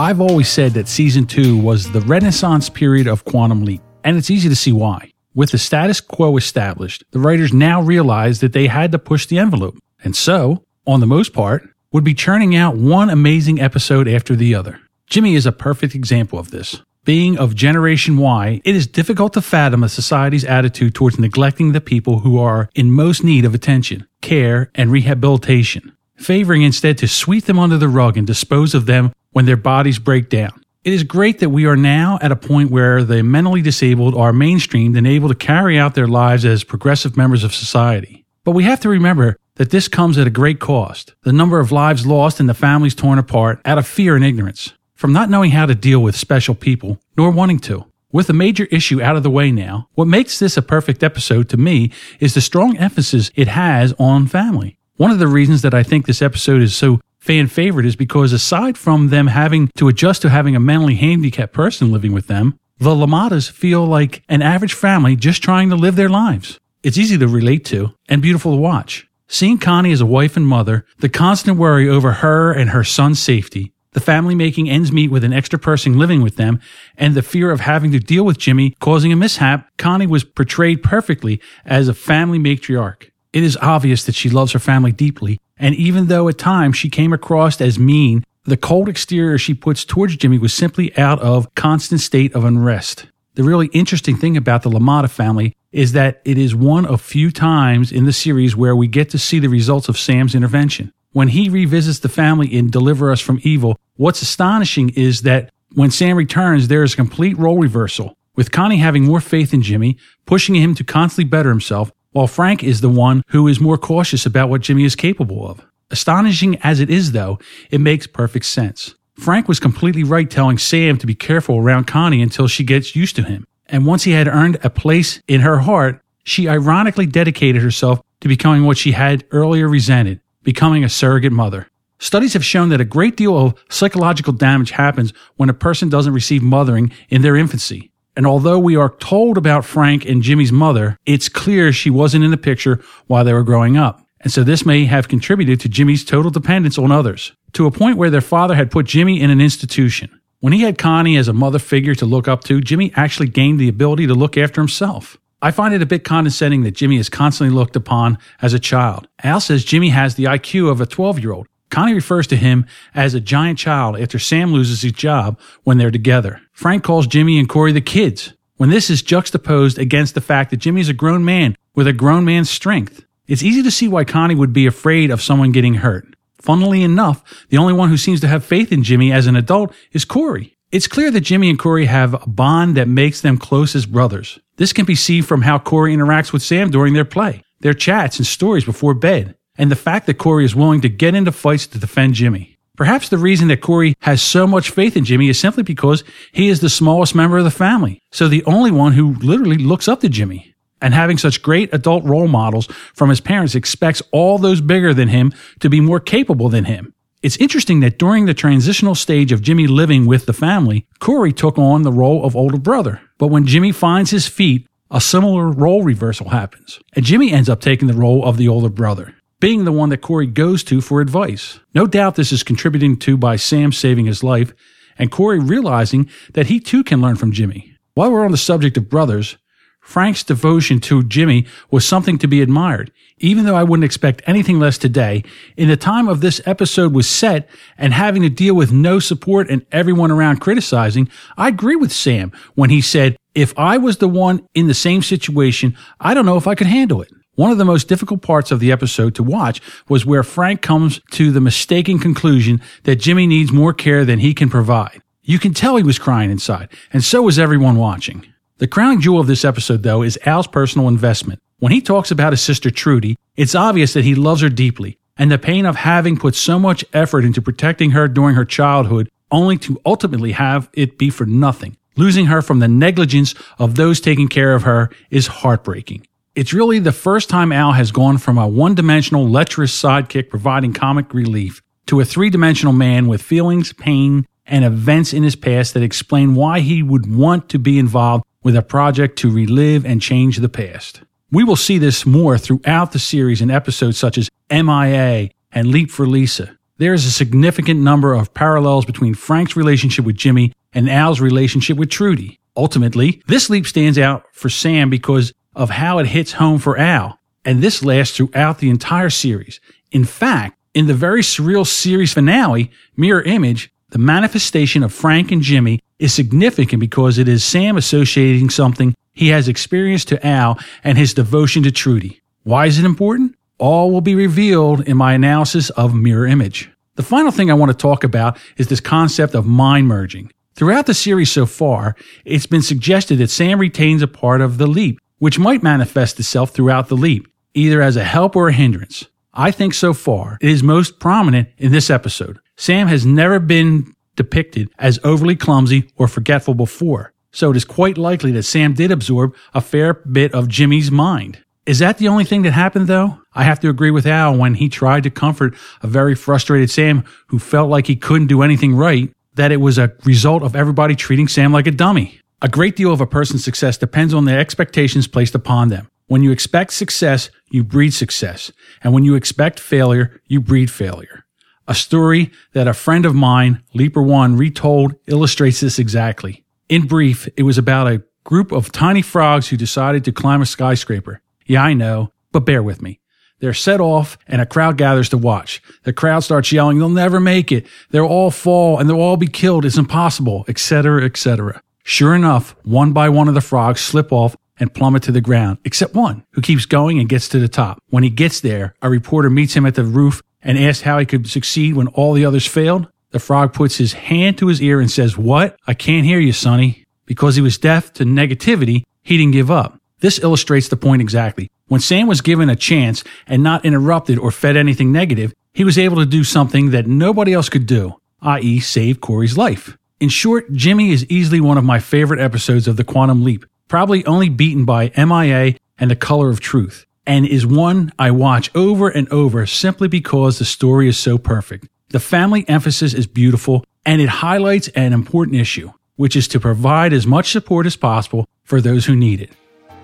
I've always said that season two was the renaissance period of Quantum Leap, and it's easy to see why. With the status quo established, the writers now realized that they had to push the envelope, and so, on the most part, would be churning out one amazing episode after the other. Jimmy is a perfect example of this. Being of Generation Y, it is difficult to fathom a society's attitude towards neglecting the people who are in most need of attention, care, and rehabilitation, favoring instead to sweep them under the rug and dispose of them when their bodies break down. It is great that we are now at a point where the mentally disabled are mainstreamed and able to carry out their lives as progressive members of society. But we have to remember that this comes at a great cost. The number of lives lost and the families torn apart out of fear and ignorance, from not knowing how to deal with special people, nor wanting to. With a major issue out of the way now, what makes this a perfect episode to me is the strong emphasis it has on family. One of the reasons that I think this episode is so fan favorite is because aside from them having to adjust to having a mentally handicapped person living with them, the LaMottes feel like an average family just trying to live their lives. It's easy to relate to and beautiful to watch. Seeing Connie as a wife and mother, the constant worry over her and her son's safety, the family making ends meet with an extra person living with them, and the fear of having to deal with Jimmy causing a mishap, Connie was portrayed perfectly as a family matriarch. It is obvious that she loves her family deeply and even though at times she came across as mean, the cold exterior she puts towards Jimmy was simply out of constant state of unrest. The really interesting thing about the LaMotta family is that it is one of few times in the series where we get to see the results of Sam's intervention. When he revisits the family in Deliver Us from Evil, what's astonishing is that when Sam returns, there is a complete role reversal, with Connie having more faith in Jimmy, pushing him to constantly better himself, while Frank is the one who is more cautious about what Jimmy is capable of. Astonishing as it is, though, it makes perfect sense. Frank was completely right telling Sam to be careful around Connie until she gets used to him. And once he had earned a place in her heart, she ironically dedicated herself to becoming what she had earlier resented, becoming a surrogate mother. Studies have shown that a great deal of psychological damage happens when a person doesn't receive mothering in their infancy. And although we are told about Frank and Jimmy's mother, it's clear she wasn't in the picture while they were growing up. And so this may have contributed to Jimmy's total dependence on others, to a point where their father had put Jimmy in an institution. When he had Connie as a mother figure to look up to, Jimmy actually gained the ability to look after himself. I find it a bit condescending that Jimmy is constantly looked upon as a child. Al says Jimmy has the IQ of a 12 year old. Connie refers to him as a giant child after Sam loses his job when they're together. Frank calls Jimmy and Corey the kids, when this is juxtaposed against the fact that Jimmy is a grown man with a grown man's strength. It's easy to see why Connie would be afraid of someone getting hurt. Funnily enough, the only one who seems to have faith in Jimmy as an adult is Corey. It's clear that Jimmy and Corey have a bond that makes them close as brothers. This can be seen from how Corey interacts with Sam during their play, their chats and stories before bed and the fact that Corey is willing to get into fights to defend Jimmy. Perhaps the reason that Corey has so much faith in Jimmy is simply because he is the smallest member of the family. So the only one who literally looks up to Jimmy. And having such great adult role models from his parents expects all those bigger than him to be more capable than him. It's interesting that during the transitional stage of Jimmy living with the family, Corey took on the role of older brother. But when Jimmy finds his feet, a similar role reversal happens. And Jimmy ends up taking the role of the older brother being the one that Corey goes to for advice. No doubt this is contributing to by Sam saving his life and Corey realizing that he too can learn from Jimmy. While we're on the subject of brothers, Frank's devotion to Jimmy was something to be admired, even though I wouldn't expect anything less today. In the time of this episode was set and having to deal with no support and everyone around criticizing, I agree with Sam when he said, if I was the one in the same situation, I don't know if I could handle it. One of the most difficult parts of the episode to watch was where Frank comes to the mistaken conclusion that Jimmy needs more care than he can provide. You can tell he was crying inside, and so was everyone watching. The crowning jewel of this episode, though, is Al's personal investment. When he talks about his sister Trudy, it's obvious that he loves her deeply, and the pain of having put so much effort into protecting her during her childhood, only to ultimately have it be for nothing. Losing her from the negligence of those taking care of her is heartbreaking. It's really the first time Al has gone from a one dimensional, lecherous sidekick providing comic relief to a three dimensional man with feelings, pain, and events in his past that explain why he would want to be involved with a project to relive and change the past. We will see this more throughout the series in episodes such as MIA and Leap for Lisa. There is a significant number of parallels between Frank's relationship with Jimmy and Al's relationship with Trudy. Ultimately, this leap stands out for Sam because of how it hits home for Al, and this lasts throughout the entire series. In fact, in the very surreal series finale, Mirror Image, the manifestation of Frank and Jimmy is significant because it is Sam associating something he has experienced to Al and his devotion to Trudy. Why is it important? All will be revealed in my analysis of Mirror Image. The final thing I want to talk about is this concept of mind merging. Throughout the series so far, it's been suggested that Sam retains a part of the leap, which might manifest itself throughout the leap, either as a help or a hindrance. I think so far it is most prominent in this episode. Sam has never been depicted as overly clumsy or forgetful before, so it is quite likely that Sam did absorb a fair bit of Jimmy's mind. Is that the only thing that happened though? I have to agree with Al when he tried to comfort a very frustrated Sam who felt like he couldn't do anything right, that it was a result of everybody treating Sam like a dummy. A great deal of a person's success depends on the expectations placed upon them. When you expect success, you breed success. And when you expect failure, you breed failure. A story that a friend of mine, Leaper One, retold illustrates this exactly. In brief, it was about a group of tiny frogs who decided to climb a skyscraper. Yeah, I know, but bear with me. They're set off and a crowd gathers to watch. The crowd starts yelling, they'll never make it. They'll all fall and they'll all be killed. It's impossible, etc., etc. Sure enough, one by one of the frogs slip off and plummet to the ground, except one who keeps going and gets to the top. When he gets there, a reporter meets him at the roof and asks how he could succeed when all the others failed. The frog puts his hand to his ear and says, What? I can't hear you, Sonny. Because he was deaf to negativity, he didn't give up. This illustrates the point exactly. When Sam was given a chance and not interrupted or fed anything negative, he was able to do something that nobody else could do, i.e., save Corey's life. In short, Jimmy is easily one of my favorite episodes of The Quantum Leap probably only beaten by MIA and The Color of Truth, and is one I watch over and over simply because the story is so perfect. The family emphasis is beautiful, and it highlights an important issue, which is to provide as much support as possible for those who need it,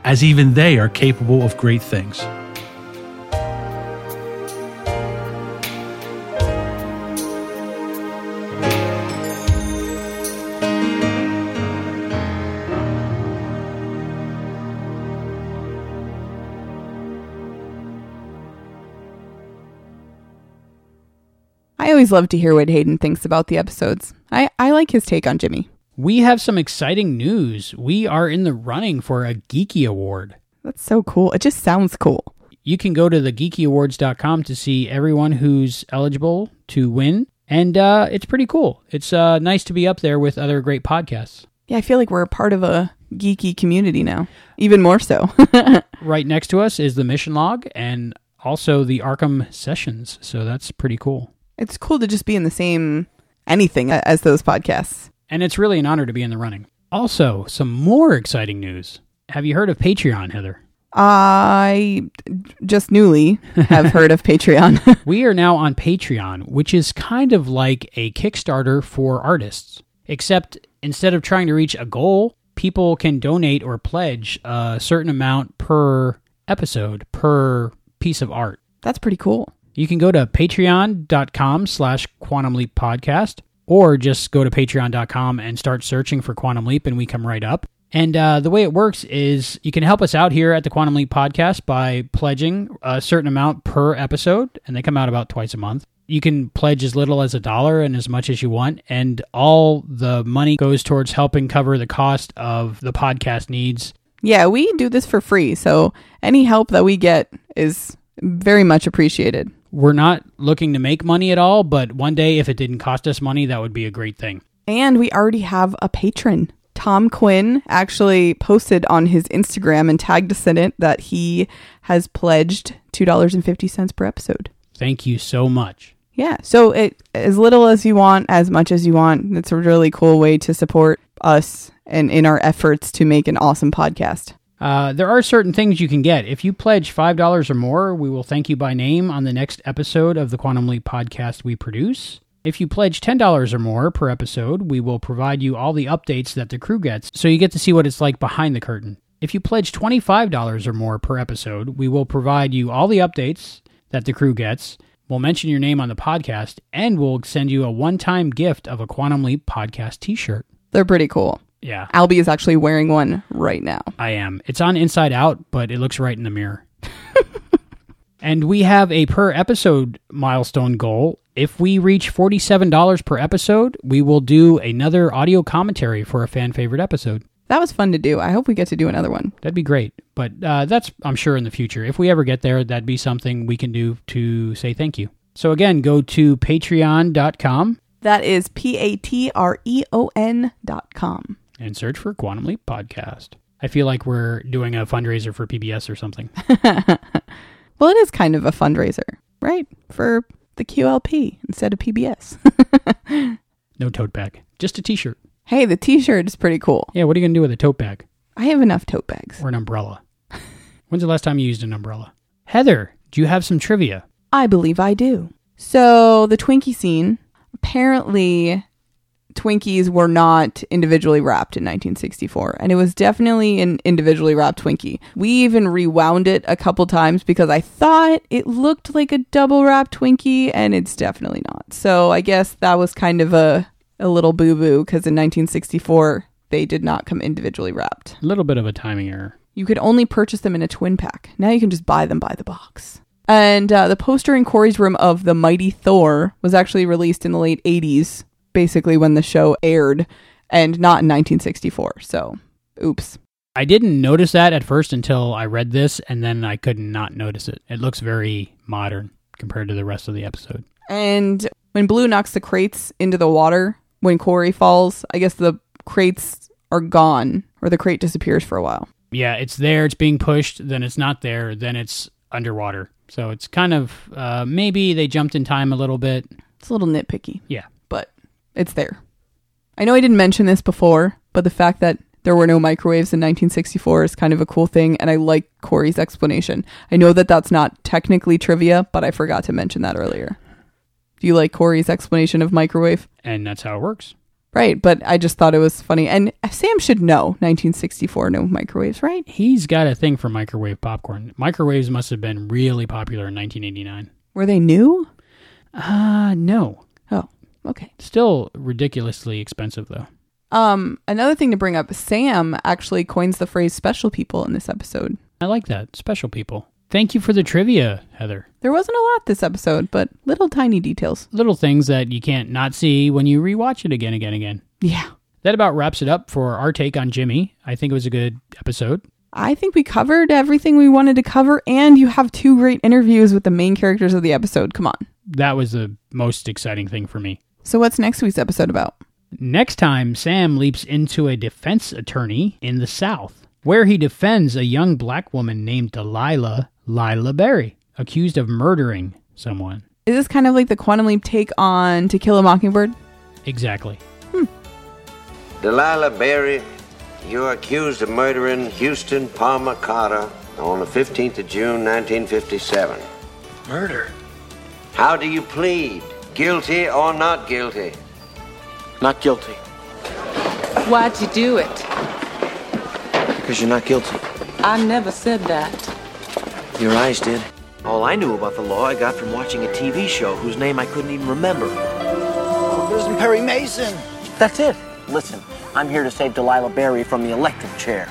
as even they are capable of great things. Always love to hear what Hayden thinks about the episodes. I, I like his take on Jimmy. We have some exciting news. We are in the running for a Geeky Award. That's so cool. It just sounds cool. You can go to thegeekyawards.com to see everyone who's eligible to win. And uh, it's pretty cool. It's uh, nice to be up there with other great podcasts. Yeah, I feel like we're a part of a geeky community now, even more so. right next to us is the mission log and also the Arkham sessions. So that's pretty cool. It's cool to just be in the same anything as those podcasts. And it's really an honor to be in the running. Also, some more exciting news. Have you heard of Patreon, Heather? I just newly have heard of Patreon. we are now on Patreon, which is kind of like a Kickstarter for artists, except instead of trying to reach a goal, people can donate or pledge a certain amount per episode, per piece of art. That's pretty cool. You can go to patreon.com slash quantum leap podcast or just go to patreon.com and start searching for quantum leap and we come right up. And uh, the way it works is you can help us out here at the Quantum Leap podcast by pledging a certain amount per episode, and they come out about twice a month. You can pledge as little as a dollar and as much as you want, and all the money goes towards helping cover the cost of the podcast needs. Yeah, we do this for free, so any help that we get is very much appreciated. We're not looking to make money at all, but one day if it didn't cost us money, that would be a great thing. And we already have a patron. Tom Quinn actually posted on his Instagram and tagged us in it that he has pledged $2.50 per episode. Thank you so much. Yeah. So it as little as you want, as much as you want. It's a really cool way to support us and in our efforts to make an awesome podcast. Uh, there are certain things you can get. If you pledge $5 or more, we will thank you by name on the next episode of the Quantum Leap podcast we produce. If you pledge $10 or more per episode, we will provide you all the updates that the crew gets, so you get to see what it's like behind the curtain. If you pledge $25 or more per episode, we will provide you all the updates that the crew gets. We'll mention your name on the podcast, and we'll send you a one time gift of a Quantum Leap podcast t shirt. They're pretty cool. Yeah. Albie is actually wearing one right now. I am. It's on inside out, but it looks right in the mirror. and we have a per episode milestone goal. If we reach $47 per episode, we will do another audio commentary for a fan favorite episode. That was fun to do. I hope we get to do another one. That'd be great. But uh, that's, I'm sure, in the future. If we ever get there, that'd be something we can do to say thank you. So again, go to patreon.com That is P A T R E O N dot com. And search for Quantum Leap Podcast. I feel like we're doing a fundraiser for PBS or something. Well, it is kind of a fundraiser, right? For the QLP instead of PBS. No tote bag, just a t shirt. hey, the t shirt is pretty cool. Yeah, what are you going to do with a tote bag I have enough tote bags. or an umbrella? When's the last time you used an umbrella? Heather, do you have some trivia? I believe I do. So, the Twinkie scene apparently, Twinkies were not individually wrapped in 1964, and it was definitely an individually wrapped Twinkie. We even rewound it a couple times because I thought it looked like a double wrapped Twinkie, and it's definitely not. So, I guess that was kind of a, a little boo boo because in 1964, they did not come individually wrapped. A little bit of a timing error. You could only purchase them in a twin pack. Now you can just buy them by the box. And uh, the poster in Corey's room of the Mighty Thor was actually released in the late 80s, basically when the show aired, and not in 1964. So, oops. I didn't notice that at first until I read this, and then I could not notice it. It looks very modern compared to the rest of the episode. And when Blue knocks the crates into the water, when Corey falls, I guess the crates are gone, or the crate disappears for a while. Yeah, it's there, it's being pushed, then it's not there, then it's underwater. So it's kind of uh, maybe they jumped in time a little bit. It's a little nitpicky. Yeah. It's there. I know I didn't mention this before, but the fact that there were no microwaves in 1964 is kind of a cool thing, and I like Corey's explanation. I know that that's not technically trivia, but I forgot to mention that earlier. Do you like Corey's explanation of microwave? And that's how it works. Right, but I just thought it was funny. And Sam should know 1964, no microwaves, right? He's got a thing for microwave popcorn. Microwaves must have been really popular in 1989. Were they new? Uh, no. Okay. Still ridiculously expensive, though. Um, another thing to bring up, Sam actually coins the phrase special people in this episode. I like that. Special people. Thank you for the trivia, Heather. There wasn't a lot this episode, but little tiny details. Little things that you can't not see when you rewatch it again, again, again. Yeah. That about wraps it up for our take on Jimmy. I think it was a good episode. I think we covered everything we wanted to cover, and you have two great interviews with the main characters of the episode. Come on. That was the most exciting thing for me. So, what's next week's episode about? Next time, Sam leaps into a defense attorney in the South, where he defends a young black woman named Delilah Lila Berry, accused of murdering someone. Is this kind of like the Quantum Leap take on To Kill a Mockingbird? Exactly. Hmm. Delilah Berry, you're accused of murdering Houston Palmer Carter on the 15th of June, 1957. Murder? How do you plead? Guilty or not guilty? Not guilty. Why'd you do it? Because you're not guilty. I never said that. Your eyes did. All I knew about the law I got from watching a TV show whose name I couldn't even remember. Oh, there's Perry Mason. That's it. Listen, I'm here to save Delilah Berry from the electric chair.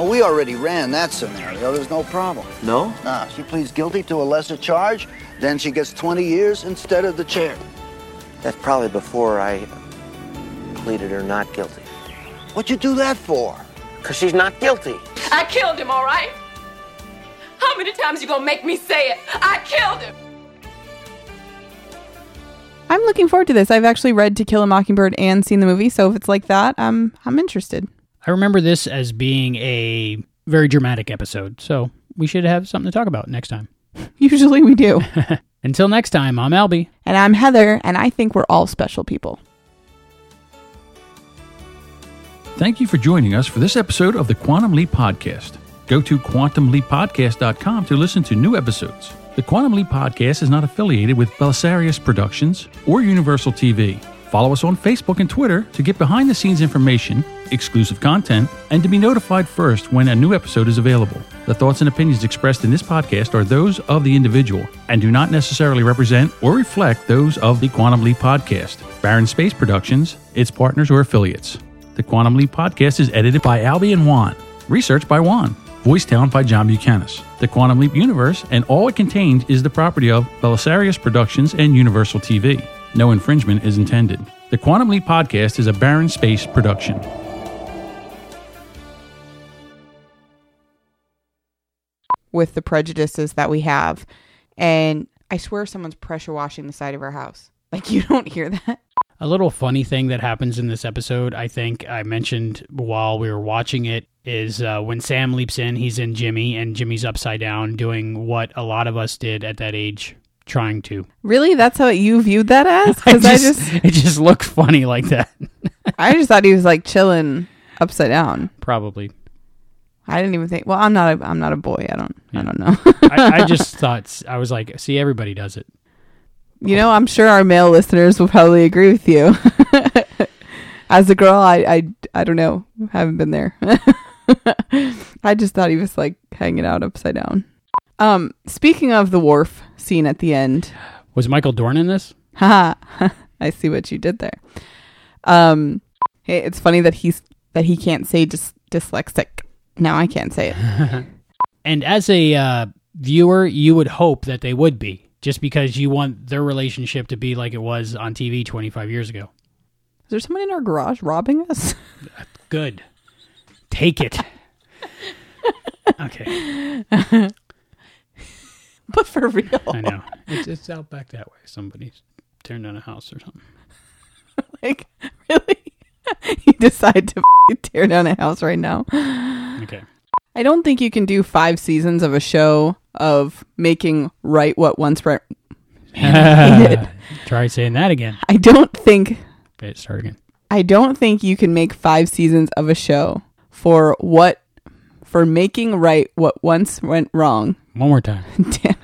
Oh, we already ran that scenario. There's no problem. No? Nah, she pleads guilty to a lesser charge, then she gets 20 years instead of the chair. That's probably before I pleaded her not guilty. What'd you do that for? Because she's not guilty. I killed him, all right? How many times you gonna make me say it? I killed him! I'm looking forward to this. I've actually read To Kill a Mockingbird and seen the movie, so if it's like that, I'm I'm interested. I remember this as being a very dramatic episode, so we should have something to talk about next time. Usually we do. Until next time, I'm Albie. And I'm Heather, and I think we're all special people. Thank you for joining us for this episode of the Quantum Leap Podcast. Go to quantumleappodcast.com to listen to new episodes. The Quantum Leap Podcast is not affiliated with Belisarius Productions or Universal TV. Follow us on Facebook and Twitter to get behind the scenes information, exclusive content, and to be notified first when a new episode is available. The thoughts and opinions expressed in this podcast are those of the individual and do not necessarily represent or reflect those of the Quantum Leap Podcast, Barron Space Productions, its partners, or affiliates. The Quantum Leap Podcast is edited by Albie and Juan, researched by Juan, voice talent by John Buchanan. The Quantum Leap universe and all it contains is the property of Belisarius Productions and Universal TV. No infringement is intended. The Quantum Leap Podcast is a Barron Space production. With the prejudices that we have. And I swear someone's pressure washing the side of our house. Like you don't hear that. A little funny thing that happens in this episode, I think I mentioned while we were watching it, is uh, when Sam leaps in, he's in Jimmy, and Jimmy's upside down doing what a lot of us did at that age, trying to. Really? That's how you viewed that as? I Because I just, just, it just looked funny like that. I just thought he was like chilling upside down. Probably. I didn't even think. Well, I'm not a I'm not a boy. I don't I don't know. I, I just thought I was like, see, everybody does it. you know, I'm sure our male listeners will probably agree with you. As a girl, I I I don't know. Haven't been there. I just thought he was like hanging out upside down. Um, speaking of the wharf scene at the end, Was Michael Dorn in this? haha, I see what you did there. Um, hey, it's funny that he's that he can't say dys- dyslexic. Now I can't say it. And as a uh, viewer, you would hope that they would be, just because you want their relationship to be like it was on TV 25 years ago. Is there someone in our garage robbing us? Good. Take it. okay. but for real, I know. It's, it's out back that way. Somebody's tearing down a house or something. like really, you decide to tear down a house right now. Okay. I don't think you can do five seasons of a show of making right what once right. hated. Try saying that again. I don't think Okay, start again. I don't think you can make five seasons of a show for what for making right what once went wrong. One more time. Damn.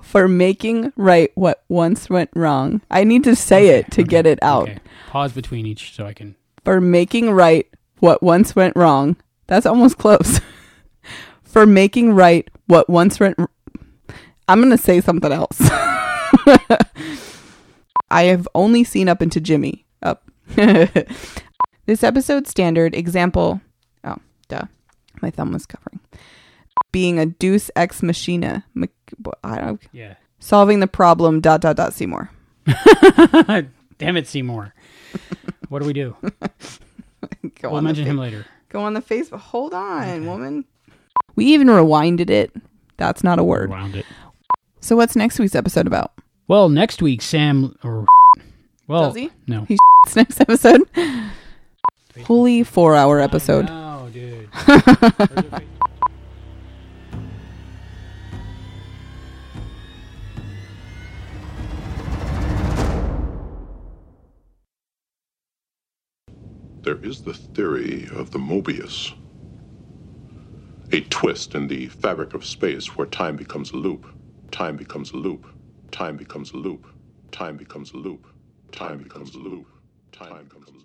For making right what once went wrong. I need to say it to get it out. Okay. Pause between each so I can. For making right what once went wrong. That's almost close. for making right what once went r- I'm going to say something else. I have only seen up into Jimmy. Up. this episode standard example. Oh, duh. My thumb was covering. Being a Deus ex machina. Mach- I don't. Yeah. Solving the problem. Dot dot dot. Seymour. Damn it, Seymour. What do we do? Go we'll mention him later. Go on the Facebook. Hold on, woman. We even rewinded it. That's not a word. Rewound it. So what's next week's episode about? Well, next week, Sam. Or, well, Does he? no. He next episode. Holy four hour episode. Oh, dude. There is the theory of the Mobius. A twist in the fabric of space where time becomes a loop, time becomes a loop, time becomes a loop, time becomes a loop, time becomes a loop, time becomes a loop.